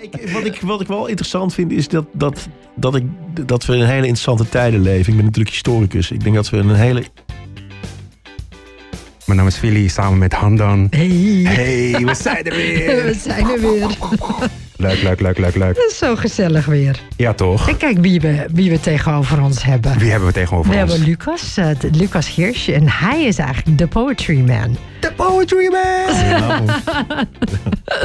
Ik, wat, ik, wat ik wel interessant vind is dat, dat, dat, ik, dat we in hele interessante tijden leven. Ik ben natuurlijk historicus. Ik denk dat we een hele... Mijn naam is Philly, samen met Handan. Hey, Hey, we zijn er weer. we zijn er weer. Leuk, leuk, leuk, leuk, leuk. Het is zo gezellig weer. Ja, toch? En kijk wie we, wie we tegenover ons hebben. Wie hebben we tegenover We ons? hebben Lucas, eh, de- Lucas Hirsch. En hij is eigenlijk de poetry man. The Poetry Man!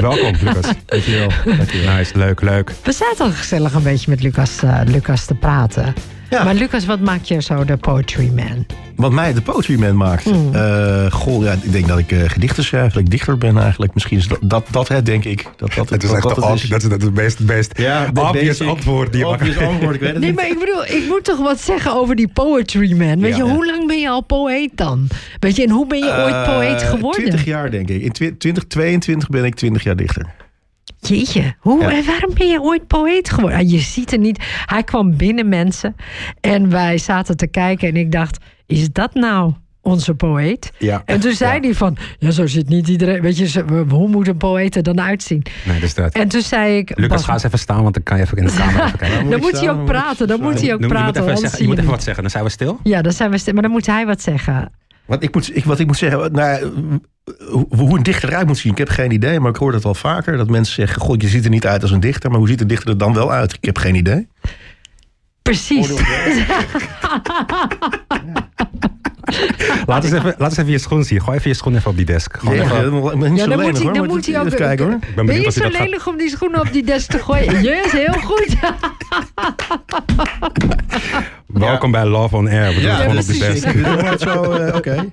Welkom, Lucas. Dankjewel. Dankjewel. Nice, leuk, leuk. We zaten al gezellig een beetje met Lucas, eh, Lucas te praten. Ja. Maar Lucas, wat maakt je zo de poetry man? Wat mij de Poetry Man maakt. Mm. Eh, goh, ja, ik denk dat ik eh, gedichten schrijf. Dat ik dichter ben eigenlijk. Misschien is dat dat, dat het, denk ik. Dat, dat, Het is dat, echt dat de het ob- dat is het best, best Ja, de obvious basic- antwoord die je mag obvious antwoord, ik weet het Nee, niet. maar ik bedoel, ik moet toch wat zeggen over die poetry man. Weet Ja, je, ja. hoe lang ben je al poëet dan? Weet je, en hoe ben je ooit poëet Eh, geworden? 20 jaar, denk ik. In twi- 2022 ben ik 20 jaar dichter. Jeetje, hoe, Ja. en waarom ben je ooit poëet geworden? Ah, je ziet er niet. Hij kwam binnen, mensen. En wij zaten te kijken en ik dacht, is dat nou onze poëet? Ja. En toen zei hij van, ja, zo zit niet iedereen. Weet je, hoe moet een poëet er dan uitzien? Nee, dus dat. En toen zei ik... Lucas, Bas, ga eens even staan, want dan kan je even in de camera even kijken. dan moet hij ook praten, dan moet hij ook Je moet praten. even anders zeggen- zie je moet je even wat zeggen, dan zijn we stil. Ja, dan zijn we stil. Maar dan moet hij wat zeggen. Wat ik moet, ik, wat ik moet zeggen, nou, hoe, hoe een dichter eruit moet zien, ik heb geen idee. Maar ik hoor dat wel vaker. Dat mensen zeggen, god, je ziet er niet uit als een dichter. Maar hoe ziet een dichter er dan wel uit? Ik heb geen idee. Precies. Laat eens, even, laat eens even je schoen zien. Gooi even je schoen even op die desk. Gewoon even- Ja, zo dan moet hij, hoor. dan Maar moet hij ook... Even kijken hoor. ben je zo gaat- lelijk om die schoenen op die desk te gooien? Yes, heel goed. Welkom bij Love on Air. We doen gewoon op die desk. Eh, oké.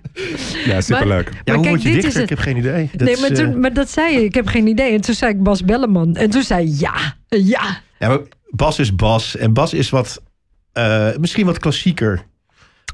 Ja, superleuk. Ja, Maar hoe kijk, word je dit is dichter? Ik heb geen idee. Dat nee, maar, eh, toen, maar dat zei je. Ik heb geen idee. En toen zei ik Bas Belleman. En toen zei ja, ja. Ja, maar Bas is Bas. En Bas is wat, eh, misschien wat klassieker.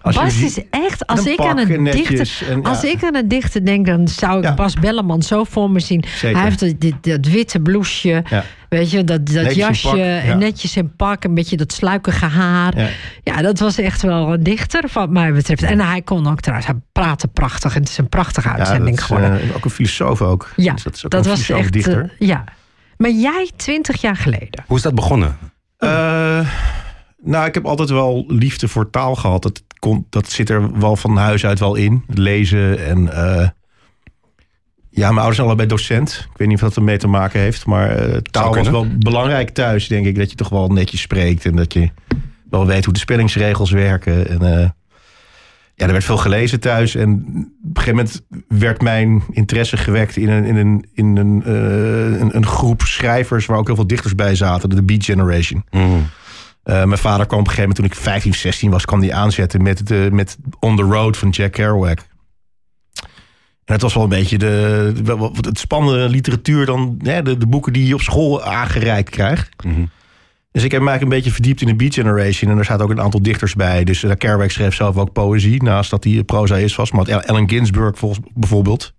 Als Bas is echt, als ik aan een netjes dichter, en, ja. als ik aan een dichter denk, dan zou ik Ja. Bas Belleman zo voor me zien. Zeker. Hij heeft dat, dit- dat witte blouseje, Ja. weet je, dat, dat Netjes jasje, en netjes in pak, een beetje dat sluikige haar. Ja. Ja. dat was echt wel een dichter, wat mij betreft. En hij kon ook trouwens, hij praatte prachtig en het is een prachtige Ja, uitzending geworden. eh, ook een filosoof ook. ja, Dus dat is ook dat een was echt, dichter. eh, ja. Maar jij, twintig jaar geleden. Hoe is dat begonnen? Eh, nou, ik heb altijd wel liefde voor taal gehad. Dat, dat zit er wel van huis uit wel in. Lezen en... eh, ja, mijn ouders zijn allebei docent. Ik weet niet of dat ermee te maken heeft. Maar eh, taal was wel belangrijk thuis, denk ik. Dat je toch wel netjes spreekt. En dat je wel weet hoe de spellingsregels werken. En eh, ja, er werd veel gelezen thuis. En op een gegeven moment werd mijn interesse gewekt in een, in een, in een, een, een groep schrijvers... waar ook heel veel dichters bij zaten. De Beat Generation. Mm. Uh, mijn vader kwam op een gegeven moment, toen ik 15, 16 was, kwam die aanzetten met, de, met On the Road van Jack Kerouac. En het was wel een beetje de, het spannende literatuur dan hè, de, de boeken die je op school aangereikt krijgt. Mhm. Dus ik heb me eigenlijk een beetje verdiept in de Beat Generation. En er zaten ook een aantal dichters bij. Dus uh, Kerouac schreef zelf ook poëzie, naast dat hij proza is vast. Maar had Allen Ginsberg volgens, bijvoorbeeld.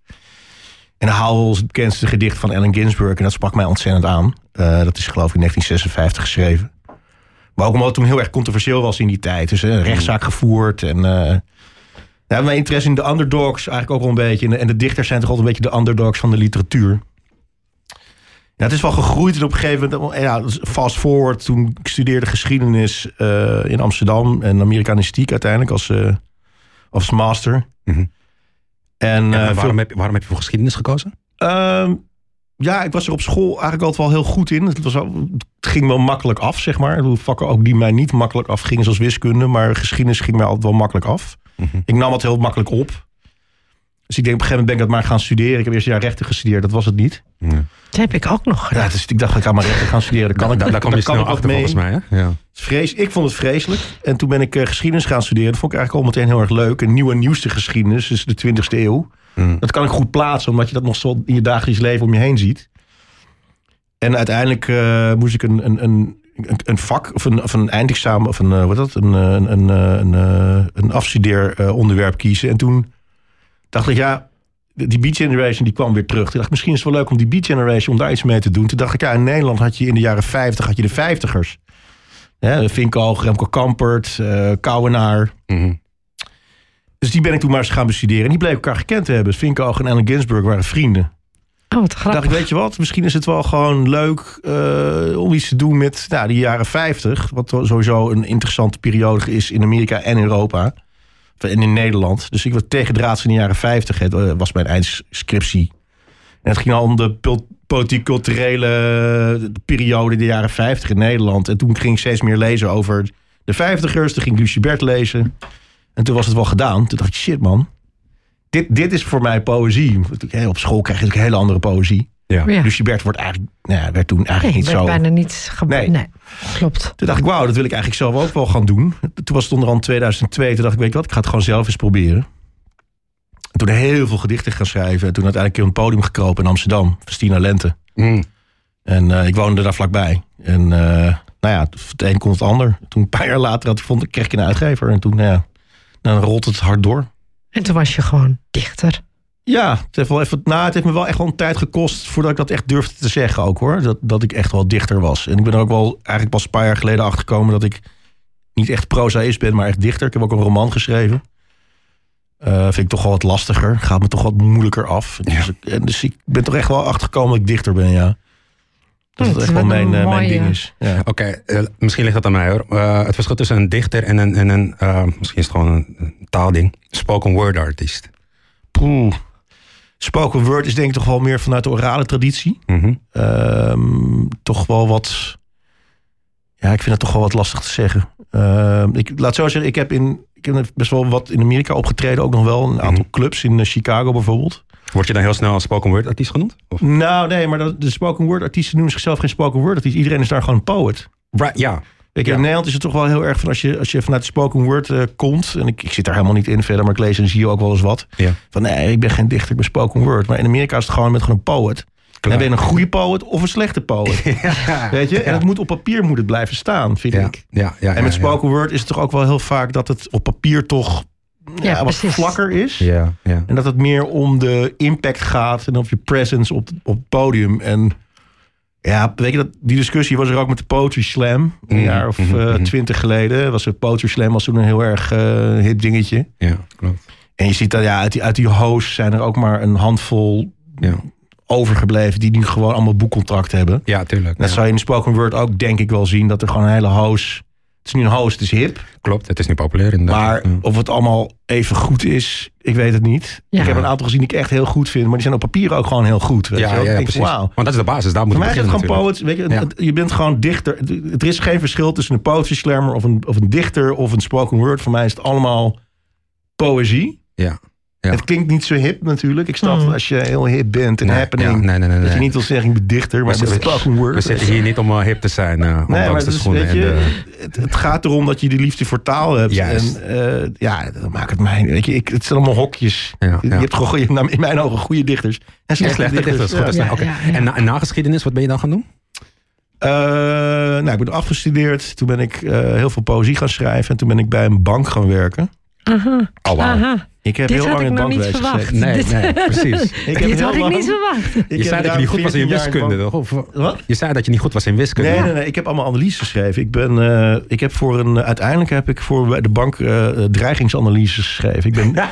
En Howl is het bekendste gedicht van Allen Ginsberg. En dat sprak mij ontzettend aan. Uh, dat is geloof ik in 1956 geschreven. Maar ook omdat het toen heel erg controversieel was in die tijd. Dus een rechtszaak gevoerd. En ja, mijn interesse in de underdogs eigenlijk ook wel een beetje. En de, en de dichters zijn toch altijd een beetje de underdogs van de literatuur. Ja, het is wel gegroeid en op een gegeven moment, ja, fast forward, toen ik studeerde geschiedenis uh, in Amsterdam en Amerikanistiek uiteindelijk als, uh, als master. Mhm. En, uh, waarom, veel- heb, waarom heb je voor geschiedenis gekozen? Ja, ik was er op school eigenlijk altijd wel heel goed in. Het, was wel, het ging wel makkelijk af, zeg maar. Bedoel, Vakken ook die mij niet makkelijk afgingen, zoals wiskunde. Maar geschiedenis ging mij altijd wel makkelijk af. Mhm. Ik nam het heel makkelijk op. Dus ik denk op een gegeven moment ben ik dat maar gaan studeren. Ik heb eerst een jaar rechten gestudeerd, dat was het niet. Ja. Dat heb ik ook nog gedaan. Ja, dus ik dacht, ik ga maar rechten gaan studeren. Daar kan ik, daar, daar kom je kan snel achter mee. volgens mij. Hè? Ja. Vrees, ik vond het vreselijk. En toen ben ik eh, geschiedenis gaan studeren. Dat vond ik eigenlijk al meteen heel erg leuk. Een nieuwe, nieuwste geschiedenis, dus de 20e eeuw. Mm. Dat kan ik goed plaatsen, omdat je dat nog zo in je dagelijks leven om je heen ziet. En uiteindelijk eh, moest ik een, een, een, een vak, of een, of een eindexamen, of een, eh, wat dat, een, eh, een, een, eh, een, eh, een afstudeeronderwerp kiezen. En toen dacht ik, ja, die Beat Generation die kwam weer terug. Toen dacht ik, misschien is het wel leuk om die Beat Generation, om daar iets mee te doen. Toen dacht ik, ja, in Nederland had je in de jaren 50 had je de vijftigers. Ja, Vinkoog, Remco Kampert, eh Kouwenaar. Mhm. Dus die ben ik toen maar eens gaan bestuderen. En die bleken elkaar gekend te hebben. Vinkoog en Allen Ginsberg waren vrienden. Oh, wat dacht ik, grappig. weet je wat, misschien is het wel gewoon leuk eh, om iets te doen met nou, die jaren 50. Wat sowieso een interessante periode is in Amerika en Europa. En in Nederland. Dus ik was tegendraads in de jaren 50. Het eh, was mijn eindscriptie. En het ging al om de politiek-culturele periode in de jaren 50 in Nederland. En toen ging ik steeds meer lezen over de vijftigers. Toen ging ik Lucie Bert lezen. En toen was het wel gedaan. Toen dacht ik, shit man. Dit, dit is voor mij poëzie. Hè, Op school krijg je natuurlijk hele andere poëzie. Ja. Ja. Lucie Bert wordt eigenlijk, nou ja, werd toen Nee, eigenlijk niet werd zo. bijna niet gebeurd. Nee. Nee. klopt. Toen dacht ik, wauw, dat wil ik eigenlijk zelf ook wel gaan doen. Toen was het onder andere 2002. Toen dacht ik, weet je wat, ik ga het gewoon zelf eens proberen. En toen heel veel gedichten gaan schrijven. En toen uiteindelijk op een podium gekropen in Amsterdam. Festina Lente. Mm. En eh, ik woonde daar vlakbij. En eh, nou ja, het een kon het ander. Toen een paar jaar later had, vond, ik- kreeg ik een uitgever. En toen, nou ja, dan rolt het hard door. En toen was je gewoon dichter. Ja, het heeft, wel even, nou, het heeft me wel echt wel een tijd gekost voordat ik dat echt durfde te zeggen ook hoor. Dat, dat ik echt wel dichter was. En ik ben er ook wel eigenlijk pas een paar jaar geleden achter gekomen dat ik niet echt prozaïst ben, maar echt dichter. Ik heb ook een roman geschreven. Eh, vind ik toch wel wat lastiger. Gaat me toch wat moeilijker af. Dus, ik, en dus ik ben toch echt wel achter gekomen dat ik dichter ben, ja. Dat Hm, het het echt is wel wel mijn, eh, mijn ding is. Ja. Oké, eh, misschien ligt dat aan mij hoor. Eh, het verschil tussen een dichter en een, en een eh, misschien is het gewoon een, taalding. Spoken word artiest. Poeh. Spoken word is denk ik toch wel meer vanuit de orale traditie. Mhm. Ehm, toch wel wat. Ja, ik vind het toch wel wat lastig te zeggen. Ehm, ik laat zo zeggen, ik heb, in, ik heb best wel wat in Amerika opgetreden, ook nog wel. Een aantal clubs in Chicago bijvoorbeeld. Word je dan heel snel een spoken word artiest genoemd? Of? Nou, nee, maar dat- de spoken word artiesten noemen zichzelf geen spoken word artiest. Iedereen is daar gewoon een poet. Right, ja. Je, Ja. In Nederland is het toch wel heel erg van als je, als je vanuit de spoken word eh, komt. En ik, ik zit daar helemaal niet in verder, maar ik lees en zie ook wel eens wat. Ja. Van nee, ik ben geen dichter, ik ben spoken word. Maar in Amerika is het gewoon met gewoon een poet. Klaar. En ben je een goede poet of een slechte poet. Weet je? En het moet op papier moet het blijven staan, vind Ja, ik. ja, ja, En met spoken word is het toch ook wel heel vaak dat het op papier toch ja, Ja, wat precies. vlakker is. Ja, ja. En dat het meer om de impact gaat en of je presence op, op het podium. En ja, weet je, dat, die discussie was er ook met de Poetry Slam. Een Mhm, jaar of mhm, eh, mhm. twintig geleden. Was het Poetry Slam was toen een heel erg eh, hip dingetje. ja, klopt. En je ziet dat ja, uit die, uit die hosts zijn er ook maar een handvol Ja, overgebleven... die nu gewoon allemaal boekcontract hebben. ja tuurlijk. Dat Ja. zou je in de spoken word ook denk ik wel zien. Dat er gewoon een hele host... Het is nu een host, het is hip. Klopt, het is niet populair inderdaad. Maar Ja. of het allemaal even goed is, ik weet het niet. Ja. Ik heb een aantal gezien die ik echt heel goed vind. Maar die zijn op papier ook gewoon heel goed. Weet Ja, je ja, ja, denk, precies. Wauw. Want dat is de basis, daar moet Voor je mij is het beginnen gewoon poets. Weet je, Ja. je bent gewoon dichter. Er is geen verschil tussen een poetry slammer of een, of een dichter of een spoken word. Voor mij is het allemaal poëzie. Ja. Ja. Het klinkt niet zo hip natuurlijk. Ik snap Mm. als je heel hip bent en Nee, happening. ja, nee, nee, nee, Dat je niet wil zeggen, ik ben dichter, maar zitten- spoken word. We zitten hier niet om uh, hip te zijn, uh, Nee, ondanks maar de dus, schoenen weet je, de... het, het gaat erom dat je die liefde voor taal hebt. Juist. En eh, ja, dat maakt het mij. Weet je, ik, het zijn allemaal hokjes. Ja, je ja. hebt gewoon goeie- in mijn ogen goede dichters. En Ja, slechte, slechte dichters, goed. Ja. dat is- Ja, oké. ja, ja. En na, en na geschiedenis, wat ben je dan gaan doen? Eh, nou, ik ben afgestudeerd. Toen ben ik eh, heel veel poëzie gaan schrijven. En toen ben ik bij een bank gaan werken. Aha. Oh. Aha. Ik heb Dit heel had lang ik in het nog niet bankwezen verwacht. gezeten. Nee, nee, precies. Ik heb Dit had ik niet verwacht. Ik Je zei dat je niet goed was in 14 jaar wiskunde, toch? Of, Wat? je zei dat je niet goed was in wiskunde. Nee, nee, nee. Ik heb allemaal analyses geschreven. Ik ben, eh, ik heb voor een, uiteindelijk heb ik voor de bank eh dreigingsanalyses geschreven. Ik ben,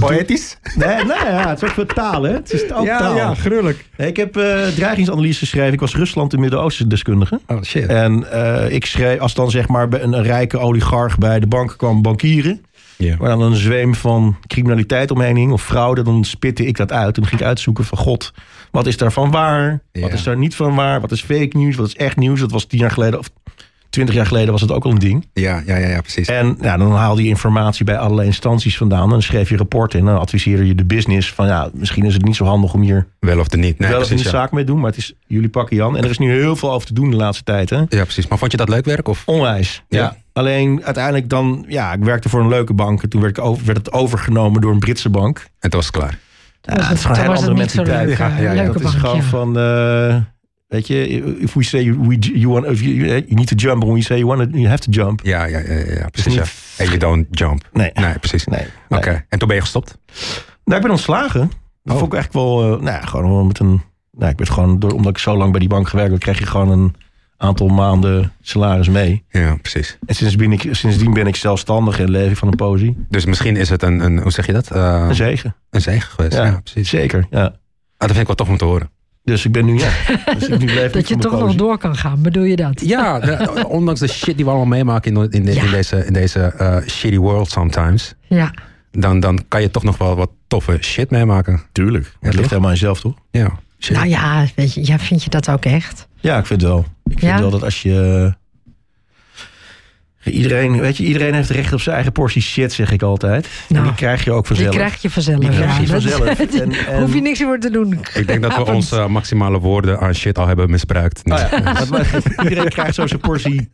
Poëtisch? nee, nee, ja, het is ook voor taal, hè? Het is ook taal. gruwelijk. Nee, ik heb eh dreigingsanalyses geschreven. Ik was Rusland en Midden-Oosten deskundige. Oh, shit. En eh, ik schreef, als dan zeg maar een rijke oligarch bij de bank kwam bankieren, Ja. waar dan een zweem van criminaliteit omheen hing of fraude, dan spitte ik dat uit. En dan ging ik uitzoeken van god, wat is daarvan waar? Wat is daar niet van waar? Wat is fake nieuws? Wat is echt nieuws? Dat was tien jaar geleden of twintig jaar geleden was het ook al een ding. Ja, ja, ja, ja, precies. En ja, dan haalde je informatie bij allerlei instanties vandaan. Dan schreef je rapporten en dan adviseerde je de business van ja, misschien is het niet zo handig om hier Wel of de niet. Nee, wel precies, een ja. zaak mee te doen. Maar het is jullie pakken Jan. En er is nu heel veel over te doen de laatste tijd. Hè? ja, precies. Maar vond je dat leuk werk? Of? Onwijs. Ja. Ja. Alleen uiteindelijk dan, ja, ik werkte voor een leuke bank. En toen werd, ik over, werd het overgenomen door een Britse bank. En toen was het klaar. Ja, het is gewoon een andere mentaliteit. leuk, Ja, ja, ja, leuke Dat is bank, gewoon ja. van, eh, weet je, if we say we, you want, if you, you need to jump, when we say you want, you have to jump. Ja, ja, ja, ja, precies. En you don't jump. Nee. Nee, precies. Nee. Oké. nee. En toen ben je gestopt? Nou, ik ben ontslagen. Dat Oh. vond ik eigenlijk wel, eh, nou ja, gewoon met een, nou, ik werd gewoon, door, omdat ik zo lang bij die bank gewerkt heb, kreeg je gewoon een aantal maanden salaris mee. Ja, precies. En sindsdien, ik, sindsdien ben ik zelfstandig en leef ik van een poëzie. Dus misschien is het een, een hoe zeg je dat? Eh, Een zegen. een zegen geweest. Ja, Ja, precies. Zeker, ja. dat vind ik wel tof om te horen. Dus ik ben nu, ja. Dus ik nu blijf Dat je toch nog door kan gaan, bedoel je dat? Ja, de- ondanks de shit die we allemaal meemaken in, in, de- Ja. in deze, in deze eh, shitty world sometimes. Ja. Dan, dan kan je toch nog wel wat toffe shit meemaken. Tuurlijk. Het ligt helemaal aan jezelf, toch? Ja, shit. Nou ja, weet je, ja, vind je dat ook echt? Ja, ik vind het wel. Ik vind Ja? wel dat als je... Iedereen, weet je, iedereen heeft recht op zijn eigen portie shit, zeg ik altijd. en Nou, die krijg je ook Die vanzelf. krijg je vanzelf. Die krijg je vanzelf. En- en- Hoef je niks voor te doen. Ik denk dat we onze maximale woorden aan shit al hebben misbruikt. Oh ja, iedereen krijgt zo zijn portie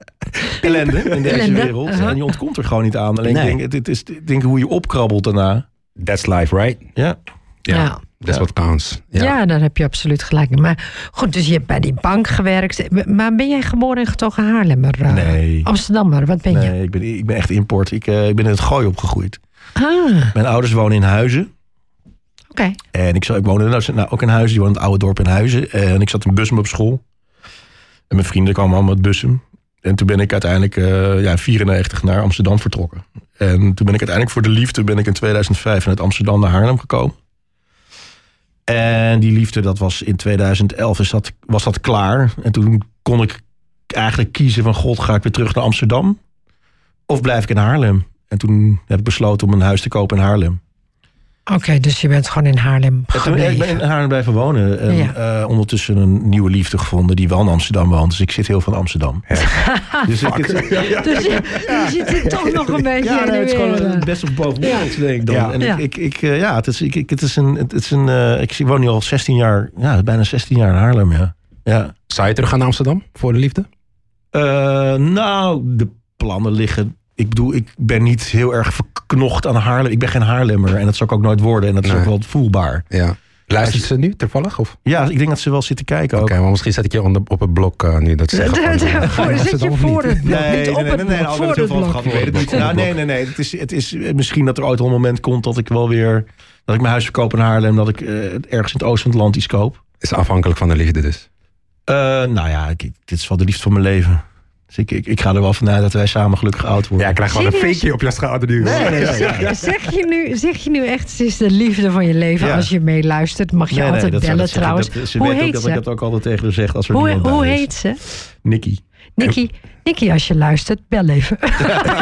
ellende in deze Ellende, wereld. uh-huh. En je ontkomt er gewoon niet aan. Alleen Nee. ik denk, het, het is, ik denk hoe je opkrabbelt daarna. That's life, right? Ja. Ja. Ja. what counts. Ja. Ja. daar heb je absoluut gelijk in. Maar goed, dus je hebt bij die bank gewerkt. Maar ben jij geboren en getogen Haarlemmer? eh? Nee. Amsterdammer, wat ben je? Nee, ik ben, ik ben echt import. Ik, eh, ik ben in het gooi opgegroeid. Ah, Mijn ouders wonen in Huizen. oké. En ik, zou- ik woonde nou, nou, ook in Huizen. Die woonde in het oude dorp in Huizen. En ik zat in Bussum op school. En mijn vrienden kwamen allemaal uit Bussum. En toen ben ik uiteindelijk eh ja, in 94 naar Amsterdam vertrokken. En toen ben ik uiteindelijk voor de liefde ben ik in 2005 vanuit Amsterdam naar Haarlem gekomen. En die liefde, dat was in 2011, is dat, was dat klaar. En toen kon ik eigenlijk kiezen van... God, ga ik weer terug naar Amsterdam? Of blijf ik in Haarlem? En toen heb ik besloten om een huis te kopen in Haarlem. Oké, dus je bent gewoon in Haarlem En toen, ik ben in gebleven. Haarlem blijven wonen. En Ja. eh, ondertussen een nieuwe liefde gevonden die wel in Amsterdam woont. Dus ik zit heel van Amsterdam. Dus ik, ja, Dus je, dus je zit toch nog een beetje ja, in nee, het is gewoon best op boven denk ik dan. En ik, ik, ik, eh, ja, het is, ik, ik, het is een, het is een eh, ik woon nu al 16 jaar, ja, bijna 16 jaar in Haarlem, ja. Ja. Zou je terug gaan naar Amsterdam voor de liefde? Eh, nou, de plannen liggen. Ik bedoel, ik ben niet heel erg verknocht aan Haarlem. Ik ben geen Haarlemmer en dat zou ik ook nooit worden. En dat is Nee. ook wel voelbaar. Ja. Luistert ze nu toevallig? Of? Ja, ik denk dat ze wel zitten kijken Oké, maar misschien zet ik je onder, op het blok eh, nu dat zeggen. van, eh, Voor- Zit je voor het blok, Nee, niet nee, op nee, het nee, nee, blok, nou, voor dat het niet. Nou, nee, nee, nee. Het is, het is misschien dat er ooit wel een moment komt dat ik wel weer... dat ik mijn huis verkoop in Haarlem. Dat ik eh, ergens in het oosten van het land iets koop. Is afhankelijk van de liefde dus. Eh, nou ja, ik, dit is wel de liefde van mijn leven. Dus ik, ik, ik ga er wel vanuit dat wij samen gelukkig oud worden. Ja, ik krijg gewoon een vinkje op je schouder nu. Nee, nee, nee. Zeg, zeg, je nu, zeg je nu echt, het is de liefde van je leven Ja. als je meeluistert? Mag je altijd dat- bellen dat ik- trouwens. dat- ze hoe weet ook heet dat ze? ik dat ook altijd tegen haar zeg als er Hoe, hoe is. heet ze? Nicky. Nikki, Nikki, als je luistert, bel even.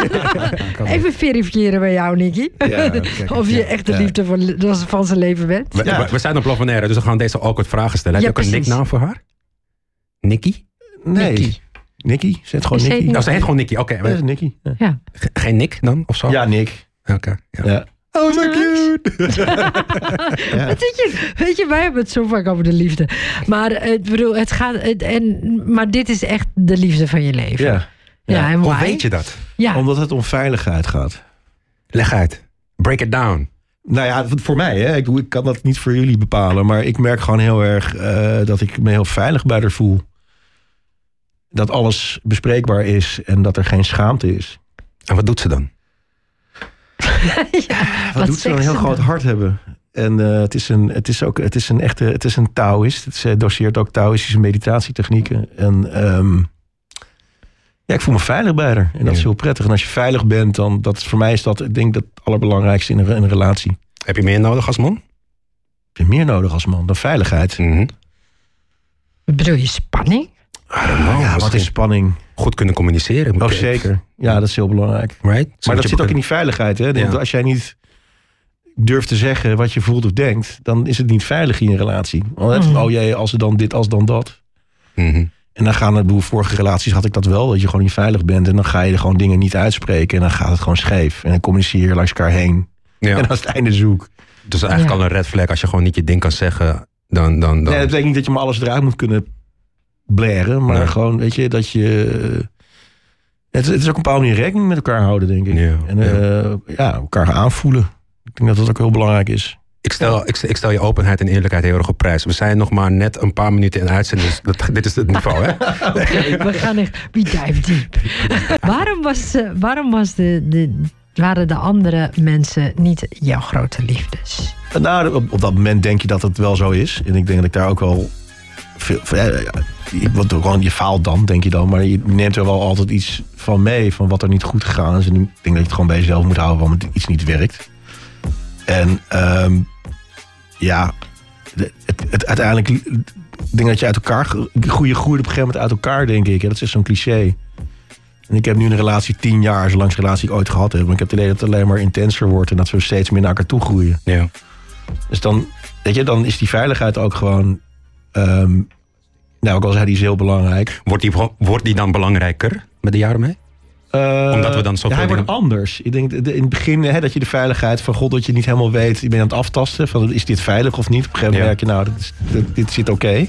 even verifiëren bij jou, Nikki. Ja, kijk, of je echt de ja. liefde van, van zijn leven bent. We, Ja. we- zijn op Lavonaire, dus we gaan deze awkward vragen stellen. Ja, Heb je ook een nicknaam voor haar? Nicky? Nee. Nicky. Nicky. Zet gewoon Nicky. Nicky. Nou, ze heet gewoon Nicky. Oké, is Nicky. Ja, Ja. ge- geen Nick dan of zo? ja Nick. Oké. ja. Ja. Oh, so cute! Ja. Weet, je, weet je, wij hebben het zo vaak over de liefde. Maar, eh, ik bedoel, het gaat, het, en, maar dit is echt de liefde van je leven. Ja. Ja, en Hoe why? weet je dat? Ja, Omdat het om veiligheid gaat. Leg uit. Break it down. Nou ja, voor mij, hè. Ik, ik kan dat niet voor jullie bepalen. Maar ik merk gewoon heel erg eh, dat ik me heel veilig bij haar voel. Dat alles bespreekbaar is en dat er geen schaamte is. En wat doet ze dan? ja, Wat, doet ze dan? Een heel groot hart hebben. En eh, het, is een, het is ook het is een echte, het is een Taoïst. Het ze doseert ook Taoïstische meditatietechnieken. En ehm, ja, ik voel me veilig bij haar. En dat is heel prettig. En als je veilig bent, dan dat voor mij is dat, ik denk dat het allerbelangrijkste in een, in een relatie. Heb je meer nodig als man? Heb je meer nodig als man dan veiligheid? Mhm. Bedoel je spanning? Ja, wat is spanning? Goed kunnen communiceren. Oh, zeker. Ja, dat is heel belangrijk. Right? Maar dat zit ook in die veiligheid. Hè? Ja. Als jij niet durft te zeggen wat je voelt of denkt, dan is het niet veilig in je relatie. Want Mhm. Oh jee, als er dan dit, als dan dat. Mhm. En dan gaan er, vorige relaties had ik dat wel, dat je gewoon niet veilig bent. En dan ga je er gewoon dingen niet uitspreken. En dan gaat het gewoon scheef. En dan communiceer je langs elkaar heen. Ja. En als het einde zoek. Dus eigenlijk Ja. al een red flag als je gewoon niet je ding kan zeggen. Dan, dan, dan. Nee, dat betekent niet dat je maar alles eruit moet kunnen blaren. Maar Nee. gewoon, weet je, dat je... Het, het is ook een bepaalde manier rekening met elkaar houden, denk ik. Ja, en eh, ja. elkaar aanvoelen. Ik denk dat dat ook heel belangrijk is. Ik stel, ik, ik stel je openheid en eerlijkheid heel erg op prijs. We zijn nog maar net een paar minuten in uitzending. Dus dat, dit is het niveau, hè? We gaan echt, we dive deep. waarom was, eh, waarom was de, de, waren de andere mensen niet jouw grote liefdes? Nou, op, op dat moment denk je dat het wel zo is. En ik denk dat ik daar ook wel veel. Ja, want gewoon, je faalt dan, denk je dan. Maar je neemt er wel altijd iets van mee. Van wat er niet goed gegaan is. En ik denk dat je het gewoon bij jezelf moet houden. Want iets niet werkt. En ehm, ja, het, het, uiteindelijk denk dat je uit elkaar... Goede groeit op een gegeven moment uit elkaar, denk ik. Ja, dat is zo'n cliché. En ik heb nu een relatie tien jaar, zo langste relatie ik ooit gehad heb. Maar ik heb het idee dat het alleen maar intenser wordt... en dat we steeds meer naar elkaar toe groeien. Ja. Dus dan, weet je, dan is die veiligheid ook gewoon... ehm, nou, ook al zei die is heel belangrijk. Wordt die, wordt die dan belangrijker met de jaren mee? Eh, Omdat we dan zoveel ja, hij wordt dingen- anders. Ik denk de- in het begin hè, dat je de veiligheid van God, dat je niet helemaal weet, je bent aan het aftasten van is dit veilig of niet. Op een gegeven moment Ja. merk je, nou, dit, is- dit, dit zit oké.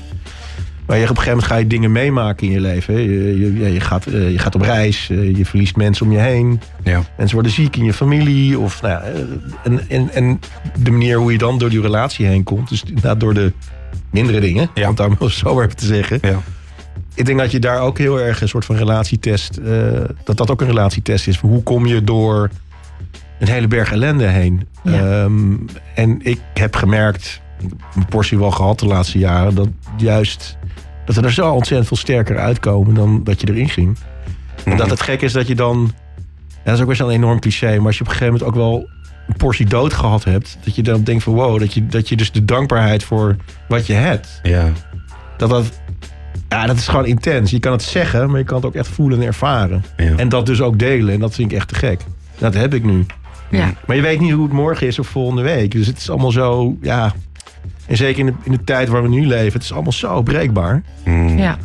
Maar je, op een gegeven moment ga je dingen meemaken in je leven. hè. Je, je, ja, je, gaat, eh, je gaat op reis, eh, je verliest mensen om je heen. Ja. Mensen worden ziek in je familie. Of, nou, ja, en, en, en de manier hoe je dan door die relatie heen komt. Dus inderdaad door de mindere dingen. Ja. Om het zo even te zeggen. Ja. Ik denk dat je daar ook heel erg een soort van relatietest... eh, dat dat ook een relatietest is. Hoe kom je door een hele berg ellende heen? Ja. Ehm, en ik heb gemerkt, mijn portie wel gehad de laatste jaren... dat juist dat we er zo ontzettend veel sterker uitkomen dan dat je erin ging. En dat het gek is dat je dan... Ja, dat is ook best wel een enorm cliché... maar als je op een gegeven moment ook wel portie dood gehad hebt... dat je dan denkt van wow, dat je, dat je dus de dankbaarheid voor wat je hebt Ja. dat dat, ja, dat is gewoon intens. Je kan het zeggen, maar je kan het ook echt voelen en ervaren. Ja. En dat dus ook delen. En dat vind ik echt te gek. Dat heb ik nu. Ja. Maar je weet niet hoe het morgen is of volgende week. Dus het is allemaal zo, ja. En zeker in de, in de tijd waar we nu leven, het is allemaal zo breekbaar. Mm. ja.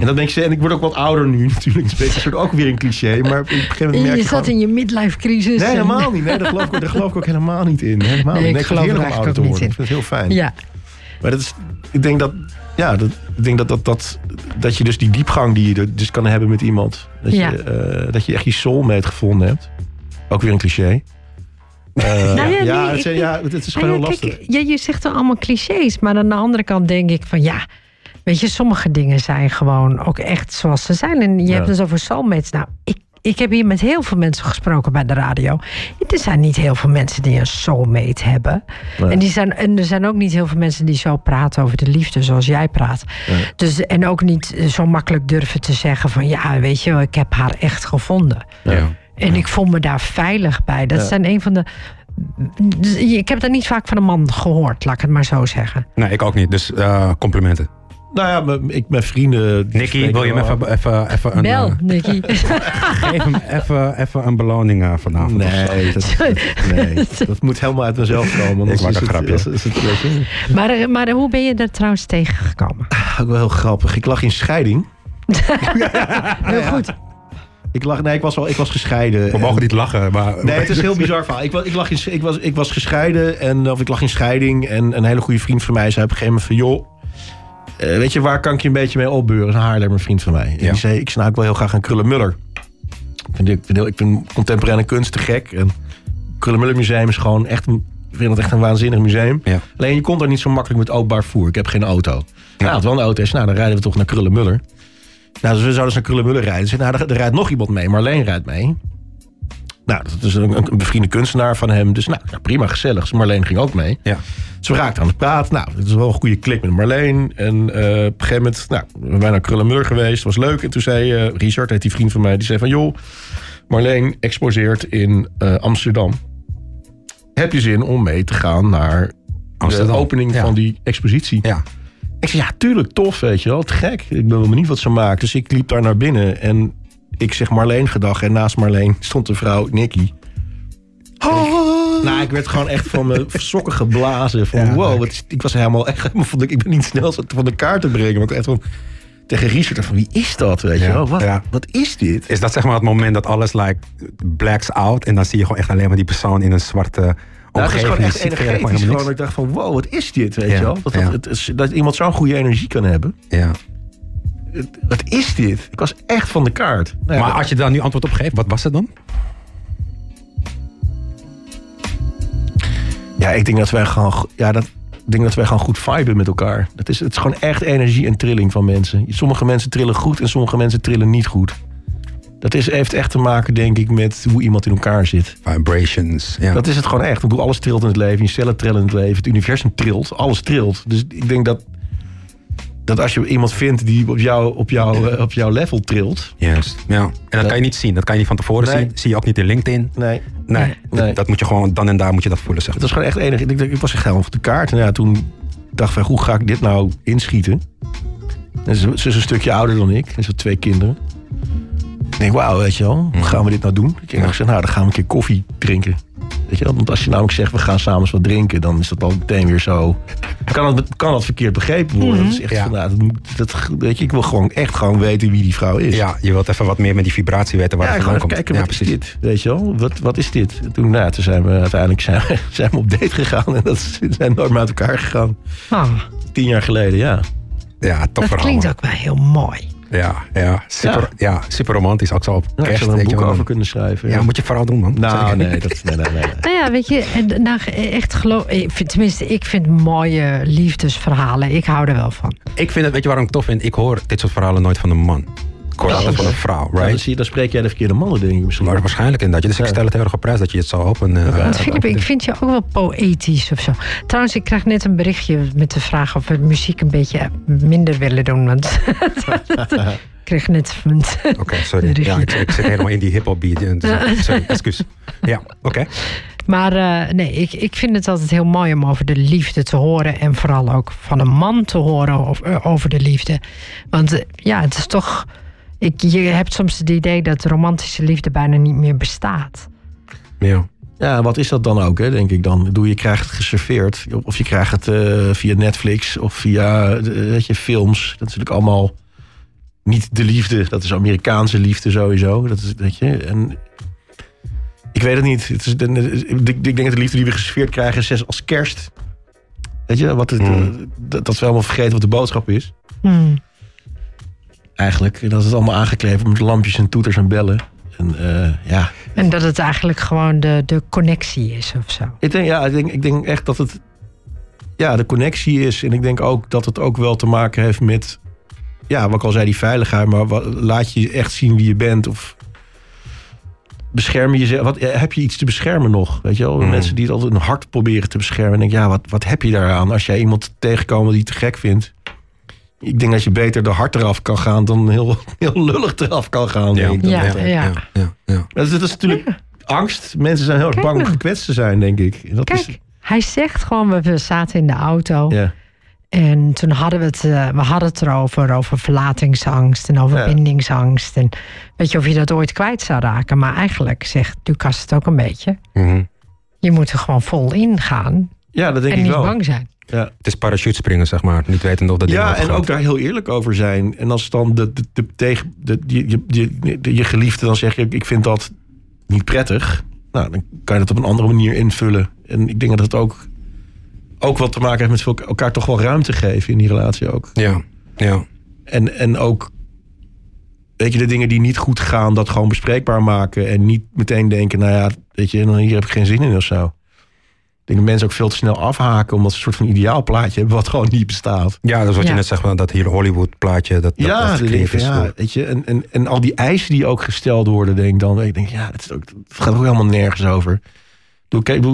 En dat denk je, en ik word ook wat ouder nu natuurlijk. Het is een soort ook weer een cliché. Maar op een gegeven moment merk Je je zat gewoon- in je midlife crisis. Nee, en- helemaal niet. Nee, daar geloof ik, daar geloof ik ook helemaal niet in. Helemaal Nee, niet. ik Nee, ik geloof het er heerlijk om ouder te worden. niet Ik vind het heel fijn. Ja, Maar dat is, ik denk dat, ja, dat, ik denk dat, dat, dat, dat je dus die diepgang die je dus kan hebben met iemand. Dat, Ja. je, eh, dat je echt je soulmate gevonden hebt. Ook weer een cliché. Nou ja, ja, nee, het, ik is- ja, het is gewoon Nou heel ja, lastig. kijk, je, je zegt dan allemaal clichés, maar aan de andere kant denk ik van ja, weet je, sommige dingen zijn gewoon ook echt zoals ze zijn. En je Ja. hebt het over soulmates. Nou, ik, ik heb hier met heel veel mensen gesproken bij de radio. Er zijn niet heel veel mensen die een soulmate hebben. Nee. En, die zijn, en er zijn ook niet heel veel mensen die zo praten over de liefde zoals jij praat. Nee. Dus, en ook niet zo makkelijk durven te zeggen van ja, weet je, ik heb haar echt gevonden. Ja. En ik voel me daar veilig bij. Dat Ja. zijn een van de. Dus Ik heb dat niet vaak van een man gehoord, laat ik het maar zo zeggen. Nee, ik ook niet. Dus eh, complimenten. Nou ja, mijn- ik, mijn vrienden... Nicky, wil je hem wel- even, even, even een... Bel, eh, Nicky. geef hem even, even een beloning eh, vanavond. Nee dat, nee, dat moet helemaal uit mezelf komen. Ik maak is een het- grapje. is- is het, maar, eh, maar hoe ben je er trouwens tegengekomen? ook wel heel grappig. Ik lag in scheiding. Heel goed. Ik, lag, nee, ik, was al, ik was gescheiden. We en- mogen niet lachen, maar... Nee, het is een heel bizar verhaal. Ik was, ik, lag in, ik, was, ik was gescheiden en of ik lag in scheiding. En een hele goede vriend van mij zei op een gegeven moment van... joh, eh, weet je, waar kan ik je een beetje mee opbeuren? Dat is een Haarlemmer vriend van mij. En Ja. die zei, ik snap ook wel heel graag een Krullenmuller. Ik vind, ik, vind, heel- ik vind contemporaine kunst te gek. En Krullenmuller Museum is gewoon echt een, ik vind echt een waanzinnig museum. Ja. Alleen je komt er niet zo makkelijk met openbaar voer. Ik heb geen auto. Nou, het wel een auto is, nou dan rijden we toch naar Krullenmuller. Nou, dus we zouden dus naar Krullenmuller rijden. Dus, nou, er, er rijdt nog iemand mee. Marleen rijdt mee. Nou, dat is een, een bevriende kunstenaar van hem. Dus nou, ja, prima, gezellig. Dus Marleen ging ook mee. Ja. We raakten aan het praten. Nou, het is wel een goede klik met Marleen. En eh, op een gegeven moment, nou, we zijn naar Krullenmuller geweest. was leuk. En toen zei eh, Richard, heet die vriend van mij, die zei van... joh, Marleen exposeert in eh, Amsterdam. Heb je zin om mee te gaan naar Amsterdam. de opening Ja. van die expositie? Ja. Ik zei, ja, tuurlijk, tof, weet je wel. Te gek. Ik ben wel benieuwd wat ze maakt. Dus ik liep daar naar binnen en ik zeg Marleen gedag. En naast Marleen stond de vrouw Nicky. Nou, ik werd gewoon echt van mijn sokken geblazen. Van Ja, wow, wat ik was helemaal echt... helemaal van de- ik ben niet snel van de kaart te brengen. Maar ik echt van, tegen Richard van wie is dat, weet je Ja, wel? Wat, ja. wat is dit? Is dat zeg maar het moment dat alles like blacks out en dan zie je gewoon echt alleen maar die persoon in een zwarte Nou, het is gewoon echt energetisch. Gewoon, ik dacht van wow, wat is dit, weet je wel? Dat, dat, dat iemand zo'n goede energie kan hebben. Ja. Wat is dit? Ik was echt van de kaart. Nou ja, Maar als je daar nu antwoord op geeft, wat was het dan? Ja, ik denk dat wij gewoon, ja, dat, ik denk dat wij gewoon goed viben met elkaar. Dat is, het is gewoon echt energie en trilling van mensen. Sommige mensen trillen goed en sommige mensen trillen niet goed. Dat is, heeft echt te maken, denk ik, met hoe iemand in elkaar zit. Vibrations. Ja. Dat is het gewoon echt. Ik bedoel, alles trilt in het leven. Je cellen trillen in het leven. Het universum trilt. Alles trilt. Dus ik denk dat, dat als je iemand vindt die op, jou, op, jou, eh, op jouw level trilt... Juist. Ja. En dat kan je niet zien. Dat kan je niet van tevoren Nee. zien. Zie je ook niet in LinkedIn. Nee, Nee. Nee. Dat, dat moet je gewoon, dan en daar moet je dat voelen. Zeg. Het was gewoon echt enig. Ik, dat- ik was echt helemaal op de kaart. En ja, toen Ik dacht van, hoe ga ik dit nou inschieten? En ze, ze is een stukje ouder dan ik. En ze had twee kinderen. Ik denk, wauw, weet je wel, hoe gaan we dit nou doen? Ik heb gezegd, nou, dan gaan we een keer koffie drinken. Weet je wel? Want als je namelijk zegt, we gaan samen eens wat drinken... dan is dat al meteen weer zo... Kan dat, kan dat verkeerd begrepen worden? Dat is echt Ja. van, nou, dat, weet je, ik wil gewoon echt gewoon weten wie die vrouw is. Ja, je wilt even wat meer met die vibratie weten waar Ja, het gewoon vandaan komt. kijken, wat is dit? Weet je wel, wat, wat is dit? En Toen, nou, toen zijn we uiteindelijk zijn we, zijn we op date gegaan. En dat is- zijn nooit meer uit elkaar gegaan. Ah, Tien jaar geleden, ja. Ja, tof dat verhaal. klinkt man. ook wel heel mooi. Ja, ja, super, ja. super romantisch. Ook zo op ja ik zou er een boek over kunnen schrijven. Ja, moet je vooral doen, man. Nou, nee, dat, nee, nee, nee. Nou ja, weet je, en nou, echt geloof... ik vind- Tenminste, ik vind mooie liefdesverhalen. Ik hou er wel van. Ik vind het, weet je waarom ik het tof vind? Ik hoor dit soort verhalen nooit van een man. Altijd van een vrouw, Ja, dan, right? zie je, dan spreek jij de verkeerde mannen, denk ik misschien. Maar waarschijnlijk inderdaad. Dus ik stel het heel erg op prijs dat je het zo open... eh, Want eh, Filip, ik vind je ook wel poëtisch of zo. Trouwens, ik krijg net een berichtje met de vraag of we muziek een beetje minder willen doen. Want ik kreeg net van... Oké, sorry. De Ja, ik, ik zit helemaal in die hip-hop beat. en dus- Sorry, excuus. Ja, oké. Maar eh, nee, ik, ik vind het altijd heel mooi om over de liefde te horen. En vooral ook van een man te horen of- eh, over de liefde. Want eh, ja, het is toch... Ik, je hebt soms het idee dat romantische liefde bijna niet meer bestaat. Ja. Ja, wat is dat dan ook, hè, denk ik dan? Bedoel, je krijgt het geserveerd. Of je krijgt het eh, via Netflix of via eh, weet je, films. Dat is natuurlijk allemaal niet de liefde. Dat is Amerikaanse liefde sowieso. Dat is, weet je, en ik weet het niet. Het is, de- ik denk dat de liefde die we geserveerd krijgen is zes als kerst. Weet je, wat het, Mm. eh, dat, dat we allemaal vergeten wat de boodschap is. Hmm. Eigenlijk. En dat is het allemaal aangekleven met lampjes en toeters en bellen. En eh, ja, En dat het eigenlijk gewoon de, de connectie is of zo. Ik denk, ja, ik denk, ik denk echt dat het ja, de connectie is. En ik denk ook dat het ook wel te maken heeft met, ja, wat ik al zei, die veiligheid. Maar wat, laat je echt zien wie je bent? Of bescherm je jezelf? Wat, heb je iets te beschermen nog? Weet je wel? Mm. Mensen die het altijd hun hart proberen te beschermen. En denk, ja, wat, wat heb je daaraan als jij iemand tegenkomt die je te gek vindt? Ik denk dat je beter de hart eraf kan gaan dan heel, heel lullig eraf kan gaan. Ja, denk ik. Ja, Dat- ja. ja, ja, ja. Dat, is, dat is natuurlijk angst. Mensen zijn heel erg Kijk bang om nou. gekwetst te zijn, denk ik. En dat Kijk, is, hij zegt gewoon, we- zaten in de auto. ja. En toen hadden we het, eh, we hadden het erover, over verlatingsangst en over Ja. bindingsangst. En weet je of je dat ooit kwijt zou raken. Maar eigenlijk zegt Lucas het ook een beetje. Mhm. Je moet er gewoon vol in gaan ja, dat denk en ik niet wel. bang zijn. Ja, Het is parachute springen, zeg maar. Niet weten of dat ding ja en ook daar heel eerlijk over zijn. En als dan de, de, de, tegen, de, je, je, je, de- je geliefde dan zegt, ik vind dat niet prettig. Nou, dan kan je dat op een andere manier invullen. En ik denk dat het ook, ook wat te maken heeft met elkaar toch wel ruimte geven in die relatie ook. Ja, ja. En, en ook, weet je, de dingen die niet goed gaan, dat gewoon bespreekbaar maken. En niet meteen denken, nou ja, weet je, hier heb ik geen zin in of zo. Ik denk dat mensen ook veel te snel afhaken, omdat ze een soort van ideaalplaatje hebben wat gewoon niet bestaat. Ja, dat is wat Ja. je net zegt, dat hier Hollywood plaatje, dat, dat, ja, dat ik, is. ja, weet je, en, en, en al die eisen die ook gesteld worden, denk ik dan, ik denk, ja, het, is ook, het gaat ook helemaal nergens over. Kijk,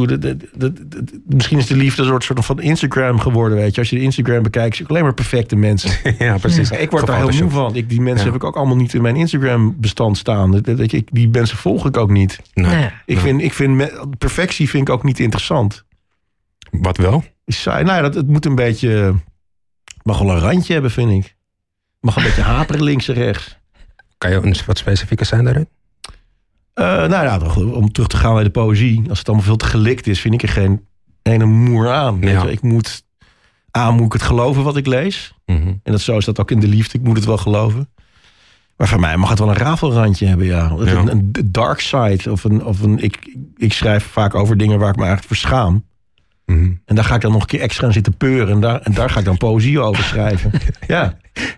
misschien is de liefde een soort, soort van Instagram geworden, weet je. Als je de Instagram bekijkt, zie je alleen maar perfecte mensen. ja, precies. Ik word daar heel moe van. Ik, die mensen Ja. heb ik ook allemaal niet in mijn Instagram-bestand staan. Dat- dat- Weet je, ik, die mensen volg ik ook niet. Nee. Nee. Ik Nee. vind, ik vind perfectie vind ik ook niet interessant. Wat wel? Saai. Nou ja, dat, het moet een beetje... het mag wel een randje hebben, vind ik. Het mag een beetje haperen links en rechts. Kan je een wat specifieker zijn daarin? Eh, nou ja, om terug te gaan bij de poëzie. Als het allemaal veel te gelikt is, vind ik er geen ene moer aan. Weet Ja. je, Ik moet... A, moet ik het geloven wat ik lees. Mhm. En dat, zo is dat ook in de liefde. Ik moet het wel geloven. Maar voor mij mag het wel een rafelrandje hebben, ja. Ja. Een, een dark side. Of een, of een, ik, ik schrijf vaak over dingen waar ik me eigenlijk voor schaam. Mhm. En daar ga ik dan nog een keer extra aan zitten peuren. En daar, en daar ga ik dan poëzie over schrijven. Ja,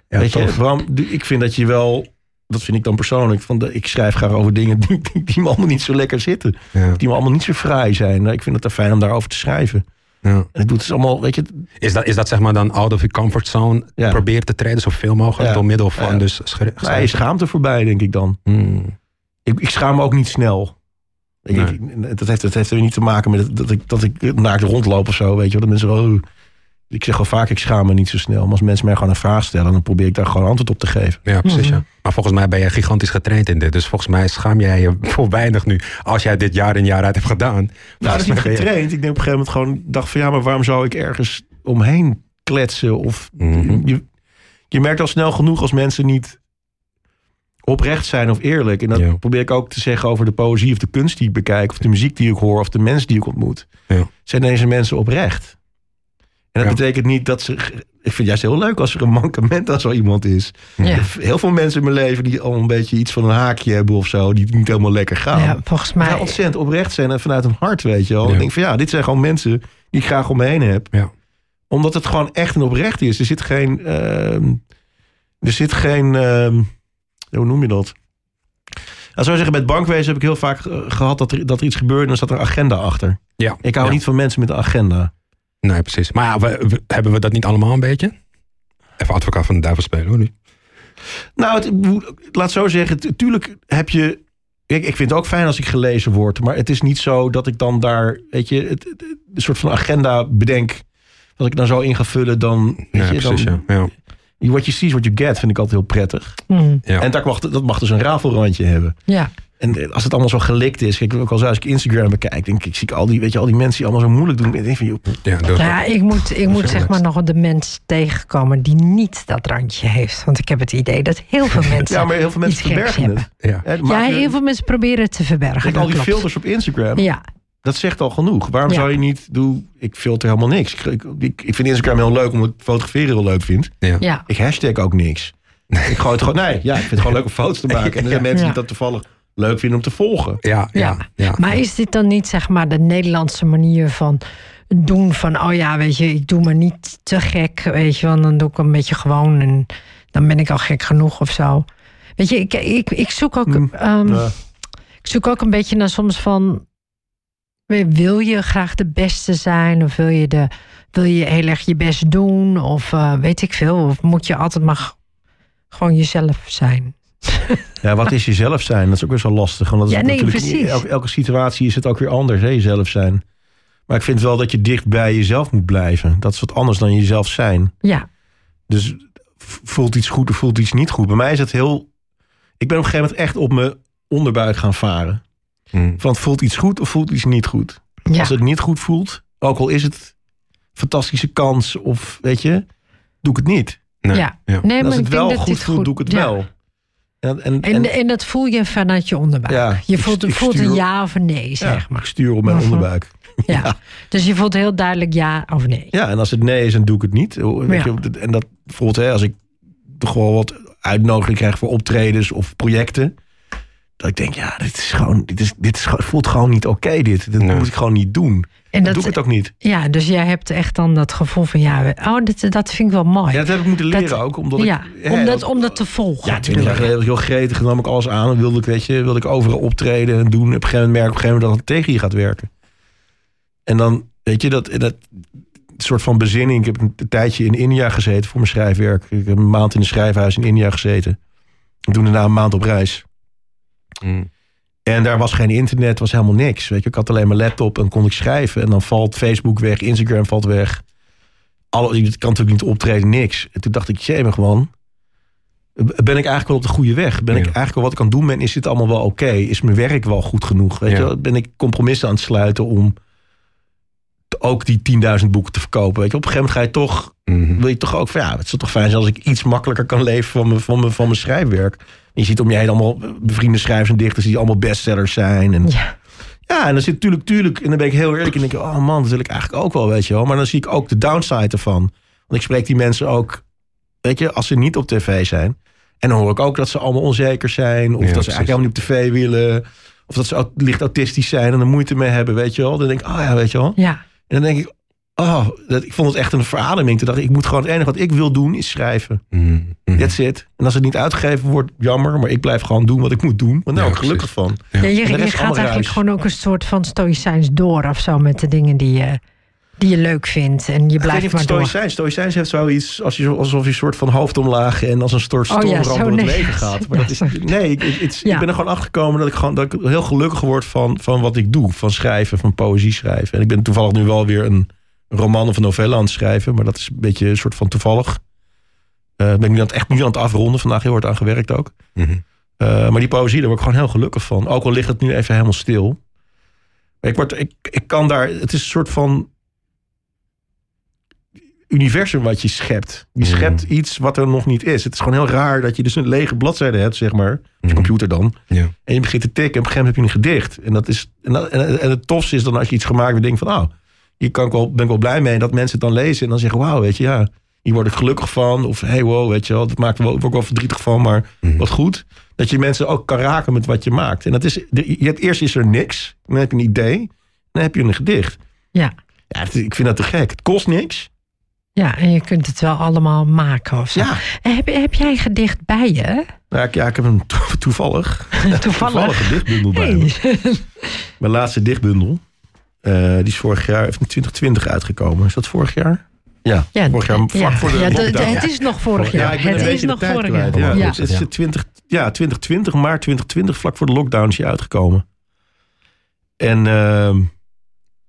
Ja, weet je. Bram, ik vind dat je wel... Dat vind ik dan persoonlijk. Van de, ik schrijf graag over dingen die, die, die me allemaal niet zo lekker zitten. Ja. Die me allemaal niet zo fraai zijn. Nou, Ik vind het er fijn om daarover te schrijven. Ja. En ik doe het dus allemaal, weet je... Is, dat, is dat zeg maar dan out of your comfort zone? Ja. Probeer te treden zoveel mogelijk Ja. door middel van Ja. dus Nee, schaamte voorbij, denk ik dan. Hmm. Ik, ik schaam me ook niet snel. Ik, Nee. ik- dat, heeft, dat heeft er niet te maken met dat ik, dat ik naakt rondloop of zo. Weet je wel. Dat mensen wel, oh. Ik zeg wel vaak, ik schaam me niet zo snel. Maar als mensen mij gewoon een vraag stellen, dan probeer ik daar gewoon antwoord op te geven. Ja, precies. Mhm. ja. Maar volgens mij ben je gigantisch getraind in dit. Dus volgens mij schaam jij je voor weinig nu. Als jij dit jaar in jaar uit hebt gedaan. Nou, dat is niet mij ben je- getraind. Ik denk op een gegeven moment gewoon, dacht van ja, maar waarom zou ik ergens omheen kletsen. Of Mhm. je, je merkt al snel genoeg als mensen niet oprecht zijn of eerlijk. En dat Ja. probeer ik ook te zeggen over de poëzie of de kunst die ik bekijk. Of de muziek die ik hoor of de mensen die ik ontmoet. Ja. Zijn deze mensen oprecht? En dat Ja. betekent niet dat ze... Ik vind het juist heel leuk als er een mankement aan zo iemand is. Ja. Heel veel mensen in mijn leven die al een beetje iets van een haakje hebben of zo. Die niet helemaal lekker gaan. Ja, volgens Maar mij. ontzettend oprecht zijn en vanuit hun hart, weet je wel. Ja. Ik denk van ja, dit zijn gewoon mensen die ik graag om me heen heb. Ja. Omdat het gewoon echt en oprecht is. Er zit geen... ehm, er zit geen... ehm, hoe noem je dat? Nou, zou zeggen, met bankwezen heb ik heel vaak eh, gehad dat er, dat er iets gebeurde en dan zat er een agenda achter. Ja. Ik hou Ja. niet van mensen met een agenda. Nee, precies. Maar ja, we- we- hebben we dat niet allemaal een beetje? Even advocaat van de duivel spelen hoor nu. Nou, het, laat zo zeggen, tu- tuurlijk heb je. Ik, ik vind het ook fijn als ik gelezen word, maar het is niet zo dat ik dan daar, weet je, het, het- een soort van agenda bedenk. Wat ik dan zo in ga vullen, dan. Weet Ja, je, precies. dan Ja. Ja. What you see is what you get, vind ik altijd heel prettig. Mm, Ja. En dat mag, dat mag dus een rafelrandje hebben. ja. En als het allemaal zo gelikt is, kijk, ook al als ik Instagram bekijk, denk ik, ik zie al die, weet je, al die mensen die allemaal zo moeilijk doen. Ik denk van, joh, Ja, ja, ik moet, ik moet zeg maar nog de mens tegenkomen die niet dat randje heeft. Want ik heb het idee dat heel veel mensen. ja, maar heel veel mensen verbergen het. hebben. ja. Ja, heel veel mensen proberen het te verbergen. Kijk, dat al die klopt. filters op Instagram. Ja, Dat zegt al genoeg. Waarom Ja. zou je niet doen? Ik filter helemaal niks. Ik, ik, ik vind Instagram heel leuk omdat ik fotograferen heel leuk vind. ja. Ik hashtag ook niks. Ik gooi het gewoon. Nee, ja, ik vind het gewoon leuk om foto's te maken. En er zijn mensen Ja. die dat toevallig leuk vinden om te volgen. Ja, ja, ja. Maar is dit dan niet zeg maar de Nederlandse manier van doen van oh ja, weet je, ik doe me niet te gek, weet je, want dan doe ik een beetje gewoon en dan ben ik al gek genoeg of zo. Weet je, ik, ik, ik zoek ook, Hmm, ehm, Ja. ik zoek ook een beetje naar soms van wil je graag de beste zijn of wil je de wil je heel erg je best doen of eh, weet ik veel of moet je altijd maar gewoon jezelf zijn? ja, wat is jezelf zijn? Dat is ook best wel lastig. Want dat is Ja, nee, natuurlijk in precies. Elke, elke situatie is het ook weer anders, hè, jezelf zijn. Maar ik vind wel dat je dicht bij jezelf moet blijven. Dat is wat anders dan jezelf zijn. Ja, Dus voelt iets goed of voelt iets niet goed. Bij mij is het heel... Ik ben op een gegeven moment echt op mijn onderbuik gaan varen. Hm. Van voelt iets goed of voelt iets niet goed? ja. Als het niet goed voelt, ook al is het fantastische kans of weet je, doe ik het niet. Nee. ja. Ja. Nee, als het wel dat goed dit voelt, doe ik het ja. wel. En, en, En, en- en dat voel je vanuit je onderbuik. Ja, je ik voelt, ik voelt stuur- een ja of een nee, ja, zeg ik maar. stuur op mijn Mhm. onderbuik. Ja. Dus je voelt heel duidelijk ja of nee. Ja, en als het nee is, dan doe ik het niet. Weet je, en dat bijvoorbeeld, hè, als ik toch wel wat uitnodiging krijg voor optredens of projecten. Dat ik denk, ja, dit is gewoon, dit is, dit is, gewoon- voelt gewoon niet oké. dit. Dat Nee. moet ik gewoon niet doen. En dat, doe ik het ook niet. ja, dus jij hebt echt dan dat gevoel van ja, oh, dat, dat vind ik wel mooi. Ja, dat heb ik moeten leren Dat- ook. Omdat ja, ik, hè, om, dat, om dat te volgen. Ja, twintig jaar geleden was ik heel gretig. Dan nam ik alles aan. Dan wilde ik, weet je, wilde ik overal optreden en doen. Op een gegeven moment merk ik op een gegeven moment dat het tegen je gaat werken. En dan, weet je, dat, dat soort van bezinning. Ik heb een tijdje in India gezeten voor mijn schrijfwerk. Ik heb een maand in een schrijfhuis in India gezeten. En toen daarna een maand op reis. Hm. En daar was geen internet, was helemaal niks. Weet je, ik had alleen mijn laptop en kon ik schrijven. En dan valt Facebook weg, Instagram valt weg. Alle, je kan natuurlijk niet optreden, niks. En toen dacht ik, jee, gewoon. Ben ik eigenlijk wel op de goede weg? Ben ik eigenlijk wel wat ik kan doen ben? Is dit allemaal wel oké? Is mijn werk wel goed genoeg? Weet Ja. je, ben ik compromissen aan het sluiten om ook die 10.000 boeken te verkopen? Weet je, op een gegeven moment ga je toch Mhm. wil je toch ook van ja, het zou toch fijn zijn als ik iets makkelijker kan leven van mijn, van mijn, van mijn schrijfwerk. En je ziet om je heen allemaal bevriende schrijvers en dichters die allemaal bestsellers zijn. En, ja. Ja, en dan zit natuurlijk, tuurlijk, en dan ben ik heel eerlijk en denk ik, oh man, dat wil ik eigenlijk ook wel, weet je wel. Maar dan zie ik ook de downside ervan. Want ik spreek die mensen ook, weet je, als ze niet op tv zijn. En dan hoor ik ook dat ze allemaal onzeker zijn. Of Ja, dat ze eigenlijk helemaal niet op tv willen. Of dat ze licht autistisch zijn en er moeite mee hebben, weet je wel. Dan denk ik, oh ja, weet je wel. ja. En dan denk ik, oh, dat, ik vond het echt een verademing. Toen dacht ik, ik moet gewoon het enige wat ik wil doen is schrijven. Hm. Hm. That's it. En als het niet uitgegeven wordt, jammer. Maar ik blijf gewoon doen wat ik moet doen. Want daar Ja, ben ik gelukkig van. Ja, je, je gaat eigenlijk ruis. gewoon ook een soort van stoïcijns door of zo met de dingen die je, die je leuk vindt. En je blijft maar door. stoïcijns. Stoïcijns heeft zoiets als je, alsof je een soort van hoofd omlaag en als een soort Oh ja, stormramp zo, door het nee. leven gaat. Maar Ja, dat is, nee, ik, ik, het- Ja. ik ben er gewoon achter gekomen dat ik, gewoon, dat ik heel gelukkig word van, van wat ik doe. Van schrijven, van poëzie schrijven. En ik ben toevallig nu wel weer een roman of een novelle aan het schrijven. Maar dat is een beetje een soort van toevallig. Eh ben ik nu aan het, echt nu aan het afronden. Vandaag heel hard aan gewerkt ook. Mhm. Uh, maar die poëzie, daar word ik gewoon heel gelukkig van. Ook al ligt het nu even helemaal stil. Ik, word, ik, ik kan daar... Het is een soort van... universum wat je schept. Je Mm. schept iets wat er nog niet is. Het is gewoon heel raar dat je dus een lege bladzijde hebt, zeg maar. Op je Mm. computer dan. En je begint te tikken en op een gegeven moment heb je een gedicht. En, dat is, en, dat- en, en het tofste is dan als je iets gemaakt hebt, denk van, oh, hier kan ik wel, ben ik wel blij mee. Dat mensen het dan lezen en dan zeggen, wauw, weet je, ja, hier word ik gelukkig van. Of hey, wow, weet je wel, dat maakt me wel, word ik wel verdrietig van, maar Mhm. wat goed. Dat je mensen ook kan raken met wat je maakt. En dat is, hebt, eerst is er niks, dan heb je een idee, dan heb je een gedicht. Ja. Ja, het- ik vind dat te gek. Het kost niks. ja, en je kunt het wel allemaal maken of zo. Ja, En Heb, heb jij een gedicht bij je? ik, ja ik heb hem to- toevallig, toevallig Toevallig. een dichtbundel bij me. Hey. Mijn laatste dichtbundel. Eh, die is vorig jaar, of in 2020 uitgekomen. Is dat vorig jaar? Ja, Ja, vorig jaar vlak ja, voor de ja, de- het is nog vorig ja, jaar. het is nog vorig jaar. Ja, Ja. Het is 20, ja, 2020, maart 2020, vlak voor de lockdown is hij uitgekomen. En ehm,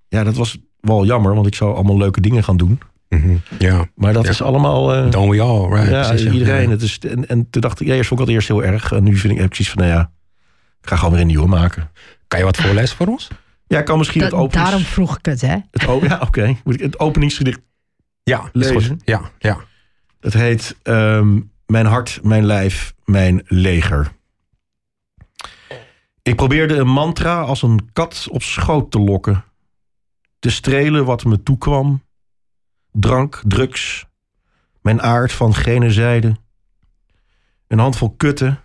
ja, dat was wel jammer, want ik zou allemaal leuke dingen gaan doen. Mhm. Ja, Maar dat Ja. is allemaal... eh, don't we all, right? ja, precies, iedereen. Ja. Het is, en, en toen dacht ik, ja, eerst vond ik dat eerst heel erg. En nu vind ik, heb ik zoiets van, nou ja, ik ga gewoon weer een nieuwe maken. Kan je wat voorlezen voor ons? Ja, ik kan misschien het openings... daarom vroeg ik het, hè? Het, ja, oké. Moet ik het openingsgedicht Ja, Lezen. Ja, ja. Het heet ehm, Mijn hart, mijn lijf, mijn leger. Ik probeerde een mantra als een kat op schoot te lokken. Te strelen wat me toekwam. Drank, drugs. Mijn aard van gene zijde. Een handvol kutten.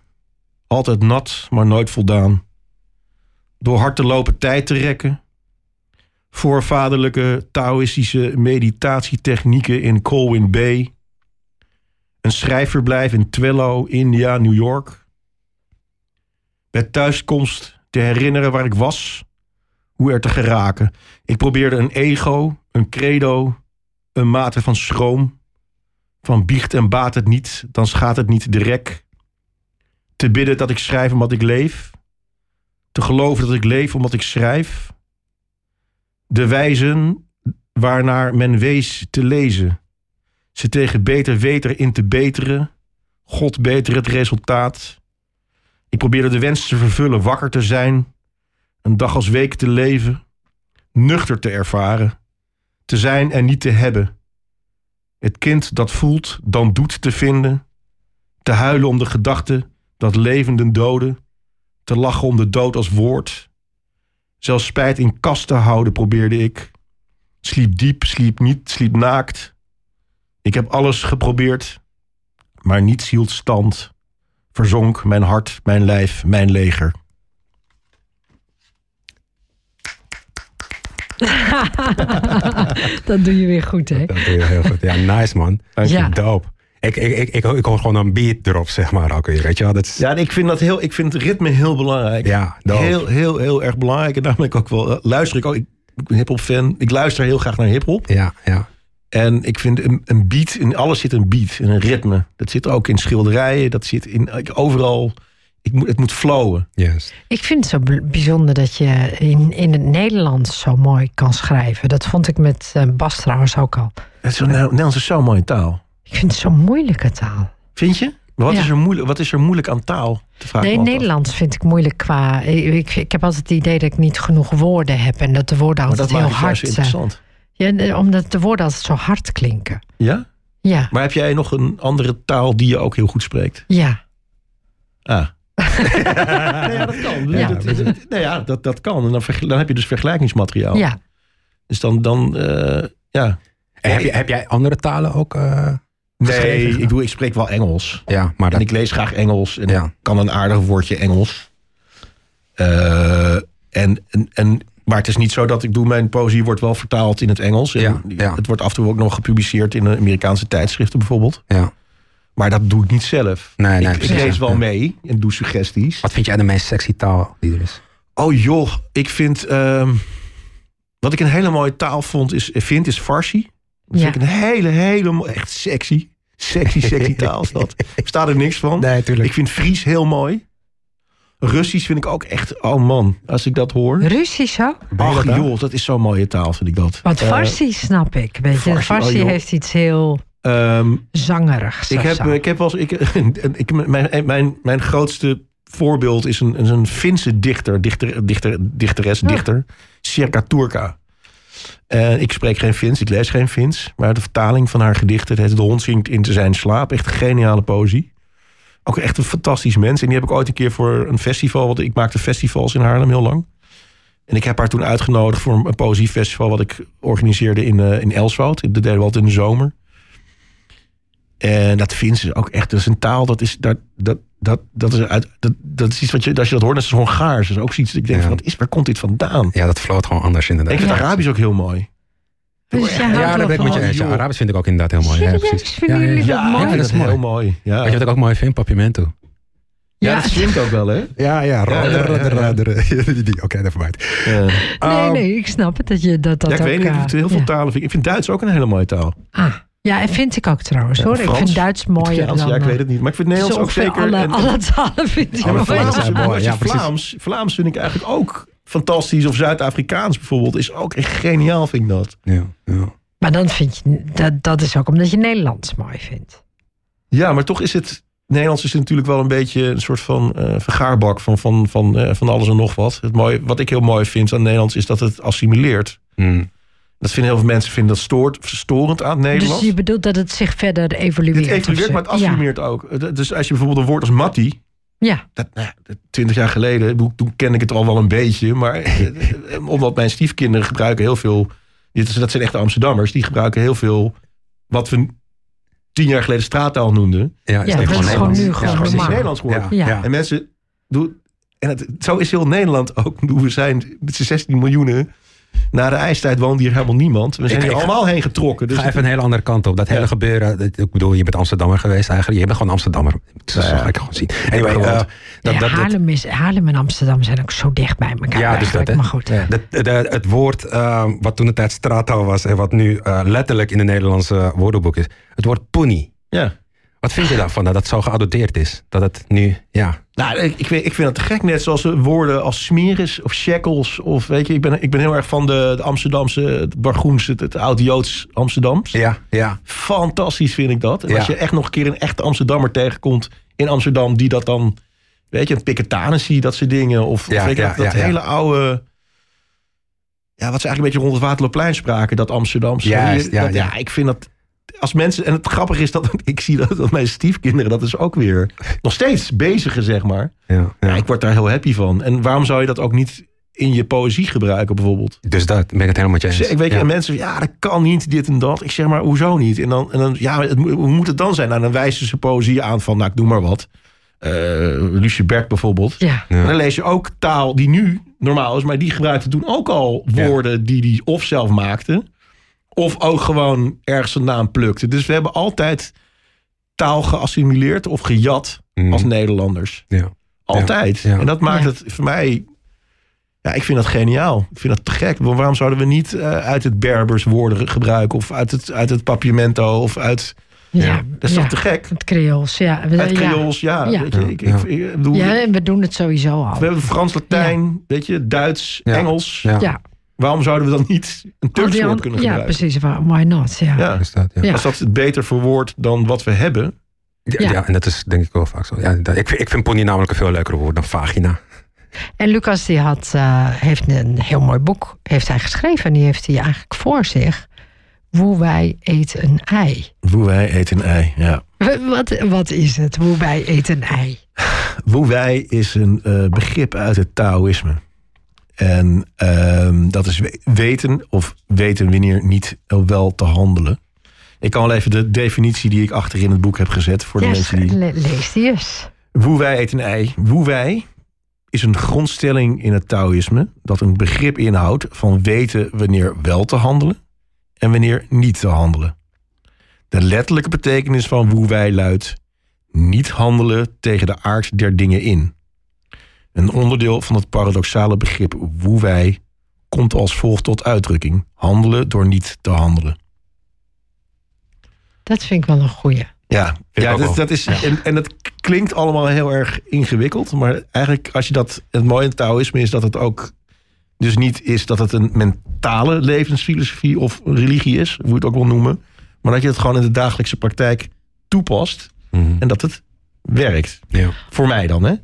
Altijd nat, maar nooit voldaan. Door hard te lopen tijd te rekken. Voorvaderlijke Taoïstische meditatietechnieken in Colwyn Bay. Een schrijfverblijf in Twello, India, New York. Bij thuiskomst te herinneren waar ik was, hoe er te geraken. Ik probeerde een ego, een credo, een mate van schroom. Van biecht en baat het niet, dan schaadt het niet de rek. Te bidden dat ik schrijf omdat ik leef. Te geloven dat ik leef omdat ik schrijf. De wijzen waarnaar men wees te lezen ze tegen beter weten in te beteren. God beter het resultaat. Ik probeerde de wens te vervullen, wakker te zijn. Een dag als week te leven. Nuchter te ervaren. Te zijn en niet te hebben. Het kind dat voelt, dan doet te vinden. Te huilen om de gedachte dat levenden doden. Te lachen om de dood als woord. Zelfs spijt in kast te houden probeerde ik. Sliep diep, sliep niet, sliep naakt. Ik heb alles geprobeerd, maar niets hield stand. Verzonk mijn hart, mijn lijf, mijn leger. dat doe je weer goed, hè? Dat doe je heel goed. Ja, nice man. Dank je. Ja. Dope. Ik, ik, ik, ik, ik hoor gewoon een beat erop, zeg maar. Ook weer, weet je wel? Dat is, Ja, en ik vind, dat heel, ik vind het ritme heel belangrijk. ja heel, heel, heel erg belangrijk. En daarom ben ik ook wel, eh, luister ik ook. Ik, ik ben hip-hop fan. Ik luister heel graag naar hip-hop. Ja, ja. En ik vind een, een beat, in alles zit een beat en een ritme. Dat zit ook in schilderijen, dat zit in ik- overal. Ik moet, het moet flowen. Yes. Ik vind het zo bijzonder dat je in, in het Nederlands zo mooi kan schrijven. Dat vond ik met eh, Bas trouwens ook al. Het is, Nederlands is zo'n mooie taal. Ik vind het zo'n moeilijke taal. Vind je? Maar wat, Ja. is er moeilijk, wat is er moeilijk aan taal? Te vragen Nee, af. Nederlands vind ik moeilijk qua. Ik, ik, ik heb altijd het idee dat ik niet genoeg woorden heb en dat de woorden Maar dat altijd heel hard zijn. interessant. Ja, omdat de woorden altijd zo hard klinken. Ja? Ja, Maar heb jij nog een andere taal die je ook heel goed spreekt? ja. Ah. nee, ja, dat kan. Ja. Dat, dat- nee, ja, dat, dat kan. En dan, dan heb je dus vergelijkingsmateriaal. ja. Dus dan, dan eh, ja. En heb, je, heb jij andere talen ook? eh, Nee, ik, doe, ik spreek wel Engels. ja, maar En dat, ik lees graag Engels. En Ja. kan een aardig woordje Engels. Eh, en, en, en, maar het is niet zo dat ik doe, mijn poëzie wordt wel vertaald in het Engels. En Ja, ja. Het wordt af en toe ook nog gepubliceerd in de Amerikaanse tijdschriften bijvoorbeeld. ja. Maar dat doe ik niet zelf. Nee, nee, ik, ik precies. lees wel mee en doe suggesties. Wat vind jij de meest sexy taal die er is? Oh joh, ik vind... ehm, wat ik een hele mooie taal vond, is, vind, is Farsi. Dat Ja. vind ik een hele, hele... Echt sexy. Sexy, sexy taal is dat. Ik sta er niks van. Nee, tuurlijk. Ik vind Fries heel mooi. Russisch vind ik ook echt... Oh man, als ik dat hoor. Russisch ook? Ach joh, dat is zo'n mooie taal, vind ik dat. Want Eh, Farsi snap ik. Weet je, Farsi, oh, heeft iets heel ehm, zangerigs. ik, heb, zo. ik heb wel eens... Ik, ik, mijn, mijn, mijn grootste voorbeeld is een, is een Finse dichter, dichter, dichter dichteres, dichter. Sirka Turka. En ik spreek geen Fins, ik lees geen Fins. Maar de vertaling van haar gedichten, het De hond zingt in zijn slaap. Echt een geniale poëzie. Ook echt een fantastisch mens. En die heb ik ooit een keer voor een festival... Want ik maakte festivals in Haarlem heel lang. En ik heb haar toen uitgenodigd voor een poëziefestival... wat ik organiseerde in, uh, in Elswoud. Dat deden we altijd in de zomer. En dat vindt ze ook echt. Is een taal, dat is, dat, dat, dat, dat is, uit, dat, dat is iets wat je, als je dat hoort, dat is Hongaars. Dat is ook iets dat ik denk, Ja. van, wat is, waar komt dit vandaan? Ja, dat floot gewoon anders En inderdaad. ik vind Ja. Arabisch ook heel mooi. Dus Ja, dat ben ik met je eens. Ja. Arabisch vind ik ook inderdaad heel mooi. Ja, precies. Vinden Ja, ja, jullie ja. dat Ja, mooi? ik vind dat dat is heel mooi. Ja, Weet je wat ik ook mooi vind? Papiamento. ja, Ja. dat zwingt ook wel, hè? Ja, ja. ja, ja, ja. Die- Oké, never mind. Ja. Nee, Ehm, nee, ik snap het dat je dat, dat Ja, ik ook... weet niet, ik eh, heel veel ja. talen. Vind ik, ik vind Duits ook een hele mooie taal. Ah, ja, en vind ik ook trouwens hoor. Ik Frans, vind Duits mooier dan... ja, ik weet het niet. Maar ik vind Nederlands ook zeker. Alle, en- alle talen vind ik mooi. Vlaams mooi, ja, precies. Vlaams, Vlaams vind ik eigenlijk ook fantastisch. Of Zuid-Afrikaans bijvoorbeeld is ook echt geniaal, vind ik dat. Ja, ja. Maar dan vind je... Dat, dat is ook omdat je Nederlands mooi vindt. Ja, maar toch is het. Nederlands is natuurlijk wel een beetje een soort van eh, vergaarbak van, van, van, eh, van alles en nog wat. Het mooie, wat ik heel mooi vind aan Nederlands is dat het assimileert. Hmm. Dat vinden heel veel mensen vinden dat stoort, storend aan het Nederlands. Dus je bedoelt dat het zich verder evolueert? het evolueert, maar het assimileert ook. Dus als je bijvoorbeeld een woord als mattie, Ja, dat, nou twintig jaar geleden, toen ken ik het al wel een beetje. Maar eh, eh, omdat mijn stiefkinderen gebruiken heel veel. Dit is, dat zijn echte Amsterdammers, die gebruiken heel veel wat we tien jaar geleden straattaal noemden. Ja, Ja, denk dat is gewoon nu gewoon Ja, precies normaal. Nederlands geworden. Ja. En mensen doen. En het, zo is heel Nederland ook. We zijn met z'n 16 miljoenen. Na de ijstijd woonde hier helemaal niemand. We zijn Ik- hier ik allemaal heen getrokken. Dus Ga even een hele andere kant op. Dat hele gebeuren. dat- Ik bedoel, je bent Amsterdammer geweest eigenlijk. Je bent gewoon Amsterdammer. Zo Ja, ja. ga ik gewoon zien. Anyway, eh, dat, Ja, dat, dat, Haarlem, is, Haarlem en Amsterdam zijn ook zo dicht bij elkaar Ja, dus dat, hè? maar goed. Ja. dat- dat- het woord eh, wat toen de tijd straattaal was en wat nu eh, letterlijk in het Nederlandse woordenboek is. Het woord poenie. ja. Wat vind je daarvan dat het zo geadopteerd is? Dat het nu, ja. Nou, ik, ik, vind, ik vind het gek. Net zoals woorden als smeris of shekels. Of weet je, ik ben, ik ben heel erg van de, de Amsterdamse, het Bargoens, het, het oud-Joods Amsterdams. Ja, ja. Fantastisch vind ik dat. En Ja. als je echt nog een keer een echte Amsterdammer tegenkomt in Amsterdam, die dat dan, weet je, een Piketanissie, dat soort dingen. Of, Ja, of weet je, ja, dat, dat ja, ja. hele oude. Ja, wat ze eigenlijk een beetje rond het Waterloopplein spraken, dat Amsterdamse. Juist, ja, dat, ja. ik vind dat. Als mensen, en het grappige is dat ik zie dat, dat mijn stiefkinderen dat is ook weer nog steeds bezigen, zeg maar. ja, Ja. ja. ik word daar heel happy van. En waarom zou je dat ook niet in je poëzie gebruiken, bijvoorbeeld? Dus dat ben ik het helemaal met je eens. Dus ik weet je, ja. en mensen, ja, dat kan niet, dit en dat. Ik zeg maar, hoezo niet? En dan, en dan ja, het, moet- hoe moet het dan zijn? Nou, dan wijzen ze poëzie aan van, nou, ik doe maar wat. Eh Lucie Bert bijvoorbeeld. Ja. Ja. En dan lees je ook taal die nu normaal is, maar die gebruikte toen ook al Ja. woorden die die of zelf maakte, of ook gewoon ergens vandaan plukte. Dus we hebben altijd taal geassimileerd of gejat Mhm. als Nederlanders. Ja. Altijd. Ja. En dat maakt het voor mij. Ja, ik vind dat geniaal. Ik vind dat te gek. Want waarom zouden we niet eh, uit het Berbers woorden gebruiken? Of uit het, uit het Papiamento? Of uit. Ja, Dat is ja. toch te gek? Het Creools, ja. Ja. Creools, ja. Ja. Weet je, ik, ik, Ja. ik bedoel, Ja, en we doen het sowieso al. We hebben Frans, Latijn, weet je, Duits, Ja. Engels. Ja. Ja, Waarom zouden we dan niet een woord an- kunnen ja gebruiken? precies. Why why not? Ja. Ja. Is dat, ja. Ja. Als dat het beter verwoordt dan wat we hebben. Ja, Ja. ja, en dat is denk ik wel vaak zo. Ja, dat- ik, vind- ik vind pony namelijk een veel leuker woord dan vagina. En Lucas die had, eh, heeft een heel mooi boek heeft hij geschreven. En die heeft hij eigenlijk voor zich. Hoe wij eten een ei. Hoe wij eten een ei, ja. Wat, wat is het? Hoe wij eten een ei. Wu Wei is een eh, begrip uit het Taoïsme. En ehm, dat is we- weten of weten wanneer niet wel te handelen. Ik kan wel even de definitie die ik achter in het boek heb gezet voor de mensen die. le- lees die eens. Eet een ei. Wei is een grondstelling in het Taoïsme dat een begrip inhoudt van weten wanneer wel te handelen en wanneer niet te handelen. De letterlijke betekenis van Wei luidt niet handelen tegen de aard der dingen in. Een onderdeel van het paradoxale begrip Wu Wei komt als volgt tot uitdrukking: handelen door niet te handelen. Dat vind ik wel een goeie. Ja, ja dat, dat is, en, en dat klinkt allemaal heel erg ingewikkeld. Maar eigenlijk, als je dat. Het mooie in het Taoïsme is dat het ook. Dus niet is dat het een mentale levensfilosofie of religie is, hoe je het ook wil noemen. Maar dat je het gewoon in de dagelijkse praktijk toepast Mhm. en dat het werkt. Ja. Voor mij dan, hè?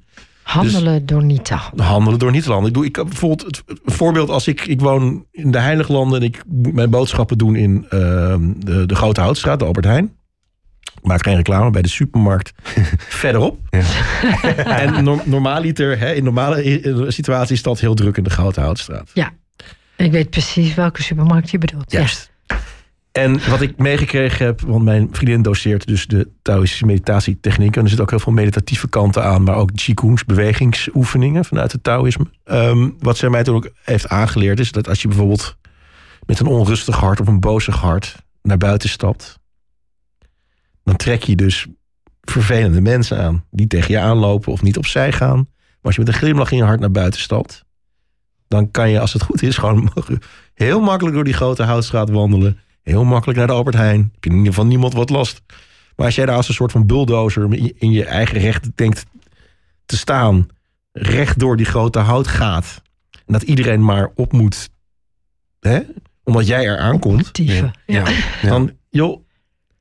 Handelen door niet te handelen. handelen door niet te landen. Ik doe ik heb bijvoorbeeld het, voorbeeld als ik ik woon in de Heilige Landen en ik moet mijn boodschappen doen in ehm, de, de Grote Houtstraat, de Albert Heijn. Ik maak geen reclame bij de supermarkt verderop. Ja. en no- normaaliter, hè, in normale i- situatie is dat heel druk in de Grote Houtstraat. Ik weet precies welke supermarkt je bedoelt. Ja. Juist. En wat ik meegekregen heb, want mijn vriendin doseert dus de Taoïstische meditatietechnieken. En er zitten ook heel veel meditatieve kanten aan, maar ook Qigong's bewegingsoefeningen vanuit het Taoïsme. Ehm, wat zij mij toen ook heeft aangeleerd is dat als je bijvoorbeeld met een onrustig hart of een bozig hart naar buiten stapt, dan trek je dus vervelende mensen aan die tegen je aanlopen of niet opzij gaan. Maar als je met een glimlach in je hart naar buiten stapt, dan kan je, als het goed is, gewoon heel makkelijk door die grote houtstraat wandelen. Heel makkelijk naar de Albert Heijn. Heb je in ieder geval niemand wat last. Maar als jij daar als een soort van bulldozer in je- eigen recht denkt te staan, recht door die grote hout gaat. En dat iedereen maar op moet, hè? omdat jij er aankomt. Dieven. Ja. Ja. Dan, joh,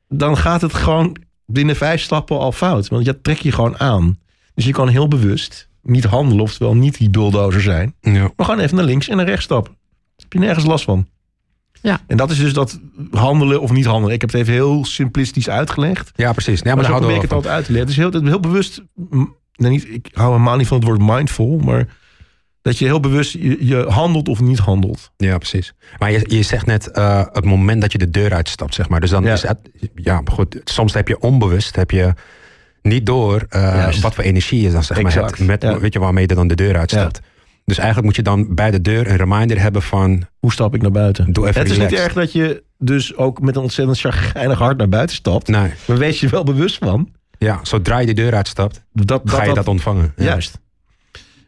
dan gaat het gewoon binnen vijf stappen al fout. Want je trek je gewoon aan. Dus je kan heel bewust niet handelen, oftewel niet die bulldozer zijn. Ja. Maar gewoon even naar links en naar rechts stappen. Heb je nergens last van. Ja. En dat is dus dat handelen of niet handelen. Ik heb het even heel simplistisch uitgelegd. ja, precies. Ja, maar maar zo probeer ik het altijd uit te leggen. Het is heel, het is heel bewust... nou niet, ik hou helemaal niet van het woord mindful, maar dat je heel bewust je, je handelt of niet handelt. Ja, precies. Maar je, je zegt net uh, het moment dat je de deur uitstapt, zeg maar. Dus dan Ja. is het, ja, maar goed. Soms heb je onbewust, heb je niet door uh, Juist. wat voor energie je dan zeg maar Exact, hebt. Met, ja. Weet je, waarmee je dan de deur uitstapt. Dus eigenlijk moet je dan bij de deur een reminder hebben van... Hoe stap ik naar buiten? Doe even het is niet erg dat je dus ook met een ontzettend chagrijnig hart naar buiten stapt. Nee, Maar wees je wel bewust van. ja, zodra je de deur uitstapt, Dat, ga je dat, ontvangen. Ja. Juist.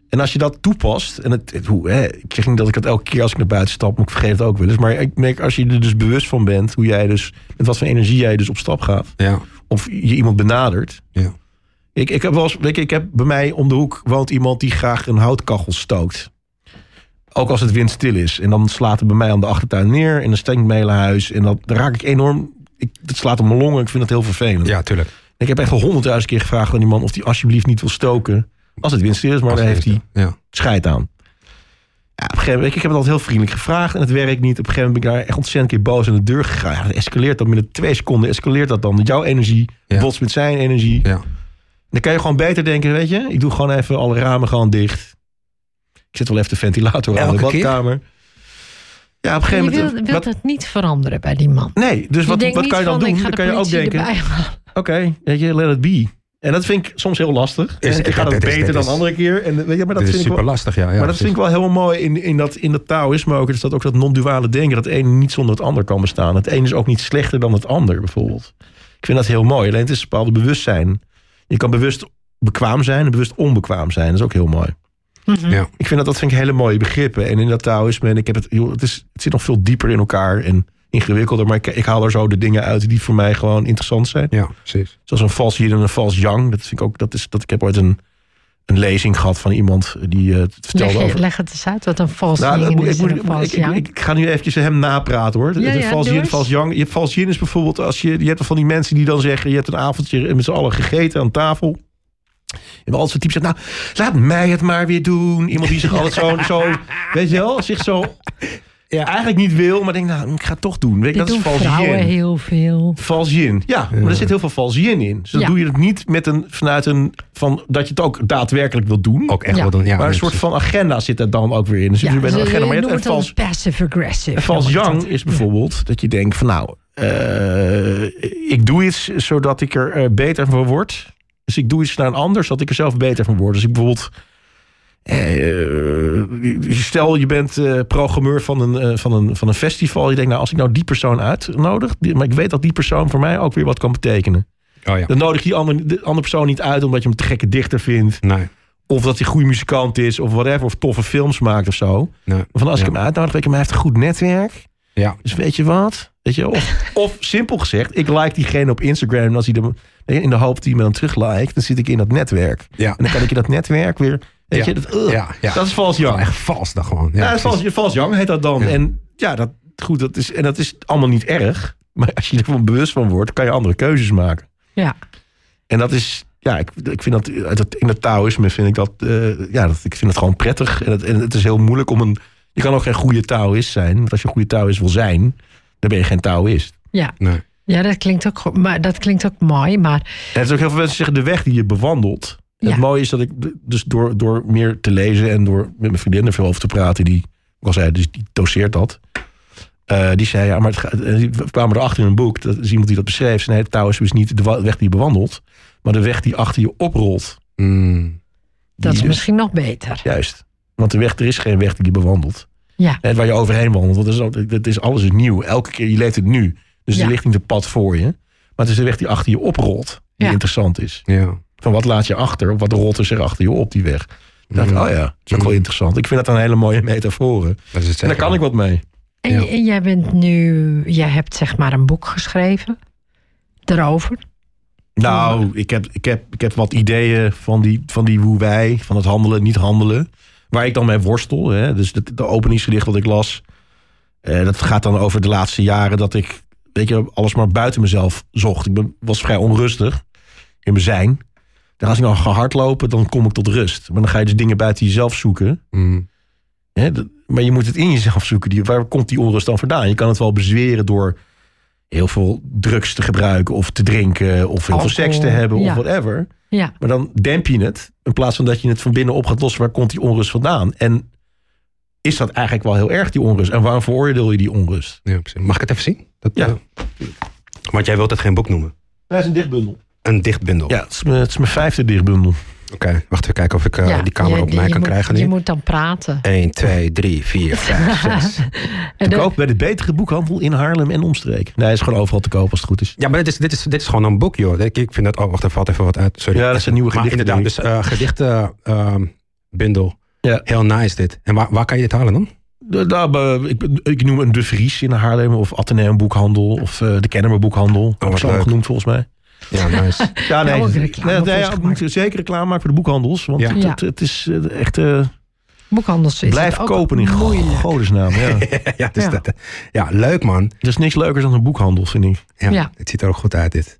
En als je dat toepast, en het, het- hoe, hè, ik zeg niet dat ik het elke keer als ik naar buiten stap, maar ik vergeet het ook wel eens. Maar ik merk als je er dus bewust van bent, hoe jij dus, met wat voor energie jij dus op stap gaat, Ja, of je iemand benadert. ja. Ik, ik heb wel eens, weet je, ik heb bij mij om de hoek woont iemand die graag een houtkachel stookt. Ook als het windstil is. En dan slaat het bij mij aan de achtertuin neer en dan stinkt mijn hele huis. En dat, dan raak ik enorm, ik, het slaat op mijn longen. Ik vind het heel vervelend. ja tuurlijk. Ik heb echt al honderdduizend keer gevraagd aan die man of hij alsjeblieft niet wil stoken. Als het windstil is, maar daar het heeft hij Ja. scheid aan. Ja, op een gegeven moment, ik heb het altijd heel vriendelijk gevraagd en het werkt niet. Op een gegeven moment ben ik daar echt ontzettend keer boos aan de deur gegaan. Ja, dat escaleert dan binnen twee seconden, escaleert dat dan. Jouw energie Ja. botst met zijn energie. Ja. Dan kan je gewoon beter denken, weet je, ik doe gewoon even alle ramen gewoon dicht. Ik zet wel even de ventilator aan in de Elke keer? badkamer. Ja, op een Je gegeven wilt, moment... wilt wat- het niet veranderen bij die man. nee, dus Je wat, wat kan je dan van, ik doen? ga Dan de kan je ook denken, oké, weet je, let it be. En dat vind ik soms heel lastig. Is- En ik ga dat is- beter dan is- andere keer. En, weet je, maar dat Dat is vind ik wel, super lastig, ja. ja maar dat precies. vind ik wel heel mooi in, in, dat, in dat Taoïsme ook. Er staat ook dat non-duale denken. Dat het een niet zonder het ander kan bestaan. Het een is ook niet slechter dan het ander, bijvoorbeeld. Ik vind dat heel mooi. Alleen het is een bepaalde bewustzijn. Je kan bewust bekwaam zijn en bewust onbekwaam zijn. Dat is ook heel mooi. Mhm. Ja. Ik vind dat, dat vind ik hele mooie begrippen. En in dat Taoïsme, en ik heb het, joh, het, is, het zit nog veel dieper in elkaar en ingewikkelder. Maar ik, ik haal er zo de dingen uit die voor mij gewoon interessant zijn. Ja, precies. Zoals een vals yin en een vals yang. Dat vind ik ook, dat is, dat, ik heb ooit een, een lezing gehad van iemand die eh, het vertelde Leg, over... leg het eens uit wat een vals Nou, is ik, vals ik, ik, ga nu eventjes hem napraten hoor. Ja, de ja, vals yin, vals yang. Je hebt vals yin is bijvoorbeeld als je, je hebt van die mensen die dan zeggen, je hebt een avondje met z'n allen gegeten aan tafel. En altijd zo'n type zegt, nou, laat mij het maar weer doen. Iemand die zich altijd zo, zo weet je wel, zich zo eigenlijk niet wil, maar denkt, nou, ik ga het toch doen. Weet je, dat is vals vrouwen yin. heel veel. Vals yin. Ja, maar er zit heel veel vals yin in. Dus dan Ja. doe je het niet met een, vanuit een, van, dat je het ook daadwerkelijk wil doen. Ook echt Ja. wel doen. Ja, maar een soort van agenda zit er dan ook weer in. Dus je Ja, met een ze agenda. Maar je hebt een vals, passive-aggressive. en vals yang is bijvoorbeeld dat je denkt van nou, eh, ik doe iets zodat ik er eh, beter van word. Dus ik doe iets naar een ander zodat ik er zelf beter van word. Dus ik bijvoorbeeld, stel je bent eh, programmeur van een, eh, van, een, van een festival. Je denkt nou als ik nou die persoon uitnodig, die- maar ik weet dat die persoon voor mij ook weer wat kan betekenen. Oh ja. Dan nodig je die andere, de andere persoon niet uit omdat je hem te gekke dichter vindt. Nee. Of dat hij een goede muzikant is of whatever. Of toffe films maakt of zo. nee. Van als ik hem uitnodig, weet je, maar hij heeft een goed netwerk. Ja. Dus weet je wat? Weet je, of, of simpel gezegd, ik like diegene op Instagram. En als hij de, in de hoop dat hij me dan terug liked, dan zit ik in dat netwerk. Ja. En dan kan ik in dat netwerk weer. Weet Ja. je, dat, ugh, Ja, ja. dat is vals jong. echt vals dan gewoon. Ja, dat vals, vals jong heet dat dan. Ja. En ja, dat, goed, dat is, en dat is allemaal niet erg. Maar als je ervan bewust van wordt, kan je andere keuzes maken. Ja. En dat is, ja, ik, ik vind dat het, in het Taoïsme vind ik dat, eh, ja, dat, ik vind het gewoon prettig. En het, en het is heel moeilijk om een, je kan ook geen goede Taoïst zijn. Want als je een goede Taoïst wil zijn, dan ben je geen Taoïst. Ja. Nee. Ja, dat klinkt ook, maar dat klinkt ook mooi. Maar En het is ook heel veel mensen zeggen de weg die je bewandelt. Ja. Het mooie is dat ik dus door, door meer te lezen en door met mijn vriendin er veel over te praten, die, ik al zei, dus die doseert dat. Eh, die zei, ja, maar het gaat, en we kwamen erachter in een boek, dat is iemand die dat beschreef. Ze zei, nee, Taoïsme is niet de weg die je bewandelt, maar de weg die achter je oprolt. Mm. dat is dus- misschien nog beter. Juist. Want de weg, er is geen weg die je bewandelt. Ja. En waar je overheen wandelt. Want dat is, dat is, alles is nieuw. Elke keer, je leeft het nu. Dus Ja. er ligt niet een pad voor je. Maar het is de weg die achter je oprolt. Die Ja. interessant is. Ja. Van wat laat je achter? Wat rolt er zich achter je op die weg? Dacht ik, Mm. oh ja, dat is ook wel Mm. interessant. Ik vind dat een hele mooie het En daar kan ik wat mee. En, Ja. en jij bent nu, jij hebt zeg maar een boek geschreven daarover. Nou, ik heb, ik heb, ik heb wat ideeën van die, van die hoe wij, van het handelen, niet handelen. Waar ik dan mee worstel. Hè? Dus de, de openingsgedicht wat ik las. eh, dat gaat dan over de laatste jaren dat ik, weet je, alles maar buiten mezelf zocht. Ik ben, was vrij onrustig in mijn zijn. En als ik dan ga hardlopen, dan kom ik tot rust. Maar dan ga je dus dingen buiten jezelf zoeken. Mm. Hè? Maar je moet het in jezelf zoeken. Die, waar komt die onrust dan vandaan? Je kan het wel bezweren door heel veel drugs te gebruiken of te drinken of heel veel seks te hebben ja. of whatever. Ja, Maar dan demp je het in plaats van dat je het van binnen op gaat lossen. Waar komt die onrust vandaan? En is dat eigenlijk wel heel erg die onrust? En waarom veroordeel je die onrust? Ja. Mag ik het even zien? Dat, Ja. eh, want jij wilt het geen boek noemen. Dat is een dichtbundel. Een dichtbundel. Ja, het is mijn, het is mijn vijfde dichtbundel. Oké, wacht even kijken of ik eh, ja. die camera Je- op mij je kan moet- krijgen Je nu. moet dan praten. 1, 2, 3, 4, 5, 6. En Te koop bij de betere boekhandel in Haarlem en omstreek. Nee, hij is gewoon overal te koop als het goed is. Ja, maar dit is, dit, is, dit is gewoon een boek, joh. Ik, ik vind dat... Oh, wacht, er valt even wat uit. Sorry. Ja, dat zijn nieuwe Maar gedichten, inderdaad, dus uh, gedichtenbundel. Ja. Heel nice dit. En waar, waar kan je dit halen dan? De, daar, eh, ik, ik noem een De Vries in Haarlem of Atheneum Boekhandel of eh, de Kennemer Boekhandel. Ook Oh, wat zo leuk. genoemd volgens mij. Ja, nice. Ja, nee, nee, reclame nee, ja, zeker reclame maken voor de boekhandels. Want Ja. het, Ja. het, het is eh, echt... eh, boekhandels is blijf kopen in godesnaam. Ja. ja, dus Ja. Dat, ja, leuk man. Er is niks leukers dan een boekhandel, vind ik. Ja, Ja. Het ziet er ook goed uit, dit.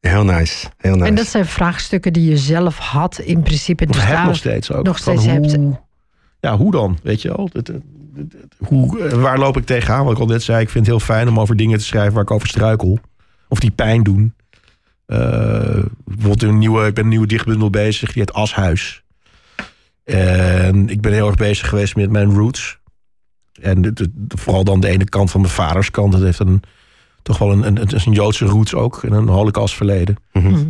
Heel nice. Heel nice. En dat zijn vraagstukken die je zelf had in principe. Dus daar- nog steeds ook. nog steeds hebt. hoe, Ja, hoe dan? Weet je wel? Hoe, eh, waar loop ik tegenaan? Wat ik al net zei, ik vind het heel fijn om over dingen te schrijven waar ik over struikel. Of die pijn doen. Eh, bijvoorbeeld een nieuwe, ik ben een nieuwe dichtbundel bezig, die heet Ashuis. En ik ben heel erg bezig geweest met mijn roots. En de- de- vooral dan de ene kant van mijn vaders kant. Dat heeft een, toch wel een, een, het is een Joodse roots ook. En een holocaust verleden. Mhm. Hm.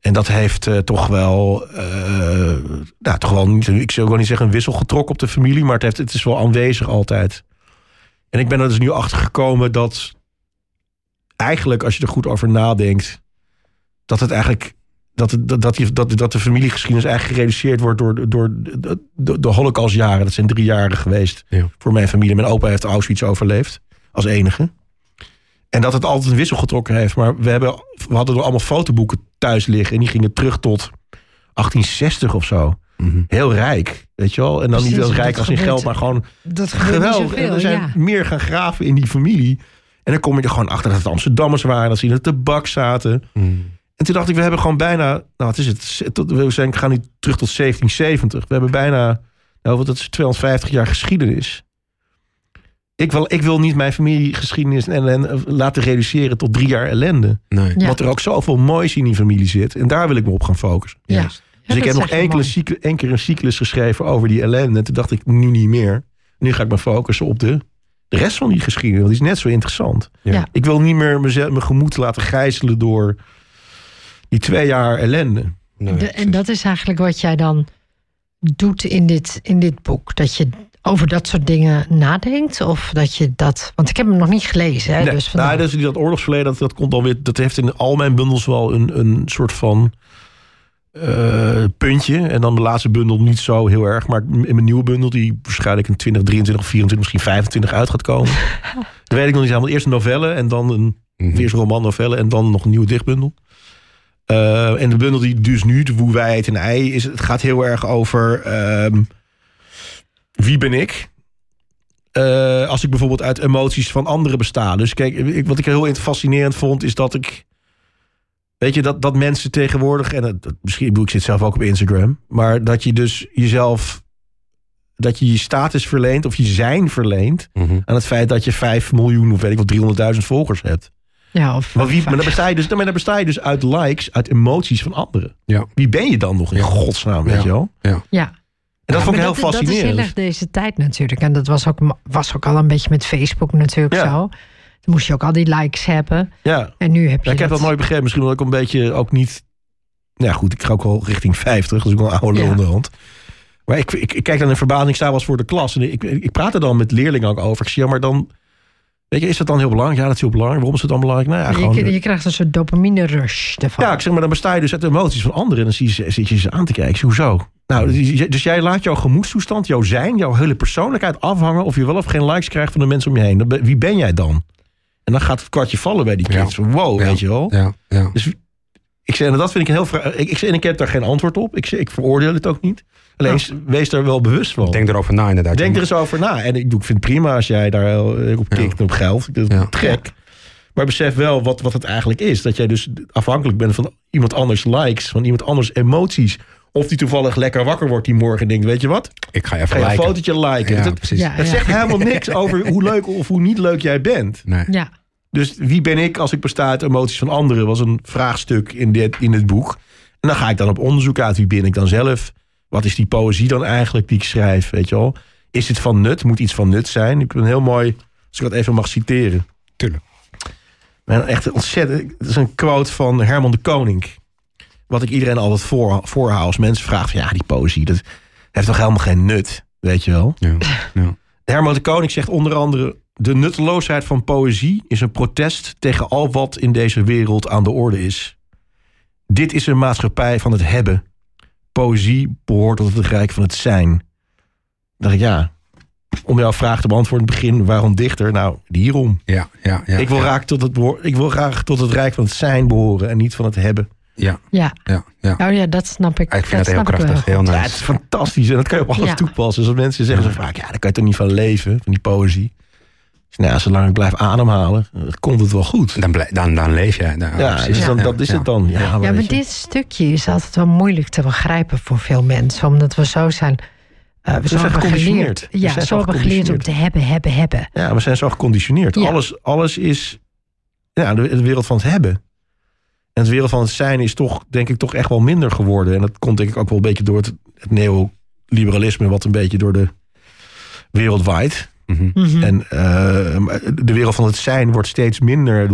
En dat heeft eh, toch wel, eh, nou, toch wel niet, ik zou wel niet zeggen een wissel getrokken op de familie, maar het, heeft, het is wel aanwezig altijd. En ik ben er dus nu achter gekomen dat eigenlijk, als je er goed over nadenkt, dat het eigenlijk, dat, dat, dat, die- dat, dat de familiegeschiedenis eigenlijk gereduceerd wordt door, door de, de, de holocaustjaren. Dat zijn drie jaren geweest Ja. voor mijn familie. Mijn opa heeft Auschwitz overleefd, als enige. En dat het altijd een wissel getrokken heeft. Maar we, hebben, we hadden er allemaal fotoboeken thuis liggen. En die gingen terug tot 1860 of zo. Mhm. Heel rijk, weet je wel. En dan Precies, niet als rijk als in gebeurt- geld, maar gewoon Dat geweldig. En zoveel, er zijn ja. meer gaan graven in die familie. En dan kom je er gewoon achter dat het Amsterdammers waren. Dat ze in het tabak zaten. Mhm. En toen dacht ik, we hebben gewoon bijna... Nou, wat is het? Tot- We zijn, gaan nu terug tot 1770. We hebben bijna... Nou, wat dat is 250 jaar geschiedenis. Ik wil, ik wil niet mijn familiegeschiedenis en, en laten reduceren tot drie jaar ellende. Nee. Ja. Want er ook zoveel moois in die familie zit. En daar wil ik me op gaan focussen. Ja. Dus ik heb nog enkele cyclus, één keer een cyclus geschreven over die ellende. En toen dacht ik, nu niet meer. Nu ga ik me focussen op de, de rest van die geschiedenis. Want die is net zo interessant. Ja. Ja. Ik wil niet meer mezelf, mijn gemoed laten gijzelen door die twee jaar ellende. Nee, De- en dat is eigenlijk wat jij dan doet in dit, in dit boek. Dat je over dat soort dingen nadenkt. Of dat je dat. Want ik heb hem nog niet gelezen. Hè, Nee, dus vandaar. nou, dat, is- dat oorlogsverleden, dat, dat komt alweer. Dat heeft in al mijn bundels wel een, een soort van eh, puntje. En dan de laatste bundel niet zo heel erg. Maar in mijn nieuwe bundel, die waarschijnlijk in 2023, 24, misschien 25 uit gaat komen. dat weet ik nog niet helemaal. Eerst een novelle en dan een Mhm. Eerst een roman, novelle en dan nog een nieuwe dichtbundel. Eh, en de bundel die dus nu, de Hoe wij het en ei, is, het gaat heel erg over ehm, wie ben ik? Eh, als ik bijvoorbeeld uit emoties van anderen besta. Dus kijk, ik, wat ik heel fascinerend vond, is dat ik Weet je, dat, dat mensen tegenwoordig, en dat, misschien ik bedoel ik zit zelf ook op Instagram, maar dat je dus jezelf, dat je je status verleent of je zijn verleent Mhm. aan het feit dat je 5 miljoen of weet ik wat 300.000 volgers hebt. Ja, of, Maar, wie, maar, dan besta je dus, maar dan besta je dus uit likes, uit emoties van anderen. Ja. Wie ben je dan nog in Ja. godsnaam, weet Ja. je wel? ja. En dat vond ik heel dat, Dat is fascinerend. heel erg deze tijd natuurlijk. En dat was ook, was ook al een beetje met Facebook natuurlijk Ja. zo. Dan moest je ook al die likes hebben. ja. En nu heb je Ja, ik heb dat nooit begrepen. Misschien omdat ik een beetje ook niet... Nou ja, goed, ik ga ook wel richting 50. Dus ik wel een oude lul Ja. in de hand. Maar ik, ik, ik kijk dan in verbazing, ik sta wel eens voor de klas. En ik, ik praat er dan met leerlingen ook over. Ik zie, ja, maar dan... Weet je, is dat dan heel belangrijk? Ja, dat is heel belangrijk. Waarom is het dan belangrijk? Nou ja, gewoon... je, je krijgt een soort dopamine rush ervan. Ja, ik zeg maar, dan besta je dus uit de emoties van anderen. En dan zie je, zit je ze aan te kijken. Ik zeg, Hoezo? Nou, dus- dus jij laat jouw gemoedstoestand, jouw zijn, jouw hele persoonlijkheid afhangen... of je wel of geen likes krijgt van de mensen om je heen. Wie ben jij dan? En dan gaat het kwartje vallen bij die Ja. kids. Van, Wow, Ja. weet je wel? Ja, ja. Ik zeg, en dat vind ik een heel ik, ik, zeg, en ik heb daar geen antwoord op. Ik, zeg, ik veroordeel het ook niet. Alleen wees daar wel bewust van. Denk erover na inderdaad. Denk er eens over na. En ik, doe- ik vind het prima als jij daar eh, op kikt en op geld. Dat is Ja. gek. Maar besef wel wat, wat het eigenlijk is. Dat jij dus afhankelijk bent van iemand anders likes. Van iemand anders emoties. Of die toevallig lekker wakker wordt die morgen en denkt... weet je wat, Ik ga ga even je een liken. fotootje liken. Ja. Ja. het zegt helemaal niks over hoe leuk of hoe niet leuk jij bent. Nee. Ja, Dus wie ben ik als ik besta uit emoties van anderen? Was een vraagstuk in dit, in het boek. En dan ga ik dan op onderzoek uit. Wie ben ik dan zelf? Wat is die poëzie dan eigenlijk die ik schrijf? Weet je wel? Is het van nut? Moet iets van nut zijn? Ik ben heel mooi, als ik dat even mag citeren. Tuurlijk. Maar echt ontzettend. Het is een quote van Herman de Koning. Wat ik iedereen altijd voor, voorhoud. Als mensen vragen van ja, die poëzie, dat heeft toch helemaal geen nut? Weet je wel? Ja. Ja. Herman de Koning zegt onder andere... de nutteloosheid van poëzie is een protest tegen al wat in deze wereld aan de orde is. Dit is een maatschappij van het hebben. Poëzie behoort tot het rijk van het zijn. Dan dacht ik, ja, om jouw vraag te beantwoorden in het begin... waarom dichter? Nou, hierom. Ja, ja, ja. ik, wil ja. graag tot het behoor- ik wil graag tot het rijk van het zijn behoren... en niet van het hebben. Ja, ja. ja, ja. Oh ja, dat snap ik. Ik vind dat het heel krachtig. Heel goed. nice. Ja, het is fantastisch en dat kan je op alles Ja. toepassen. Dus als mensen zeggen zo vaak, ja, daar kan je toch niet van leven, van die poëzie. Dus nou, ja, zolang ik blijf ademhalen, eh, komt het wel goed. Dan, dan, dan leef jij. Nou, Ja, precies. dus dan, Ja, dat is ja. het dan. Ja, maar Ja, dit stukje is altijd wel moeilijk te begrijpen voor veel mensen. Omdat we zo zijn... eh, we zo zijn hebben geconditioneerd. geleerd. We Ja, zijn zo zo hebben geleerd om te hebben, hebben, hebben. Ja, we zijn zo geconditioneerd. Ja. Alles, alles is ja, de, de wereld van het hebben. En de wereld van het zijn is toch, denk ik, toch echt wel minder geworden. En dat komt denk ik ook wel een beetje door het, het neoliberalisme... wat een beetje door de wereld waait. Mhm. En eh, de wereld van het zijn wordt steeds minder.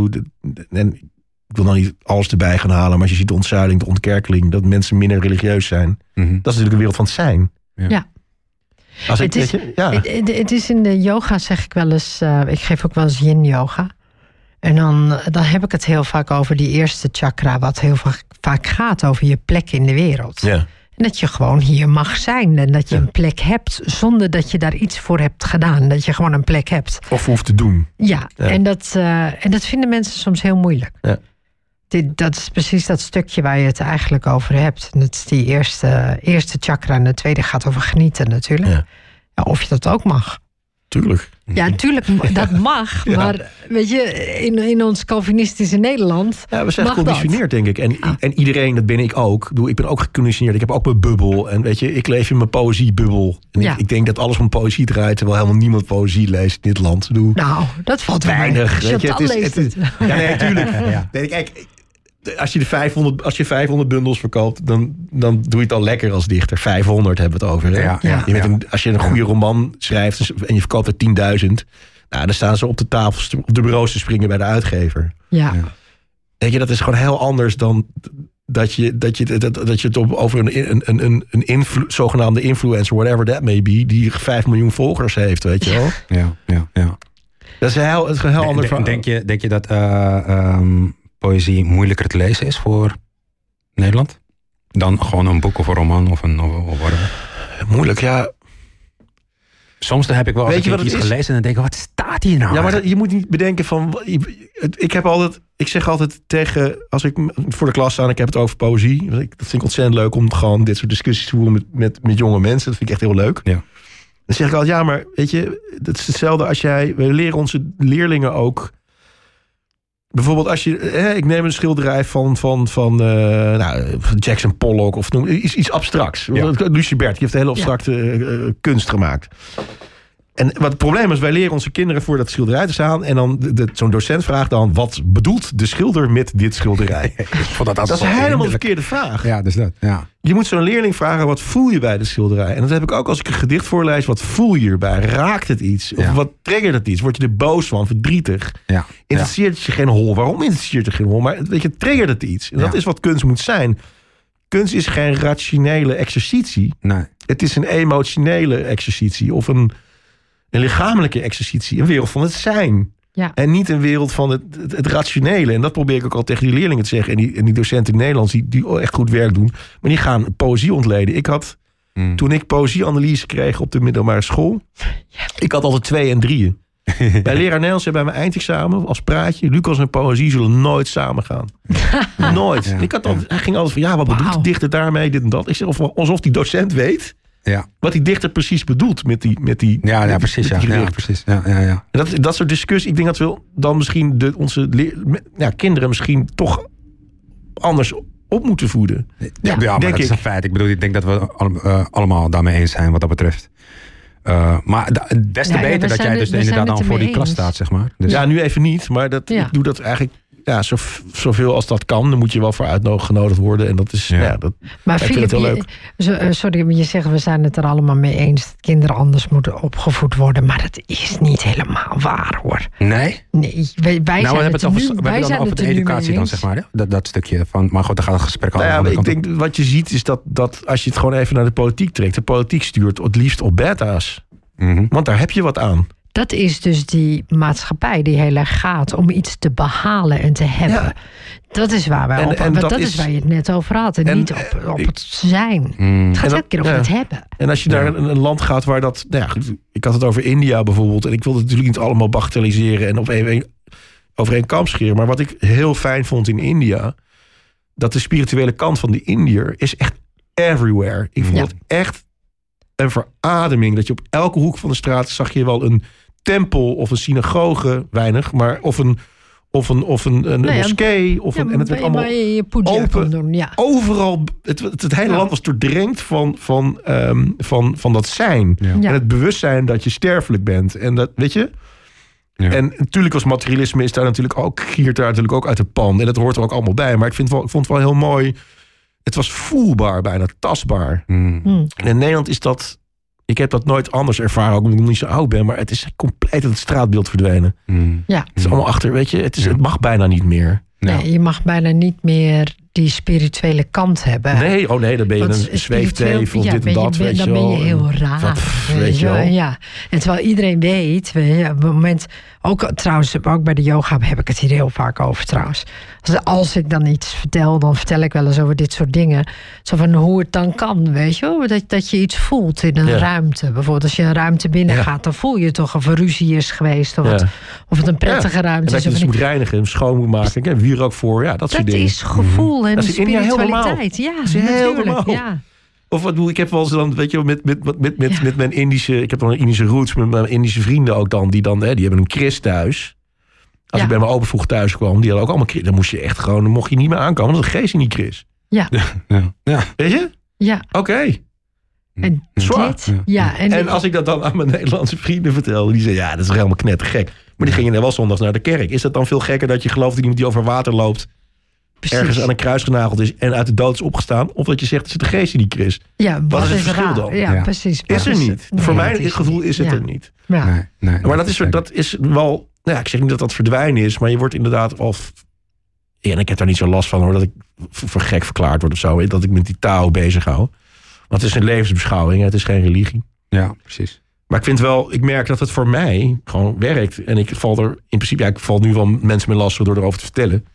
En ik wil dan niet alles erbij gaan halen, maar als je ziet de ontzuiling, de ontkerkeling, dat mensen minder religieus zijn, Mhm. dat is natuurlijk de wereld van het zijn. Ja. Ja. Als ik, Het is- weet je, ja. Het, is in de yoga, zeg ik wel eens. eh, ik geef ook wel eens yin yoga. En dan, dan heb ik het heel vaak over die eerste chakra, wat heel vaak, vaak gaat over je plek in de wereld. ja. En dat je gewoon hier mag zijn en dat je Ja. een plek hebt zonder dat je daar iets voor hebt gedaan. Dat je gewoon een plek hebt. Of hoeft te doen. Ja, Ja. En, dat, eh, en dat vinden mensen soms heel moeilijk. Ja. Dit, dat is precies dat stukje waar je het eigenlijk over hebt. En dat is die eerste, eerste chakra en de tweede gaat over genieten natuurlijk. Of je dat ook mag. Tuurlijk. Ja, natuurlijk, dat mag. Ja. Maar weet je, in, in ons Calvinistische Nederland. Ja, we zijn Mag geconditioneerd, denk ik. En, Ja. en iedereen, dat ben ik ook. Ik bedoel, Ik ben ook geconditioneerd. Ik heb ook mijn bubbel. En weet je, ik leef in mijn poëziebubbel. En Ja. ik, ik denk dat alles om poëzie draait, terwijl helemaal niemand poëzie leest in dit land. Bedoel, Nou, dat valt weinig. weet je, Chantal leest het. het. Ja, nee, tuurlijk. Ja. Nee, kijk, als je, de 500, als je 500 bundels verkoopt, dan, dan doe je het al lekker als dichter. 500 hebben we het over. Hè? Ja, ja, Je ja. een, als je een goede roman schrijft dus- en je verkoopt er 10.000, nou, dan staan ze op de tafel, op de bureaus te springen bij de uitgever. Ja, Ja. Weet je, dat is gewoon heel anders dan dat je, dat je, dat, dat je het op, over een, een, een, een, een influ- zogenaamde influencer, whatever that may be, die 5 miljoen volgers heeft, weet je wel. Ja, ja, ja. Dat is een heel, het is een heel De- ander de- verhaal. denk, je, denk je dat eh, ehm, poëzie moeilijker te lezen is voor Nederland? Dan gewoon een boek of een roman of een of, of whatever? Moeilijk, ja. Soms dan heb ik wel Weet je keer het iets is? gelezen en dan denk ik, wat staat hier nou? Ja, maar dat, je moet niet bedenken van. Ik heb altijd. Ik zeg altijd tegen. Als ik voor de klas sta en ik heb het over poëzie. ik- Dat vind ik ontzettend leuk om gewoon dit soort discussies te voeren met, met, met jonge mensen. Dat vind ik echt heel leuk. Ja. Dan zeg ik altijd, ja, maar weet je, het is hetzelfde als jij. We leren onze leerlingen ook. Bijvoorbeeld als je, eh, ik neem een schilderij van, van, van eh, nou, Jackson Pollock of noem iets, iets abstracts. Ja. Lucie Bert, die heeft een hele abstracte eh, kunst gemaakt. En wat het probleem is, wij leren onze kinderen voor dat schilderij te staan. En dan zo'n docent vraagt dan: wat bedoelt de schilder met dit schilderij? Ik vond dat, dat is helemaal de verkeerde vraag. Ja, dus dat. Ja. Je moet zo'n leerling vragen: wat voel je bij de schilderij? En dat heb ik ook als ik een gedicht voorlees. Wat voel je erbij? Raakt het iets? Of Ja. wat triggert het iets? Word je er boos van? Verdrietig? Ja. Interesseert het je geen hol? Waarom interesseert het je geen hol? Maar weet je, triggert het iets? En dat is wat kunst moet zijn. Kunst is geen rationele exercitie. Nee. Het is een emotionele exercitie. Of een, een lichamelijke exercitie. Een wereld van het zijn. Ja. En niet een wereld van het, het, het rationele. En dat probeer ik ook al tegen die leerlingen te zeggen. En die, en die docenten in Nederlands, die, die echt goed werk doen. Maar die gaan poëzie ontleden. Ik had, Mm. toen ik poëzieanalyse kreeg op de middelbare school... Ik had altijd twee en drieën. bij leraar Nederlands zei bij mijn eindexamen als praatje... Lucas en poëzie zullen nooit samen gaan. nooit. Ja, ik had altijd, hij ging altijd van, ja, wat bedoelt de dichter daarmee, dit en dat. Ik zeg, of, alsof die docent weet Ja. wat die dichter precies bedoelt met die, met die, Ja, ja, precies. met Ja, die ja, precies. Ja, ja, ja. En Dat, dat soort discussie, ik denk dat we dan misschien de, onze ja, kinderen misschien toch anders op moeten voeden. Ja, Ja, ja, maar denk dat is ik. een feit. Ik bedoel, ik denk dat we al- eh, allemaal daarmee eens zijn wat dat betreft. Eh, maar des te Ja, ja, we beter dat jij dus we zijn inderdaad dan voor die klas staat, zeg maar. Dus, Ja, nu even niet, maar dat, Ja. ik doe dat eigenlijk ja, zo, zoveel als dat kan. Dan moet je wel voor uitgenodigd worden. En dat is, Ja. ja. dat, Maar ik vind het Filip, heel je- zo- eh, sorry, maar je zegt we zijn het er allemaal mee eens dat kinderen anders moeten opgevoed worden. Maar dat is niet helemaal waar hoor. Nee? Nee, wij, wij nou, we zijn hebben het het er over, nu, wij hebben dan zijn over het de educatie dan, zeg maar. Hè? Dat, dat stukje van, maar goed, dan gaat het gesprek al nou ja, aan de ik denk wat je ziet is dat, dat als je het gewoon even naar de politiek trekt. De politiek stuurt het liefst op beta's. Mhm. Want daar heb je wat aan. Dat is dus die maatschappij die heel erg gaat om iets te behalen en te hebben. Ja. Dat is waar wij En- op. en dat dat, is, is- waar je het net over had. En, En, niet op, op het zijn. Mm. Het gaat elke keer over ja. het hebben. En als je naar een, een land gaat waar dat. Nou ja, goed, ik had het over India bijvoorbeeld. En ik wil het natuurlijk niet allemaal bagatelliseren en op één, over één kam scheren. Maar wat ik heel fijn vond in India. Dat de spirituele kant van die Indiër is echt everywhere. Ik vond Ja. het echt een verademing. Dat je op elke hoek van de straat zag je wel een tempel of een synagoge, weinig, maar of een, of een, of een, een Nou moskee. Of Ja, een, en het werd allemaal je open. kon doen. Ja. overal. Het, het, het hele Ja. land was doordrenkt van, van, ehm, van, van dat zijn. En het bewustzijn dat je sterfelijk bent. En dat, weet je? Ja. En natuurlijk als materialisme is daar natuurlijk ook, giert daar natuurlijk ook uit de pan. En dat hoort er ook allemaal bij. Maar ik, vind wel, ik vond het wel heel mooi. Het was voelbaar, bijna tastbaar. Mm. Hm. En in Nederland is dat. Ik heb dat nooit anders ervaren, ook omdat ik nog niet zo oud ben. Maar het is compleet uit het straatbeeld verdwenen. Mm. Ja. Het is allemaal achter, weet je. Het, is, Ja. het mag bijna niet meer. Ja. Nee, je mag bijna niet meer die spirituele kant hebben. Nee, oh nee, dan ben je Want een zweefteef of ja, dit en je- dat. ben- weet je dan ben je heel En raar. weet weet je wel. Ja. En terwijl iedereen weet, weet je, op het moment, ook trouwens, ook bij de yoga heb ik het hier heel vaak over trouwens. Als, als ik dan iets vertel, dan vertel ik wel eens over dit soort dingen. Zo van hoe het dan kan, weet je wel? Dat, dat je iets voelt in een Ja. ruimte. Bijvoorbeeld als je een ruimte binnen Ja. gaat, dan voel je toch of er ruzie is geweest. Of, Ja. het, of het een prettige En ruimte dat is. je of dus moet reinigen, schoon moet maken. Ik heb wier ook voor, ja, dat soort Dat dingen. is gevoel en Dat is heel normaal. spiritualiteit. Ja, is heel natuurlijk. normaal. Ja. Of wat doe ik? heb wel eens dan, weet je, wel, met, met, met, met, met, met mijn Indische, ik heb dan een Indische roots met mijn Indische vrienden ook dan, die dan, hè, die hebben een Chris thuis. Als Ja. ik bij mijn open vroeg thuis kwam, die hadden ook allemaal Chris. Dan moest je echt gewoon, dan mocht je niet meer aankomen, want dat geest je niet Chris. Ja. Ja. Weet je? ja. Oké. En dit, ja. En, En als ik dat dan aan mijn Nederlandse vrienden vertelde, die zeiden, ja, dat is helemaal knettergek. Maar die gingen wel zondags naar de kerk. Is dat dan veel gekker dat je gelooft dat iemand die over water loopt, precies. ergens aan een kruis genageld is en uit de dood is opgestaan? Of dat je zegt, het is de geest die niet Chris? Ja, wat, is het verschil raar? dan? Ja, Ja. precies. Is er niet. Nee, Voor mijn gevoel is het ja. er niet. Ja. Nee, nee, Maar dat is, dat is wel. Nou ja, ik zeg niet dat dat verdwijnen is, maar je wordt inderdaad al. f- Ja, en ik heb daar niet zo last van hoor, dat ik voor gek verklaard word of zo. Dat ik met die taal bezig hou. Want het is een levensbeschouwing, het is geen religie. Ja, precies. Maar ik vind wel, ik merk dat het voor mij gewoon werkt. En ik val er in principe, ja, ik val nu wel mensen met lastig door erover te vertellen.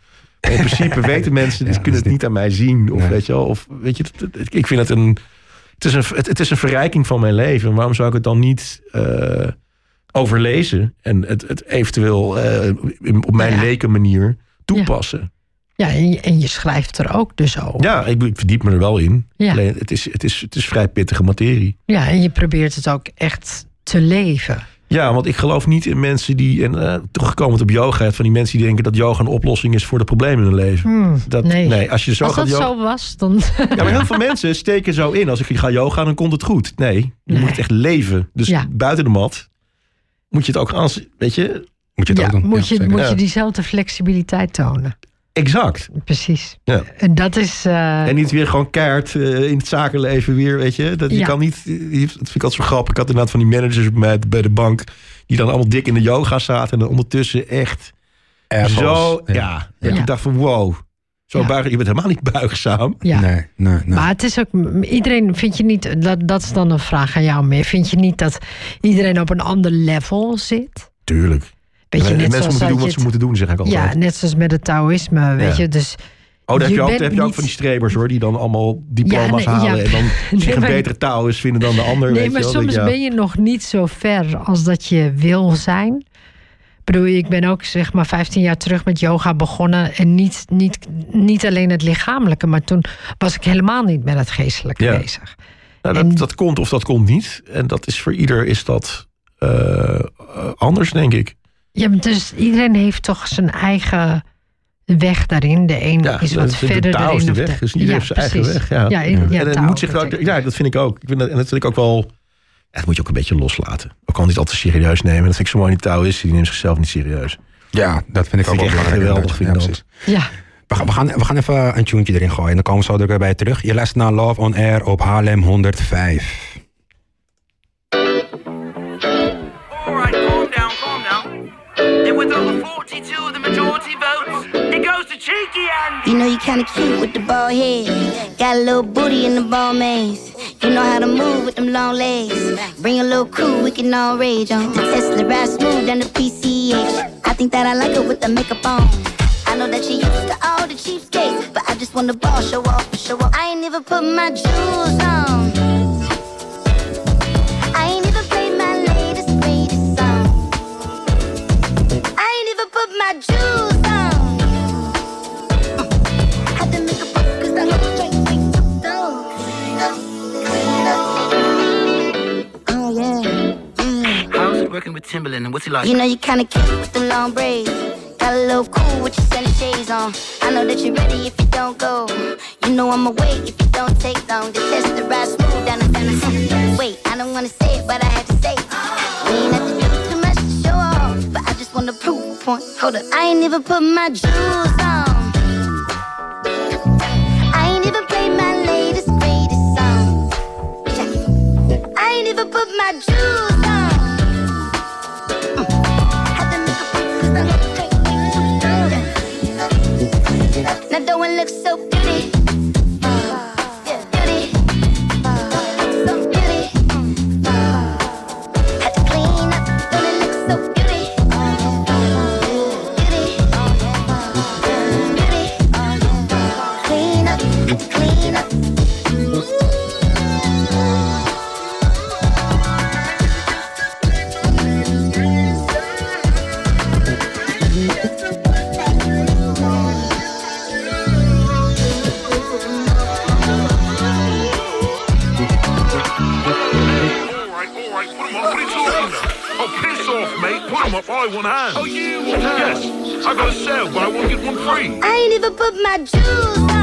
In principe weten mensen, Ja, die kunnen het niet aan mij zien. Of Nee. weet je wel, of weet je, ik vind het een. Het is een, het, het is een verrijking van mijn leven. Waarom zou ik het dan niet eh, overlezen en het, het eventueel eh, op mijn Ja. leken manier toepassen? Ja, en je, en je schrijft er ook dus over. Ja, ik, verdiep me er wel in. Ja. Alleen, het is, het, is, het is vrij pittige materie. Ja, en je probeert het ook echt te leven. Ja, want ik geloof niet in mensen die, en uh, terugkomend op yoga, van die mensen die denken dat yoga een oplossing is voor de problemen in hun leven. Hmm, dat, nee. als je zo als gaat dat yoga, zo was, dan... Ja, maar heel veel mensen steken zo in. Als ik ga yoga, dan komt het goed. Nee, je Nee. moet het echt leven. Dus Ja. buiten de mat moet je het ook als, weet je, Moet je het ja, ook doen. moet, je, moet je diezelfde flexibiliteit tonen. Exact. Precies. Ja. En dat is... eh, En niet weer gewoon keihard eh, in het zakenleven weer, weet je. Dat, je Ja. kan niet, dat vind ik altijd zo grappig. Ik had inderdaad van die managers bij, bij de bank... die dan allemaal dik in de yoga zaten... en dan ondertussen echt zo... Ja, Ja. ik dacht van wow. Zo Ja. buigen, je bent helemaal niet buigzaam. ja. Nee, nee, nee. Maar het is ook, iedereen, vind je niet, dat, dat is dan een vraag aan jou meer. Vind je niet dat iedereen op een ander level zit? Tuurlijk. Weet je, net mensen zoals moeten doen wat ze moeten doen, zeg ik altijd. Ja, net zoals met het Taoïsme, weet Ja. je. Dus Oh, daar heb je, ook, heb je ook niet- van die strebers hoor, die dan allemaal diploma's Ja, nee, halen ja. en dan zich Nee, een maar- betere taal is vinden dan de ander. Nee, weet maar je wel. soms Dat, ja. ben je nog niet zo ver als dat je wil zijn. Ik bedoel, ik ben ook zeg maar 15 jaar terug met yoga begonnen. En niet, niet, niet alleen het lichamelijke, maar toen was ik helemaal niet met het geestelijke bezig. Nou, dat, en- dat komt of dat komt niet. En dat is voor ieder is dat eh, anders, denk ik. Ja, maar dus iedereen heeft toch zijn eigen weg daarin. De een Ja, is de- wat de- de verder Tao is daarin. de weg, de- dus iedereen heeft zijn eigen weg, ja. ja, in- ja, en het moet zich ja, dat vind ik ook. Ik vind dat, en dat vind ik ook wel. Dat moet je ook een beetje loslaten. Ook al niet altijd serieus nemen. Dat vind ik zo mooi in die Taoïsten. Die neemt zichzelf niet serieus. Ja, dat vind ik ook Vind wel ik echt geweldig, vind ik Ja, We gaan, we, gaan, we gaan even een tune erin gooien. En dan komen we zo er weer bij terug. Je luistert naar Love on Air op Haarlem 105. You know you kinda cute with the bald head. Got a little booty in the ball maze. You know how to move with them long legs. Bring a little crew, we can all rage on. Tesla ride smooth than the PCH. I think that I like her with the makeup on. I know that she used to all the cheapskates, but I just want the ball show off, show off. I ain't even put my jewels on. I ain't even played my latest song. I ain't even put my jewels working with Timberland and what's he like? You know you kinda cute with them long braids. Got a little cool with your sunny shades on. I know that you're ready if you don't go. You know I'ma wait if you don't take long. The test the ride smooth down the Tennessee. Wait, I don't wanna say it, but I had to say it. We ain't have to do too much to show off, but I just wanna prove a point. Hold up, I ain't even put my jewels on. I ain't even played my latest greatest song. I ain't even put my jewels Now don't it look so pretty? Put 'em up. I want hands. Oh, you want hands? Yes. I got a sale, but I won't get one free. I ain't even put my jewels on.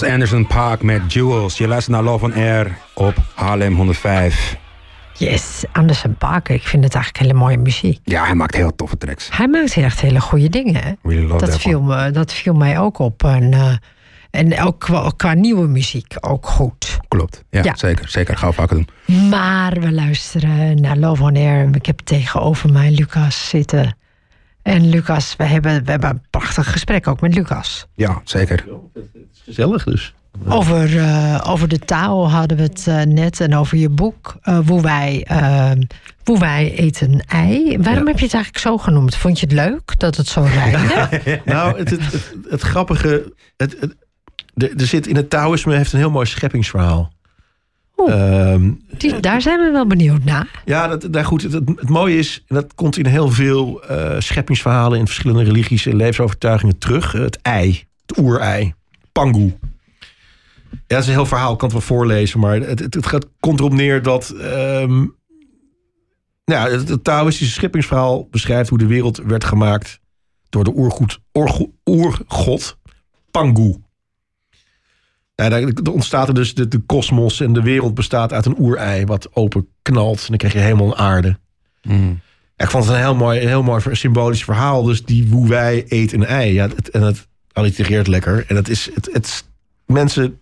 Was Anderson Paak met Jewels. Je luistert naar Love on Air op Haarlem 105. yes, Anderson Parker. Ik vind het eigenlijk hele mooie muziek. Ja, hij maakt heel toffe tracks. Hij maakt echt hele goede dingen. Really love Dat viel, me, dat viel mij ook op. En, eh, en ook qua, qua nieuwe muziek ook goed. Klopt. Ja, Ja. zeker. Zeker. Gaan we vaker doen. Maar we luisteren naar Love on Air. Ik heb tegenover mij Lucas zitten. En Lucas, we hebben, we hebben een prachtig gesprek ook met Lucas. Ja, zeker. Gezellig dus. Over, eh, over de taal hadden we het eh, net en over je boek. eh hoe, wij, eh, hoe wij eten een ei. Waarom Ja. heb je het eigenlijk zo genoemd? Vond je het leuk dat het zo rijmde? Nou, het, het, het, het grappige... Het, het, er, er zit in het Taoïsme heeft een heel mooi scheppingsverhaal. Oeh. Ehm, Die, daar zijn we wel benieuwd naar. Ja, dat, dat, goed, het, het, mooie is, en dat komt in heel veel eh, scheppingsverhalen in verschillende religies en levensovertuigingen terug. Het ei, het oerei, pangu. Ja, dat is een heel verhaal, ik kan het wel voorlezen, maar het, het, het gaat, komt erop neer dat. ehm, nou, het, het Taoïstische scheppingsverhaal beschrijft hoe de wereld werd gemaakt door de oergoed, oergo- oergod Pangu. Ja, daar ontstaat er dus de, de kosmos en de wereld bestaat uit een oerei wat open knalt. En dan krijg je hemel en aarde. Mm. Ja, ik vond het een heel mooi, een heel mooi symbolisch verhaal. Dus die hoe wij eet een ei. Ja, het, en het allitereert lekker. En het is, het, het, mensen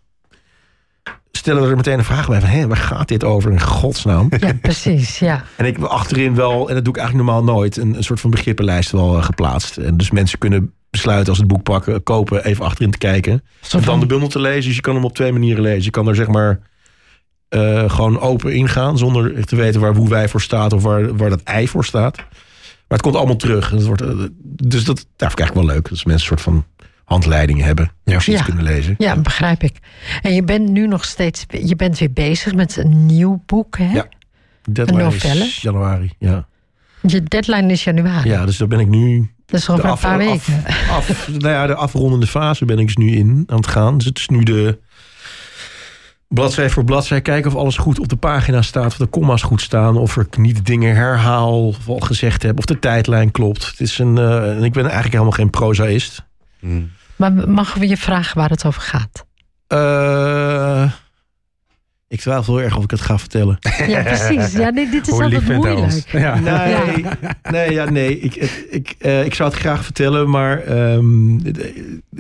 stellen er meteen een vraag bij van, hé, waar gaat dit over in godsnaam? Ja, precies. Ja. En ik heb achterin wel, en dat doe ik eigenlijk normaal nooit, een, een soort van begrippenlijst wel eh, geplaatst. En dus mensen kunnen besluiten als het boek pakken, kopen, even achterin te kijken. En dan de bundel te lezen. Dus je kan hem op twee manieren lezen. Je kan er zeg maar eh, gewoon open ingaan, zonder te weten waar hoe wij voor staat of waar, waar dat ei voor staat. Maar het komt allemaal terug. En het wordt, eh, dus dat, daar vind ik eigenlijk wel leuk. Dat mensen een soort van handleidingen hebben. Ja. Als Ja. kunnen lezen. ja, begrijp ik. En je bent nu nog steeds... Je bent weer bezig met een nieuw boek, hè? Ja. Deadline is novelle? januari. Ja. Je deadline is januari. ja, dus daar ben ik nu Dat is over een paar weken. af, nou ja, de afrondende fase ben ik dus nu in aan het gaan. Dus het is nu de bladzij voor bladzij. Kijken of alles goed op de pagina staat. Of de comma's goed staan. Of ik niet dingen herhaal. Of al gezegd heb. Of de tijdlijn klopt. Het is een, eh, en ik ben eigenlijk helemaal geen prozaïst. Mm. Maar mogen we je vragen waar het over gaat? Eh, ik twijfel heel erg of ik het ga vertellen. Ja, precies. Ja, nee, dit is Hoe altijd moeilijk. Ja. Nee, nee, ja, nee. Ik, ik, eh, ik zou het graag vertellen. Maar ehm,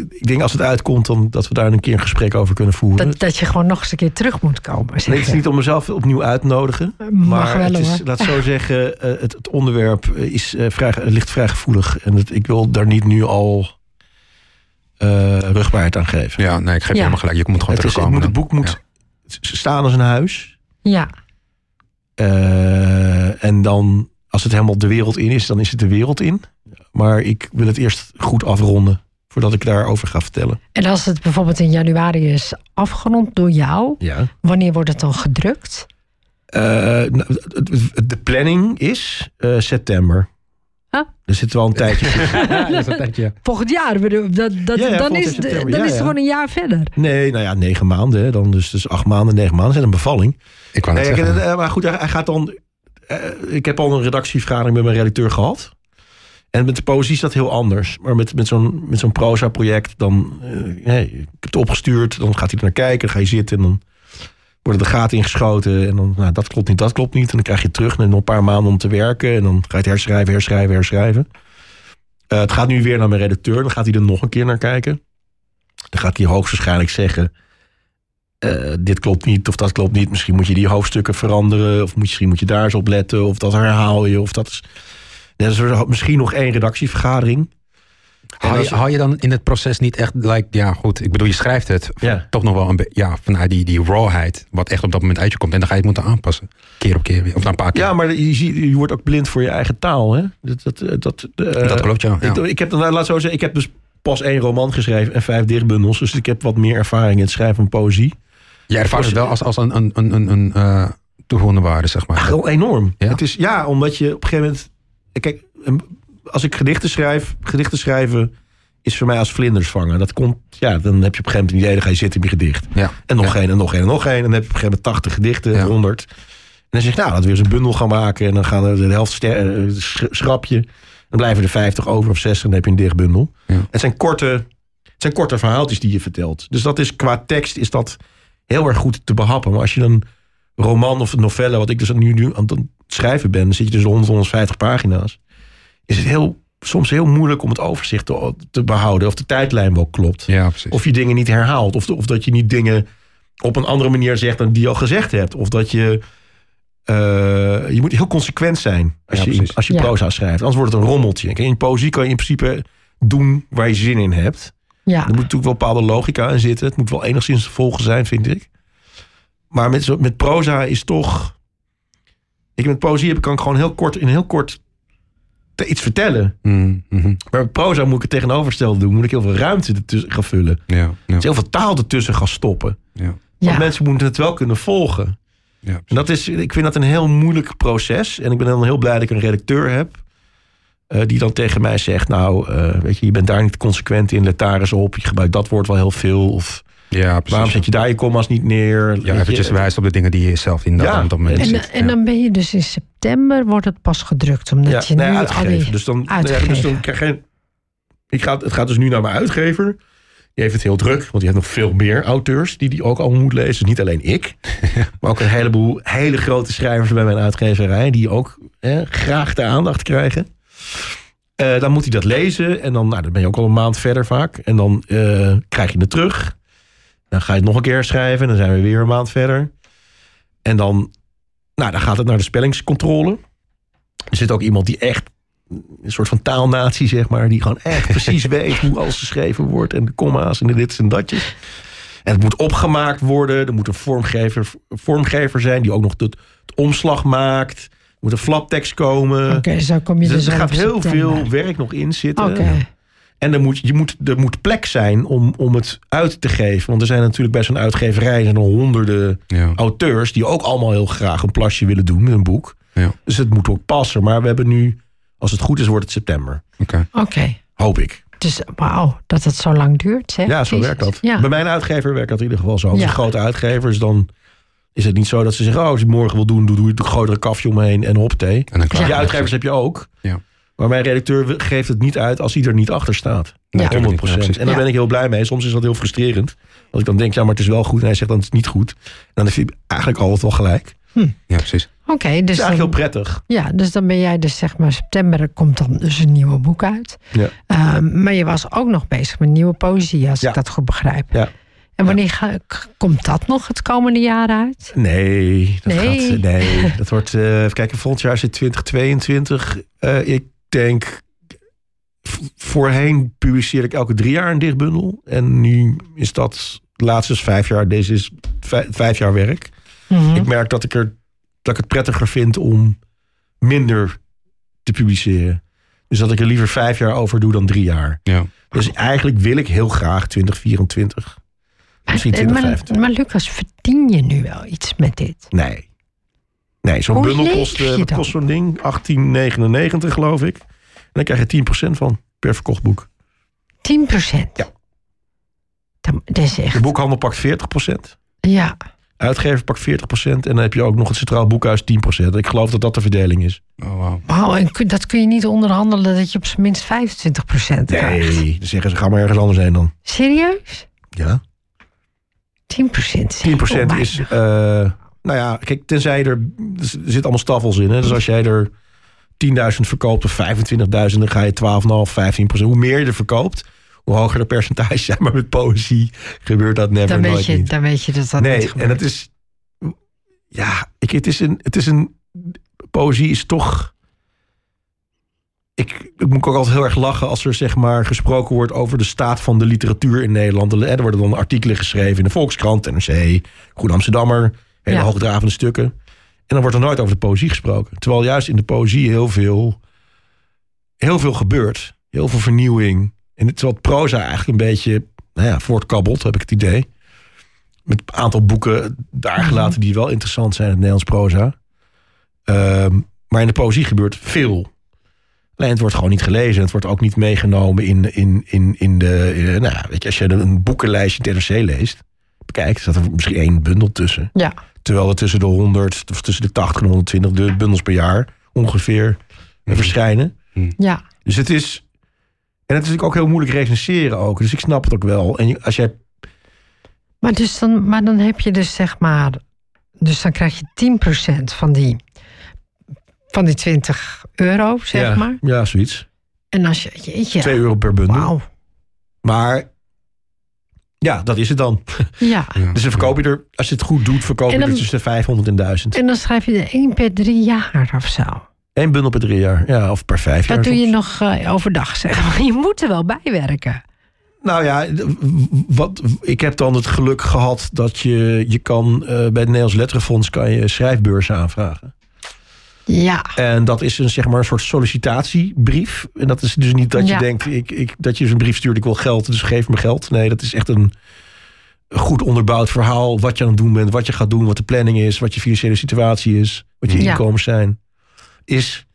ik denk als het uitkomt. Dan, dat we daar een keer een gesprek over kunnen voeren. Dat, dat je gewoon nog eens een keer terug moet komen. zeg Nee, het is niet om mezelf opnieuw uit te nodigen. Mag maar wel, het is, hoor. laat zo zeggen, eh, het, het onderwerp is, eh, vrij, ligt vrij gevoelig. En het, ik wil daar niet nu al eh rugbaarheid aan geven. Ja, nee, ik geef je Ja. helemaal gelijk. Je moet gewoon het, is, het, terugkomen. moet, het boek moet staan als een huis. Ja, Eh, en dan, als het helemaal de wereld in is, dan is het de wereld in. Maar ik wil het eerst goed afronden voordat ik daarover ga vertellen. en als het bijvoorbeeld in januari is afgerond door jou, Ja. wanneer wordt het dan gedrukt? Eh, nou, de planning is eh, september. Ah. Er zit wel een tijdje Ja, dat is een tijdje. Volgend jaar, bedoel, dat, dat, Ja, ja, dan, is, dan ja, is het gewoon een jaar verder. Nee, nou ja, negen maanden. Hè. Dan dus, dus acht maanden, negen maanden. Dat is een bevalling. Ik wou net Nee, zeggen. eh, maar goed, hij hij gaat dan... eh, ik heb al een redactievergadering met mijn redacteur gehad. En met de poëzie is dat heel anders. Maar met, met zo'n met zo'n proza-project, dan... eh, nee, ik heb het opgestuurd, dan gaat hij er naar kijken. Dan ga je zitten en dan worden de gaten ingeschoten. En dan, nou, dat klopt niet, dat klopt niet. En dan krijg je terug en nog een paar maanden om te werken. En dan ga je het herschrijven, herschrijven, herschrijven. Eh, het gaat nu weer naar mijn redacteur. Dan gaat hij er nog een keer naar kijken. Dan gaat hij hoogstwaarschijnlijk zeggen... eh, dit klopt niet of dat klopt niet. Misschien moet je die hoofdstukken veranderen. Of misschien moet je daar eens op letten. Of dat herhaal je. Of dat is misschien nog één redactievergadering. Haal je, dan in het proces niet echt, like, ja goed, ik bedoel, je schrijft het Ja. toch nog wel een beetje, ja, vanuit die, die rawheid, wat echt op dat moment uit je komt. En dan ga je het moeten aanpassen, keer op keer weer, of na een paar keer. Ja, maar je, je wordt ook blind voor je eigen taal. Hè? Dat, dat, eh, dat, eh, dat klopt, ja. ja. Ik, ik heb, dan, laat zo zeggen, ik heb dus pas één roman geschreven en vijf dichtbundels. Dus ik heb wat meer ervaring in het schrijven van poëzie. Je ervaart het wel als, als een, een, een, een, een toegevoegde waarde, zeg maar. Ach, enorm. Ja? Het is, ja, omdat je op een gegeven moment... Kijk, een- als ik gedichten schrijf... Gedichten schrijven is voor mij als vlinders vangen. Dat komt, ja, dan heb je op een gegeven moment een idee... dan ga je zitten in je gedicht. Ja. En nog Ja. één, en nog één, en nog één. En dan heb je op een gegeven moment 80 gedichten, Ja. 100. En dan zeg je, nou, laten we eens een bundel gaan maken. En dan gaan er de helft ster- eh, sch- schrap je. Dan blijven er 50 over of 60. En dan heb je een dichtbundel. Ja. Het, zijn korte, het zijn korte verhaaltjes die je vertelt. Dus dat is qua tekst is dat heel erg goed te behappen. Maar als je een roman of een novelle, wat ik dus nu, nu aan het schrijven ben... dan zit je dus 100, 150 pagina's. Is het heel, soms heel moeilijk om het overzicht te, te behouden. Of de tijdlijn wel klopt. Ja. Of je dingen niet herhaalt. Of, of dat je niet dingen op een andere manier zegt dan die je al gezegd hebt. Of dat je. eh, je moet heel consequent zijn als Ja, je, als je Ja. proza schrijft. Anders wordt het een rommeltje. In poëzie kan je in principe doen waar je zin in hebt. Ja. Er moet natuurlijk wel bepaalde logica in zitten. Het moet wel enigszins te volgen zijn, vind ik. Maar met, met proza is toch... Ik met poëzie heb, kan ik gewoon heel kort, in heel kort iets vertellen. Mm, mhm. Maar proza moet ik het tegenovergestelde doen. Moet ik heel veel ruimte ertussen gaan vullen. Ja, ja, Dus heel veel taal ertussen gaan stoppen. ja. Want Ja. mensen moeten het wel kunnen volgen. ja. En dat is, ik vind dat een heel moeilijk proces. En ik ben dan heel blij dat ik een redacteur heb. eh, die dan tegen mij zegt: Nou, eh, weet je, je bent daar niet consequent in. Let daar eens op. Je gebruikt dat woord wel heel veel. Of ja, precies. waarom zet je daar je commas niet neer? Ja, je, eventjes wijst op de dingen die je zelf in dat, Ja, moment en-. En, dan ben je dus in september wordt het pas gedrukt. Omdat ja, je nee, nu al uitgegeven. die... Dus dan, nee, dus dan krijg je. Ik ga, het gaat dus nu naar mijn uitgever. Die heeft het heel druk, want die heeft nog veel meer auteurs die die ook allemaal moet lezen. Dus niet alleen ik, maar ook een heleboel hele grote schrijvers bij mijn uitgeverij die ook hè, graag de aandacht krijgen. Eh, dan moet hij dat lezen en dan, nou, dan ben je ook al een maand verder vaak. En dan eh, krijg je het terug. Dan ga je het nog een keer schrijven en dan zijn we weer een maand verder. En dan, nou, dan gaat het naar de spellingscontrole. Er zit ook iemand die echt een soort van taalnatie, zeg maar, die gewoon echt precies weet hoe alles geschreven wordt en de komma's en de dit's en datjes. En het moet opgemaakt worden. Er moet een vormgever, vormgever zijn die ook nog het, het omslag maakt. Er moet een flaptekst komen. Oké, zo kom je Dus dus er gaat heel veel werk nog in zitten. Oké. En er moet, je moet, er moet plek zijn om, om het uit te geven. Want er zijn natuurlijk bij zo'n uitgeverij zijn er honderden Ja. auteurs die ook allemaal heel graag een plasje willen doen met een boek. Ja. Dus het moet ook passen. Maar we hebben nu, als het goed is, wordt het september. Oké. Oké. Hoop ik. Dus wauw, dat het zo lang duurt. Zeg. Ja, zo werkt dat. Ja. Bij mijn uitgever werkt dat in ieder geval zo. Als Ja. een grote uitgever is, dan is het niet zo dat ze zeggen... oh, als je het morgen wil doen, doe, doe je een grotere kafje omheen en hopthee. En dan klaar. Die uitgevers heb je ook. Ja. Maar mijn redacteur geeft het niet uit als hij er niet achter staat. Nee, Ja. 100 natuurlijk niet. Ja, precies. En daar ben ik heel blij mee. Soms is dat heel frustrerend. Als ik dan denk, ja, maar het is wel goed. En hij zegt dan, het is niet goed. En dan heeft hij eigenlijk altijd wel gelijk. Het Ja, precies. Oké, is dus, eigenlijk heel prettig. ja, dus dan ben jij dus zeg maar september er komt dan dus een nieuwe boek uit. Ja. Ehm, maar je was ook nog bezig met nieuwe poëzie, als Ja. ik dat goed begrijp. Ja. En wanneer ga- komt dat nog het komende jaar uit? Nee, dat Nee. gaat... Nee, dat wordt... eh even kijken, volgend jaar zit 2022. Eh, ik denk... Voorheen publiceerde ik elke drie jaar een dichtbundel. En nu is dat... De laatste is vijf jaar. Deze is vij- vijf jaar werk. Mhm. Ik merk dat ik, er, dat ik het prettiger vind om minder te publiceren. Dus dat ik er liever vijf jaar over doe dan drie jaar. Ja. Dus eigenlijk wil ik heel graag 2024. Misschien Eh, maar, 2025. maar Lucas, verdien je nu wel iets met dit? Nee. Nee, zo'n bundel kost, eh, wat kost zo'n ding? 18,99 geloof ik. En dan krijg je 10% van per verkocht boek. 10 procent? Ja. Dat, dat is De echt... boekhandel pakt 40%. Ja. Uitgever pakt 40%. En dan heb je ook nog het Centraal Boekhuis 10%. Ik geloof dat dat de verdeling is. Oh, wauw. Wauw, en kun- dat kun je niet onderhandelen dat je op zijn minst 25 procent krijgt. Nee, dan zeggen ze ga maar ergens anders heen dan. Serieus? Ja. 10 procent. 10% is, eh, nou ja, kijk, tenzij je er, er zitten allemaal staffels in. Hè? Dus als jij er 10.000 verkoopt of 25.000, dan ga je 12,5, 15%. Hoe meer je er verkoopt, hoe hoger de percentage zijn. Maar met poëzie gebeurt dat never Dan weet, nooit je, niet. dan weet je dat dat niet nee, en het is, ja, ik, het is een, het is een, poëzie is toch, ik, ik moet ook altijd heel erg lachen als er zeg maar gesproken wordt over de staat van de literatuur in Nederland. Er worden dan artikelen geschreven in de Volkskrant, NRC, Groen Amsterdammer, hele Ja. hoogdravende stukken. En dan wordt er nooit over de poëzie gesproken. Terwijl juist in de poëzie heel veel, heel veel gebeurt. Heel veel vernieuwing. En het terwijl proza eigenlijk een beetje nou ja, voortkabbelt, heb ik het idee. Met een aantal boeken daar gelaten die wel interessant zijn in het Nederlands proza. Ehm, maar in de poëzie gebeurt veel. Alleen het wordt gewoon niet gelezen. Het wordt ook niet meegenomen in, in, in, in de... in- nou ja, weet je, als je een boekenlijstje in het NRC leest... Bekijk, staat er misschien één bundel tussen. Ja, Terwijl er tussen de 100 of tussen de 80 en 120 de bundels per jaar ongeveer eh, verschijnen. ja. Dus het is. En het is natuurlijk ook heel moeilijk recenseren ook. Dus ik snap het ook wel. En als jij. Maar, dus dan, maar dan heb je dus zeg maar... Dus dan krijg je 10 procent van die, van die 20 euro, zeg ja, maar. Ja, zoiets. En als je... Jeetje, 2 euro per bundel. wauw. Maar. Ja, dat is het dan. Ja. Dus dan verkoop je er, als je het goed doet, verkoop je dan- er tussen de 500 en 1000. En dan schrijf je er één per drie jaar of zo. Eén bundel per drie jaar. Ja, of per vijf jaar. Dat doe je soms. nog eh, overdag, zeg maar. Je moet er wel bij werken. Nou ja, wat, ik heb dan het geluk gehad dat je, je kan eh, bij het Nederlands Letterenfonds kan je schrijfbeurzen aanvragen. Ja, En dat is een, zeg maar, een soort sollicitatiebrief. En dat is dus niet dat je Ja. denkt, ik, ik, dat je dus een brief stuurt, ik wil geld, dus geef me geld. Nee, dat is echt een goed onderbouwd verhaal. Wat je aan het doen bent, wat je gaat doen, wat de planning is, wat je financiële situatie is, wat je Ja. inkomens zijn, is.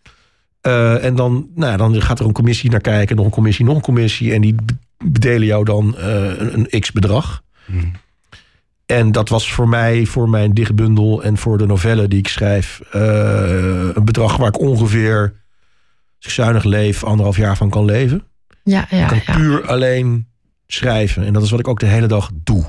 Eh, en dan, nou, ja, dan gaat er een commissie naar kijken, nog een commissie, nog een commissie. En die be- bedelen jou dan eh, een, een x bedrag. En dat was voor mij, voor mijn dichtbundel en voor de novelle die ik schrijf, eh, een bedrag waar ik ongeveer, als ik zuinig leef, anderhalf jaar van kan leven. ja, ik ja. kan ja. puur alleen schrijven. En dat is wat ik ook de hele dag doe.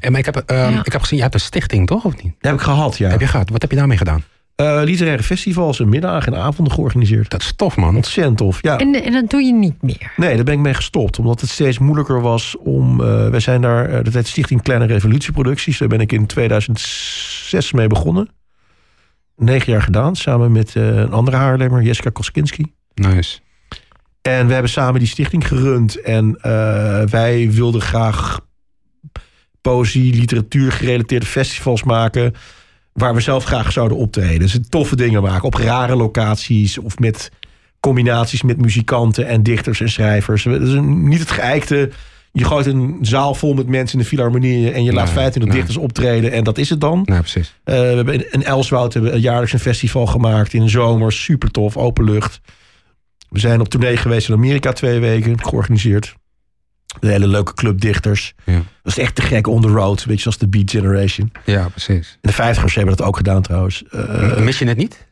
En, maar ik heb, ehm, Ja. ik heb gezien, je hebt een stichting, toch? Of niet? Dat heb ik gehad, ja. Heb je gehad? Wat heb je daarmee gedaan? Eh, literaire festivals en middagen en avonden georganiseerd. Dat is tof, man. Ontzettend tof. Ja. En, en dat doe je niet meer. Nee, daar ben ik mee gestopt. Omdat het steeds moeilijker was om... eh wij zijn daar, eh, dat heet Stichting Kleine Revolutieproducties. Daar ben ik in 2006 mee begonnen. Negen jaar gedaan, samen met eh, een andere Haarlemmer, Jessica Koskinski. Nice. En we hebben samen die stichting gerund. En eh, wij wilden graag poëzie, literatuur gerelateerde festivals maken. Waar we zelf graag zouden optreden. Dus toffe dingen maken op rare locaties. Of met combinaties met muzikanten en dichters en schrijvers. Dat is een- niet het geëikte. Je gooit een zaal vol met mensen in de filharmonie. En je laat Nee, 25 nee. dichters optreden. En dat is het dan. Precies. Eh, we hebben in, Elswoud hebben we jaarlijks een festival gemaakt in de zomer. Super tof, open lucht. We zijn op tournee geweest in Amerika twee weken, georganiseerd. Een hele leuke club dichters. Ja. Dat is echt te gek on the road, beetje zoals de Beat Generation. Ja, precies. En de vijftigers hebben dat ook gedaan trouwens. Eh, Mis je het niet?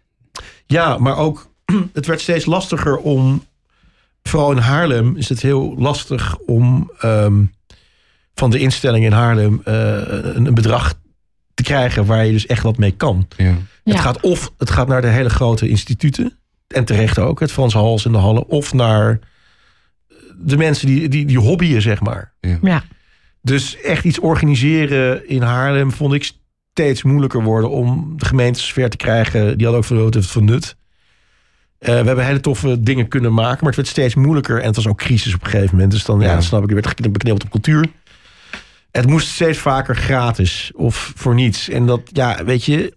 ja, maar ook, het werd steeds lastiger om, vooral in Haarlem is het heel lastig om ehm, van de instelling in Haarlem eh, een, een bedrag te krijgen waar je dus echt wat mee kan. Ja. Ja. Het gaat of het gaat naar de hele grote instituten. En terecht ook, het Frans Hals en de Hallen. Of naar de mensen die, die, die hobbyen, zeg maar. Ja. Dus echt iets organiseren in Haarlem vond ik steeds moeilijker worden om de gemeentes ver te krijgen. Die hadden ook van nut. Eh, we hebben hele toffe dingen kunnen maken, maar het werd steeds moeilijker. En het was ook crisis op een gegeven moment. Dus dan, ja, Ja. dan snap ik, je werd beknibbeld op cultuur. Het moest steeds vaker gratis of voor niets. En dat, ja, weet je,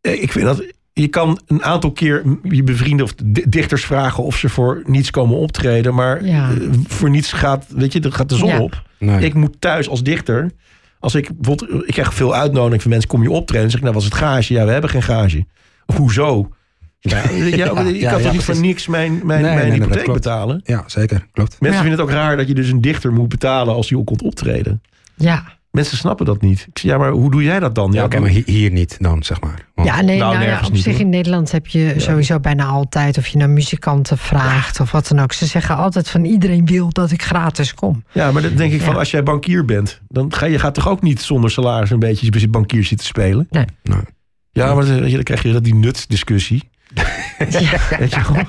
eh, ik vind dat je kan een aantal keer je bevrienden of di- dichters vragen of ze voor niets komen optreden, maar Ja. eh, voor niets gaat, weet je, er gaat de zon Ja. op. Nee. Ik moet thuis als dichter, als ik bijvoorbeeld, ik krijg veel uitnodiging van mensen, kom je optreden? Dan zeg ik, nou, was het gage? Ja, we hebben geen gage. Of hoezo? Ja, ja, ik kan ja, toch niet voor niks mijn, mijn, Nee, mijn nee, hypotheek betalen? Ja, zeker. Klopt. Mensen Ja. vinden het ook raar dat je dus een dichter moet betalen als hij ook komt optreden. Ja. Mensen snappen dat niet. Ik zeg, ja, maar hoe doe jij dat dan? Ja, oké, maar hi- hier niet dan, zeg maar. Want- Ja, nee, Nou, nou, ja, op niet, zich hoor. in Nederland heb je sowieso bijna altijd, of je nou muzikanten vraagt of wat dan ook. Ze zeggen altijd van iedereen wil dat ik gratis kom. Ja, maar dan denk ik van als jij bankier bent, dan ga je gaat toch ook niet zonder salaris een beetje bij bankier zitten spelen. Nee. Nee. Ja, maar je, dan krijg je dat die nutdiscussie. Ja. Weet je wel?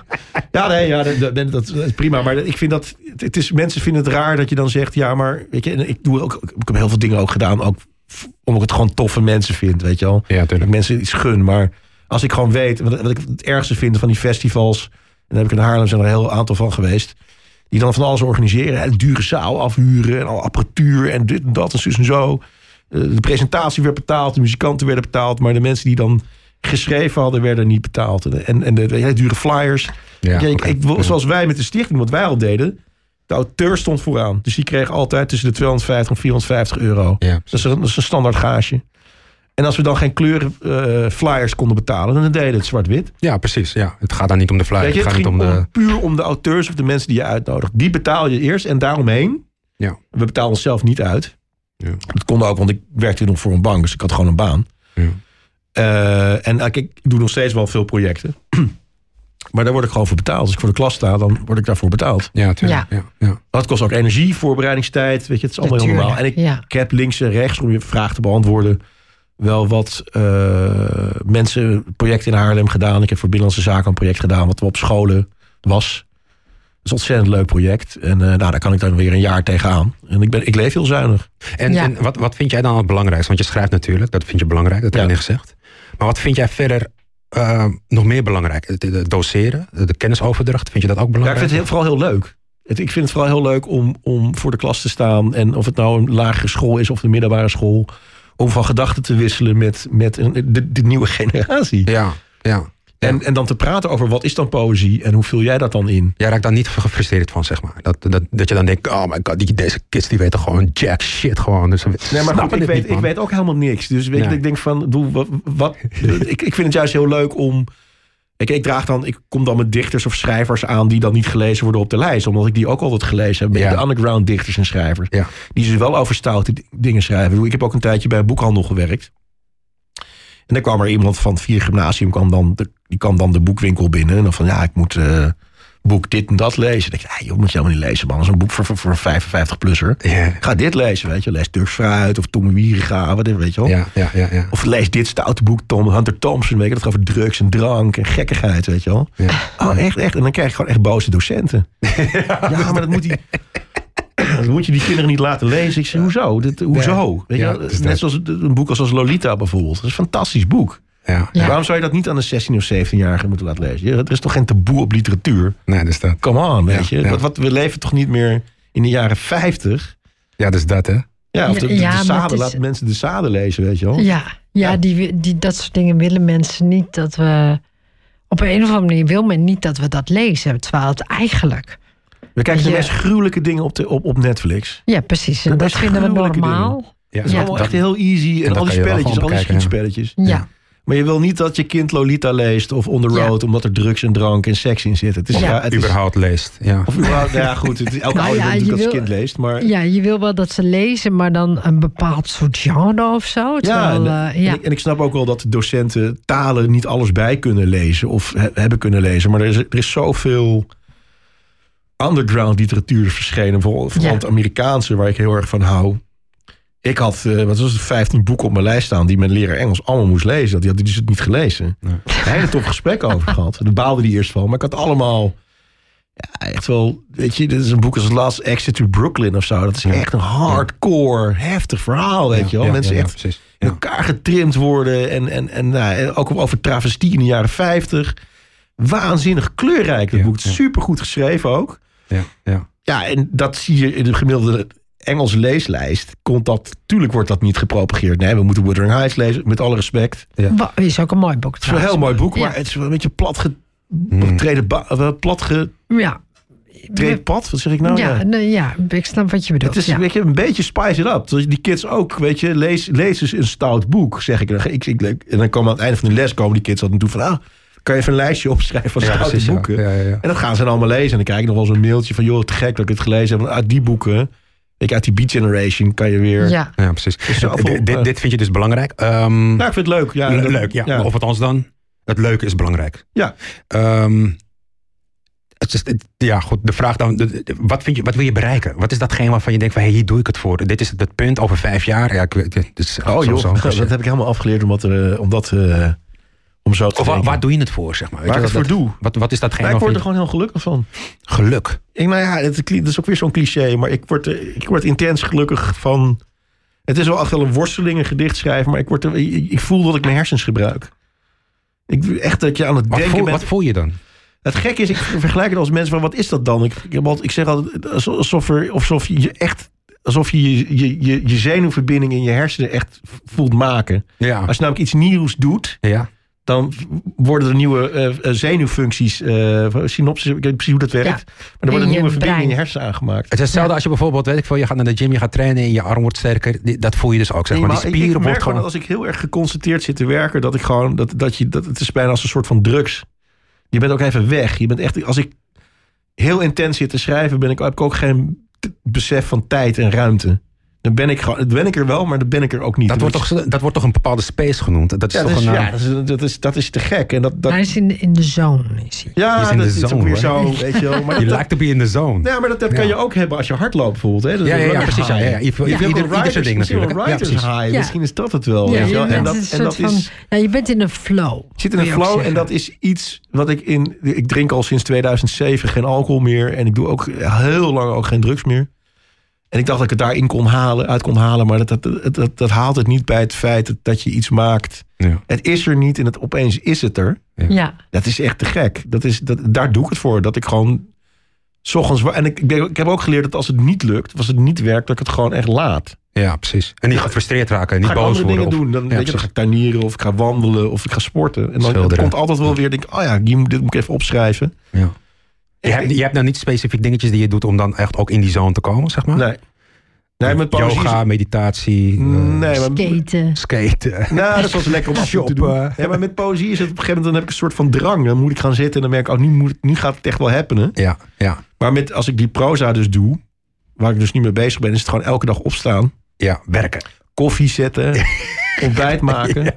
Ja, nee, ja, dat, dat, dat is prima. Maar ik vind dat het is mensen vinden het raar dat je dan zegt, ja, maar weet je, en ik doe ook, ik heb heel veel dingen ook gedaan, ook omdat ik het gewoon toffe mensen vind, weet je wel. Ja, Dat ik tuurlijk. mensen iets gun. Maar als ik gewoon weet, wat, wat ik het ergste vind van die festivals, en daar heb ik in Haarlem zijn er een heel aantal van geweest, die dan van alles organiseren, hè, dure zaal afhuren en al apparatuur en dit en dat en zus en zo. Eh, De presentatie werd betaald, de muzikanten werden betaald, maar de mensen die dan geschreven hadden, werden niet betaald. En, en de, hele dure flyers. Ja, ik, Ja. zoals wij met de stichting, wat wij al deden, de auteur stond vooraan. Dus die kreeg altijd tussen de 250 en 450 euro. Ja, Dat is, een, dat is een standaard gage. En als we dan geen kleuren eh, flyers konden betalen, dan deden het zwart-wit. Ja, precies. Ja. Het gaat dan niet om de flyer. Weet je, Het gaat om de... om, puur om de auteurs of de mensen die je uitnodigt. Die betaal je eerst en daaromheen. Ja. We betalen onszelf niet uit. Ja. Dat kon ook, want ik werkte nog voor een bank, dus ik had gewoon een baan. Ja. Eh, en kijk, ik doe nog steeds wel veel projecten. maar daar word ik gewoon voor betaald. Als ik voor de klas sta, dan word ik daarvoor betaald. Ja, tuurlijk. Ja. Ja. Dat kost ook energie, voorbereidingstijd. Weet je, het is allemaal heel normaal. En Natuurlijk, ik, ja. ik heb links en rechts, om je vraag te beantwoorden, wel wat eh, mensen projecten in Haarlem gedaan. Ik heb voor Binnenlandse Zaken een project gedaan wat op scholen was. Dat is een ontzettend leuk project. En eh, nou, daar kan ik dan weer een jaar tegenaan. En ik, ben, ik leef heel zuinig. En, Ja. en wat, wat vind jij dan het belangrijkste? Want je schrijft natuurlijk, dat vind je belangrijk, dat heb je Ja. net gezegd. Maar wat vind jij verder eh, nog meer belangrijk? Het, het doseren, de kennisoverdracht, vind je dat ook Ja, ik belangrijk? vind het heel, vooral heel leuk. Het, ik vind het vooral heel leuk om, om voor de klas te staan. En of het nou een lagere school is of de middelbare school. Om van gedachten te wisselen met, met een, de, de nieuwe generatie. Ja, ja. En, en dan te praten over wat is dan poëzie en hoe vul jij dat dan in? Jij raakt daar niet gefrustreerd van, zeg maar. Dat, dat, dat je dan denkt, oh my god, die, deze kids die weten gewoon jack shit gewoon. Dus ze Nee, maar goed, ik weet, niet, ik weet ook helemaal niks. Dus weet je, Nee. ik denk van, doe, wat, wat, ik, ik vind het juist heel leuk om... Ik, ik, draag dan, ik kom dan met dichters of schrijvers aan die dan niet gelezen worden op de lijst. Omdat ik die ook altijd gelezen heb. Ja. De underground dichters en schrijvers. Ja. Die dus wel over stoute dingen schrijven. Ik heb ook een tijdje bij een boekhandel gewerkt. En dan kwam er iemand van het vier gymnasium, kwam dan de, die kwam dan de boekwinkel binnen. En dan van, ja, ik moet eh, boek dit en dat lezen. En ik dacht, ja, joh, moet je helemaal niet lezen, man. Dat is een boek voor, voor, voor een 55-plusser. Ja, Ga dit lezen, weet je. Lees Turks Fruit of Tom Wieringa, wat weet je wel. ja, ja, ja. ja. Of lees dit stoute boek, Tom Hunter Thompson, weet je. Dat gaat over drugs en drank en gekkigheid, weet je wel. Ja. Oh, echt, echt. En dan krijg je gewoon echt boze docenten. Ja, maar dat moet, die, dat moet je die kinderen niet laten lezen. Ik zeg, hoezo? Dit, hoezo? Weet je, dat is Net dat. zoals een boek als, als Lolita bijvoorbeeld. Dat is een fantastisch boek. ja. Ja. Waarom zou je dat niet aan een 16 of 17-jarige moeten laten lezen? Er is toch geen taboe op literatuur? Nee, dus dat. Come on, weet Ja, je. ja. Wat, wat, we leven toch niet meer in de jaren 50? Ja, dus dat, hè. Ja, of de, is- laat mensen de Sade lezen, weet je wel. Ja, ja, Ja. Die, die, dat soort dingen willen mensen niet dat we. Op een of andere manier wil men niet dat we dat lezen. Terwijl het eigenlijk. We kijken de Ja. meest gruwelijke dingen op, de, op, op Netflix. Ja, precies. En dat vinden we normaal. Ja, Het is Ja. allemaal echt heel easy. En dat al die spelletjes, al die schietspelletjes. Ja. Maar je wil niet dat je kind Lolita leest of On The Ja. Road... omdat er drugs en drank en seks in zit. Het is, Ja. ja, het is, überhaupt leest. Ja. of überhaupt, nou ja goed, het is, elke Nou ouder ja, wil natuurlijk je dat zijn kind leest. Maar ja, je wil wel dat ze lezen, maar dan een bepaald soort genre of zo. ja, Terwijl, en, eh, ja. en, ik, en ik snap ook wel dat de docenten talen niet alles bij kunnen lezen... of he- hebben kunnen lezen. Maar er is, er is zoveel underground literatuur verschenen. Vooral, vooral Ja. het Amerikaanse, waar ik heel erg van hou. Ik had, eh, wat was het, 15 boeken op mijn lijst staan... die mijn leraar Engels allemaal moest lezen. Die had die dus het niet gelezen. Nee. Een hele tof gesprek over gehad. Daar baalde die eerst van. Maar ik had allemaal... Ja, echt wel... Weet je, dit is een boek als Last Exit to Brooklyn of zo. Dat is Ja. echt een hardcore, heftig verhaal, weet je wel. Ja, Mensen ja, ja, echt in elkaar getrimd worden. En, en, en nou, ook over travestie in de jaren 50. Waanzinnig kleurrijk, dat Ja, boek. ja. Super goed geschreven ook. Ja, ja. Ja, en dat zie je in de gemiddelde Engelse leeslijst. Komt dat, tuurlijk wordt dat niet gepropageerd. Nee, we moeten Wuthering Heights lezen, met alle respect. Het Ja. Is ook een mooi boek. is wel een heel mooi boek, Ja. maar het is wel een beetje plat Mm. getreden ba- eh, plat Ja. getreden pad. Wat zeg ik nou? ja, Ja. nee, ja, ik snap wat je bedoelt. Het is ja. weet je, een beetje spice it up. Dus die kids ook, weet je, lees, lees eens een stout boek, zeg ik. ik, ik, ik- en dan komen aan het einde van de les komen die kids altijd naartoe van... Ah, kan je even een lijstje opschrijven van Ja, stoute precies, ja. boeken? Ja, ja, ja. En dat gaan ze dan allemaal lezen. En dan krijg ik nog wel zo'n mailtje van... joh, te gek dat ik het gelezen heb. Want uit die boeken, ik, uit die Beat Generation... kan je weer... ja. Ja, precies. dit, eh, dit vind je dus belangrijk. Ehm, Nou, ik vind het leuk. Ja, le- leuk, ja. ja. Of althans dan, het leuke is belangrijk. Ja. Ehm, het is, het- ja, goed. De vraag dan, wat, vind je, wat wil je bereiken? Wat is datgene waarvan je denkt van, hey, hier doe ik het voor. Dit is het, het punt over vijf jaar. Ja, ik, weet- het is Oh zo- joh, zo- zo- dat heb ik helemaal afgeleerd om dat, eh, dat eh, om zo te Of waar, doe je het voor, zeg maar? Weet Waar je ik wat het voor dat- doe? Wat, wat is datgene Nou, ik word er gewoon heel gelukkig van. Geluk. Ik, nou ja, het, dat is ook weer zo'n cliché, maar ik word, er- ik word intens gelukkig van. Het is wel echt wel een worsteling, een gedicht schrijven, maar ik, word er, ik, ik voel dat ik mijn hersens gebruik. Ik, echt dat je aan het Wat denken voel, bent. wat voel je dan? Het gekke is, ik vergelijk het als mensen van wat is dat dan? Ik, ik, zeg altijd alsof, er, alsof je je echt. Alsof je je, je, je, je zenuwverbinding in je hersenen echt voelt maken. Ja. Als je namelijk iets nieuws doet, ja. Dan worden er nieuwe eh, eh, zenuwfuncties, eh synopsis, ik weet niet precies hoe dat werkt. Maar er worden nieuwe verbindingen in je hersenen aangemaakt. Het is hetzelfde als je bijvoorbeeld, weet ik veel, je gaat naar de gym, je gaat trainen en je arm wordt sterker. Dat voel je dus ook, zeg maar. Die spieren ik, ik merk wordt gewoon als ik heel erg geconcentreerd zit te werken, dat ik gewoon, dat, dat je, dat het is bijna als een soort van drugs. Je bent ook even weg. Je bent echt, als ik heel intens zit te schrijven, ben ik, heb ik ook geen besef van tijd en ruimte. Dan ben ik gewoon, dan ben ik er wel, maar dan ben ik er ook niet. Dat wordt, toch, dat wordt toch een bepaalde space genoemd? Dat is ja, toch dat is, een... ja, dat is, dat is, dat is te gek. En dat, dat, Hij is in, in de zone, is hij. ja, is in dat de is ook zone, weer zo, weet je wel. Maar Je dat, lijkt to be in the zone. ja, maar dat, dat kan je ook hebben als je hardloopt bijvoorbeeld. Hè? Dat is Ja, een ja, ja, runners precies. Ja, ja, ja. Ieder- Je hebt zijn ding natuurlijk. een Ja, writers precies. high. Ja. Misschien is dat het wel. Je je. En bent dat, een is... ja, je bent in een flow. Zit in een je flow en dat is iets wat ik in. Ik drink al sinds 2007 geen alcohol meer. En ik doe ook heel lang ook geen drugs meer. En ik dacht dat ik het daarin kon halen, uit kon halen. Maar dat, dat, dat, dat, dat haalt het niet bij het feit dat, dat je iets maakt. Ja. Het is er niet en het opeens is het er. Ja, Dat is echt te gek. Dat is, dat, daar doe ik het voor. Dat ik gewoon S ochtends, en ik, ik, ik heb ook geleerd dat als het niet lukt, als het niet werkt, dat ik het gewoon echt laat. Ja, precies. En niet gefrustreerd raken, niet ga ik boos andere worden. dingen of- doen. Dan, ja, weet je, dan ga ik tuinieren of ik ga wandelen of ik ga sporten. En dan Schilderen. komt altijd wel weer, denk ik, oh ja, hier moet- dit moet ik even opschrijven. Ja. Je, hebt, je hebt nou niet specifiek dingetjes die je doet om dan echt ook in die zone te komen, zeg maar? Nee. Nee, met poëzie is- Yoga, meditatie, eh, Nee, maar, Skaten. skaten. nou, dat eens lekker om af en toe te doen. Shoppen. Ja, maar met poëzie is het op een gegeven moment, dan heb ik een soort van drang. Dan moet ik gaan zitten en dan merk ik, oh, nu, moet, nu gaat het echt wel happenen. Ja, ja, Maar met, als ik die proza dus doe, waar ik dus niet mee bezig ben, is het gewoon elke dag opstaan. ja, werken. Koffie zetten, ontbijt maken,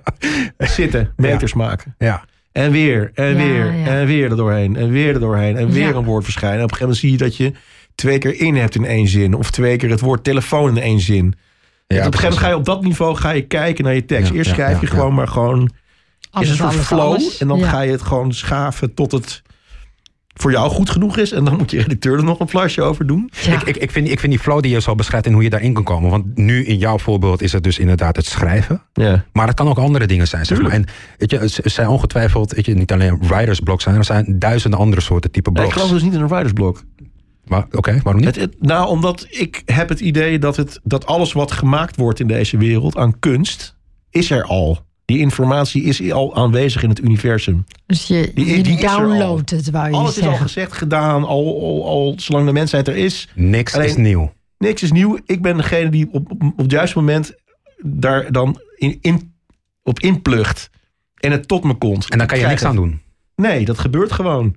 zitten, meters maken. Ja, En weer, en Ja, weer, ja. en weer er doorheen, en weer er doorheen, en weer Ja. een woord verschijnen. En op een gegeven moment zie je dat je twee keer in hebt in één zin, of twee keer het woord telefoon in één zin. ja op een gegeven moment ga je op dat niveau ga je kijken naar je tekst. Ja, Eerst ja, schrijf ja, je ja. gewoon maar gewoon Alles, is een soort alles, flow. alles. En dan Ja. ga je het gewoon schaven tot het voor jou goed genoeg is. En dan moet je redacteur er nog een flasje over doen. Ja. Ik, ik, ik, vind, ik vind die flow die je zo beschrijft en hoe je daarin kan komen. Want nu in jouw voorbeeld is het dus inderdaad het schrijven. Ja. Maar het kan ook andere dingen zijn, zeg maar. En weet je, het zijn ongetwijfeld, weet je, niet alleen writersblok zijn. Er zijn duizenden andere soorten type Nee, ik blogs. geloof dus niet in een writersblok. Maar Oké, waarom niet? Het, het- nou, omdat ik heb het idee dat, het, dat alles wat gemaakt wordt in deze wereld aan kunst, is er al. Die informatie is al aanwezig in het universum. Dus je, Die- je downloadt het, wou je Alles is al gezegd, gedaan, al, al, al zolang de mensheid er is. Niks Alleen- is nieuw. Niks is nieuw. Ik ben degene die op, op, op het juiste moment daar dan in, in, op inplugt. En het tot me komt. En daar kan je Ik niks aan doen. Nee, dat gebeurt gewoon.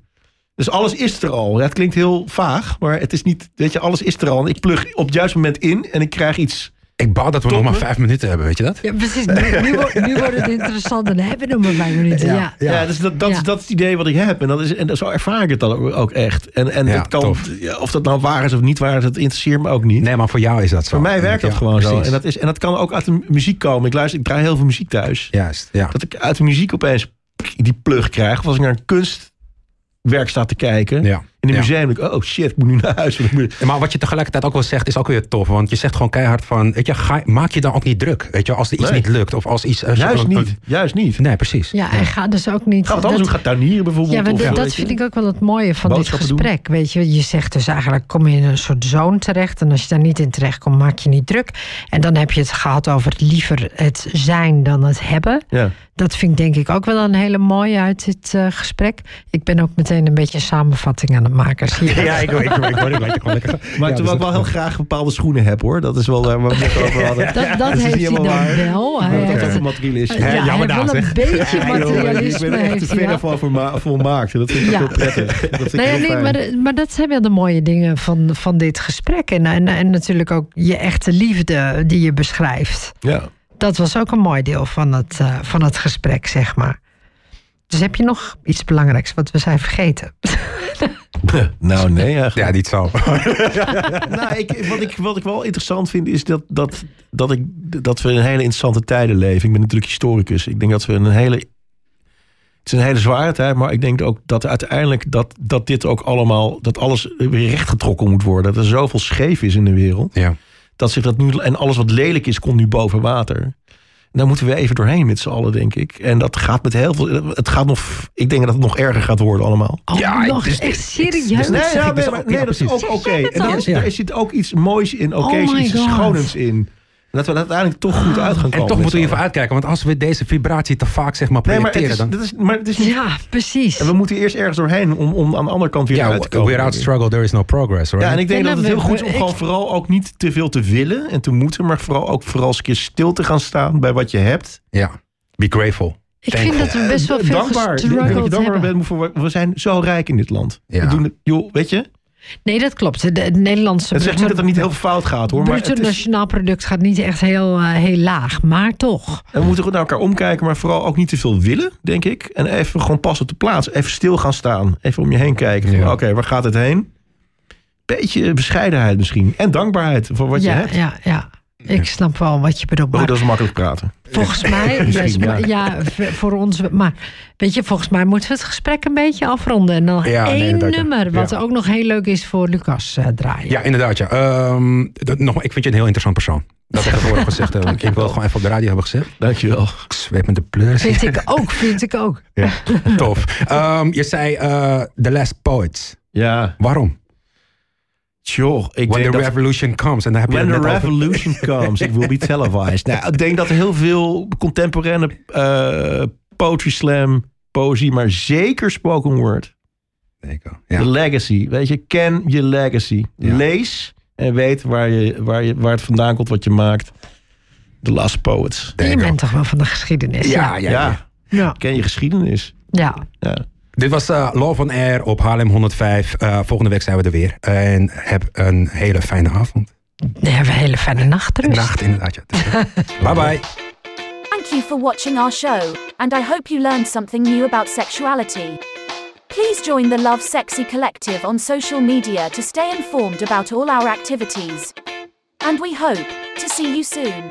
Dus alles is er al. Ja, het klinkt heel vaag, maar het is niet, weet je, alles is er al. En ik plug op het juiste moment in en ik krijg iets. Ik bouw dat we Top, nog maar vijf minuten hebben, weet je dat? Ja, precies. Nu, nu, wordt- nu wordt het interessant. En dan hebben we nog maar vijf minuten. Ja. Ja, dus dat, dat, Is, dat is het idee wat ik heb. En, dat is, en zo ervaar ik het dan ook, echt. En, en Ja, het kan, tof. of dat nou waar is of niet waar is, dat interesseert me ook niet. Nee, maar voor jou is dat zo. Voor mij werkt dat gewoon zo. En dat, is, en dat kan ook uit de muziek komen. Ik luister, ik draai heel veel muziek thuis. Juist, ja. Dat ik uit de muziek opeens die plug krijg. Of als ik naar een kunstwerk sta te kijken. ja. In een ja. museum denk ik, oh shit, ik moet nu naar huis. Maar wat je tegelijkertijd ook wel zegt, is ook weer tof. Want je zegt gewoon keihard van, weet je, ga, maak je dan ook niet druk. Weet je, als er iets Nee. niet lukt. Of als iets... je Juist niet, juist niet. Nee, precies. Ja, en ga dus ook niet... Ga wat anders dat- doen, ga tuinieren bijvoorbeeld. Ja, maar of, dat, vind ik ook wel het mooie van dit doen. gesprek. Weet je, je zegt dus eigenlijk, kom je in een soort zone terecht. En als je daar niet in terecht komt, maak je niet druk. En dan heb je het gehad over liever het zijn dan het hebben. Ja. Dat vind ik denk ik ook wel een hele mooie uit dit eh, gesprek. Ik ben ook meteen een beetje een samenvatting aan het maken. Zie? Ja, ik, ik, ik, ik hoor. Maar Ja, terwijl dus ik wel heel graag bepaalde schoenen heb hoor. Dat is wel waar we het over hadden. Dat, dat Dat is heeft hij dan waar. wel. Hij dat heeft is het- een materialist. ja, jammer heeft wel daar, een beetje Ja, joh, ik materialisme. ben er echt te ver van voor volmaakt. Dat vind ik heel prettig. Dat vind ik ja, heel nee, fijn. maar, maar dat zijn wel de mooie dingen van, van dit gesprek. En, en, en natuurlijk ook je echte liefde die je beschrijft. Ja. Dat was ook een mooi deel van het, eh, van het gesprek, zeg maar. Dus heb je nog iets belangrijks wat we zijn vergeten? Nou, nee eigenlijk. Ja, niet zo. nou, ik, wat, ik, wat ik wel interessant vind is dat, dat, dat, ik, dat we in hele interessante tijden leven. Ik ben natuurlijk historicus. Ik denk dat we een hele. Het is een hele zware tijd, maar ik denk ook dat uiteindelijk dat, dat dit ook allemaal, dat alles weer rechtgetrokken moet worden. Dat er zoveel scheef is in de wereld. Ja. Dat zich dat nu, en alles wat lelijk is, komt nu boven water. En daar moeten we even doorheen met z'n allen, denk ik. En dat gaat met heel veel. Het gaat nog. Ik denk dat het nog erger gaat worden, allemaal. Oh, Ja, nog het is- echt serieus? Nee, ja, dus nee, maar- dat is ook oké. En er, is- Ja. zit ook iets moois in. Oké, Oh my iets schonends in. En dat we er uiteindelijk toch goed uit gaan komen. En toch moeten we hiervoor uitkijken. Want als we deze vibratie te vaak zeg maar allen. Nee, maar het projecteren... is, dan... dat is, maar het is niet. Ja, precies. En we moeten eerst ergens doorheen om, om aan de andere kant weer Ja, uit te komen. without struggle there is no progress. Right? Ja, en ik denk dat het nou, heel goed is om ik- gewoon vooral ook niet te veel te willen en te moeten, maar vooral ook vooral eens een keer stil te gaan staan bij wat je hebt. Ja. Be grateful. ik vind dat we best wel veel dankbaar. Ik denk dat je gestruggeld dankbaar hebben. bent voor. We zijn zo rijk in dit land. Ja. We doen het, joh, weet je? Nee, dat klopt. De, de Nederlandse Het zegt niet dat er niet heel veel fout gaat hoor. Maar bruto het is, nationaal product gaat niet echt heel, eh, heel laag. Maar toch. en we moeten goed naar elkaar omkijken, maar vooral ook niet te veel willen, denk ik. En even gewoon pas op de plaats. Even stil gaan staan. Even om je heen kijken. Ja. Oké, waar gaat het heen? Beetje bescheidenheid misschien. En dankbaarheid voor wat je ja, hebt. ja, ja. Ik snap wel wat je bedoelt. Oh, dat is makkelijk praten. volgens mij, ja, voor ons. Maar weet je, volgens mij moeten we het gesprek een beetje afronden. En dan Ja, nee, één ja. nummer, wat ook nog heel leuk is voor Lucas eh, draaien. Ja, inderdaad. Ja. Ehm, dat, nog, ik vind je een heel interessant persoon. Dat heb ik vorige gezegd. eh, Ik wil gewoon even op de radio hebben gezegd. Dankjewel. Ik zweep met de pleurs. Vind ik ook, vind ik ook. Ja, tof. Ehm, je zei eh The Last Poets. Ja. Waarom? Joh, ik When denk the dat... revolution comes. En daar heb je When het the net over. revolution comes, it will be televised. Nou, ik denk dat er heel veel contemporaine eh, poetry slam, poëzie, maar zeker spoken word. Denk ik wel. De Ja. legacy, weet je, ken je legacy. Ja. Lees en weet waar, je, waar, je, waar het vandaan komt, wat je maakt. The Last Poets. Je bent toch wel van de geschiedenis? Ja, Ja. ja, ja. Ja, ja. ken je geschiedenis. ja. Ja. Dit was eh, Love on Air op Haarlem 105. Eh, volgende week zijn we er weer. En heb een hele fijne avond. Dan hebben een hele fijne nachtrust. Nacht inderdaad. Ja. bye bye. Thank you for watching our show, and I hope you learned something new about sexuality. Please join the Love Sexy Collective on social media to stay informed about all our activities. And we hope to see you soon.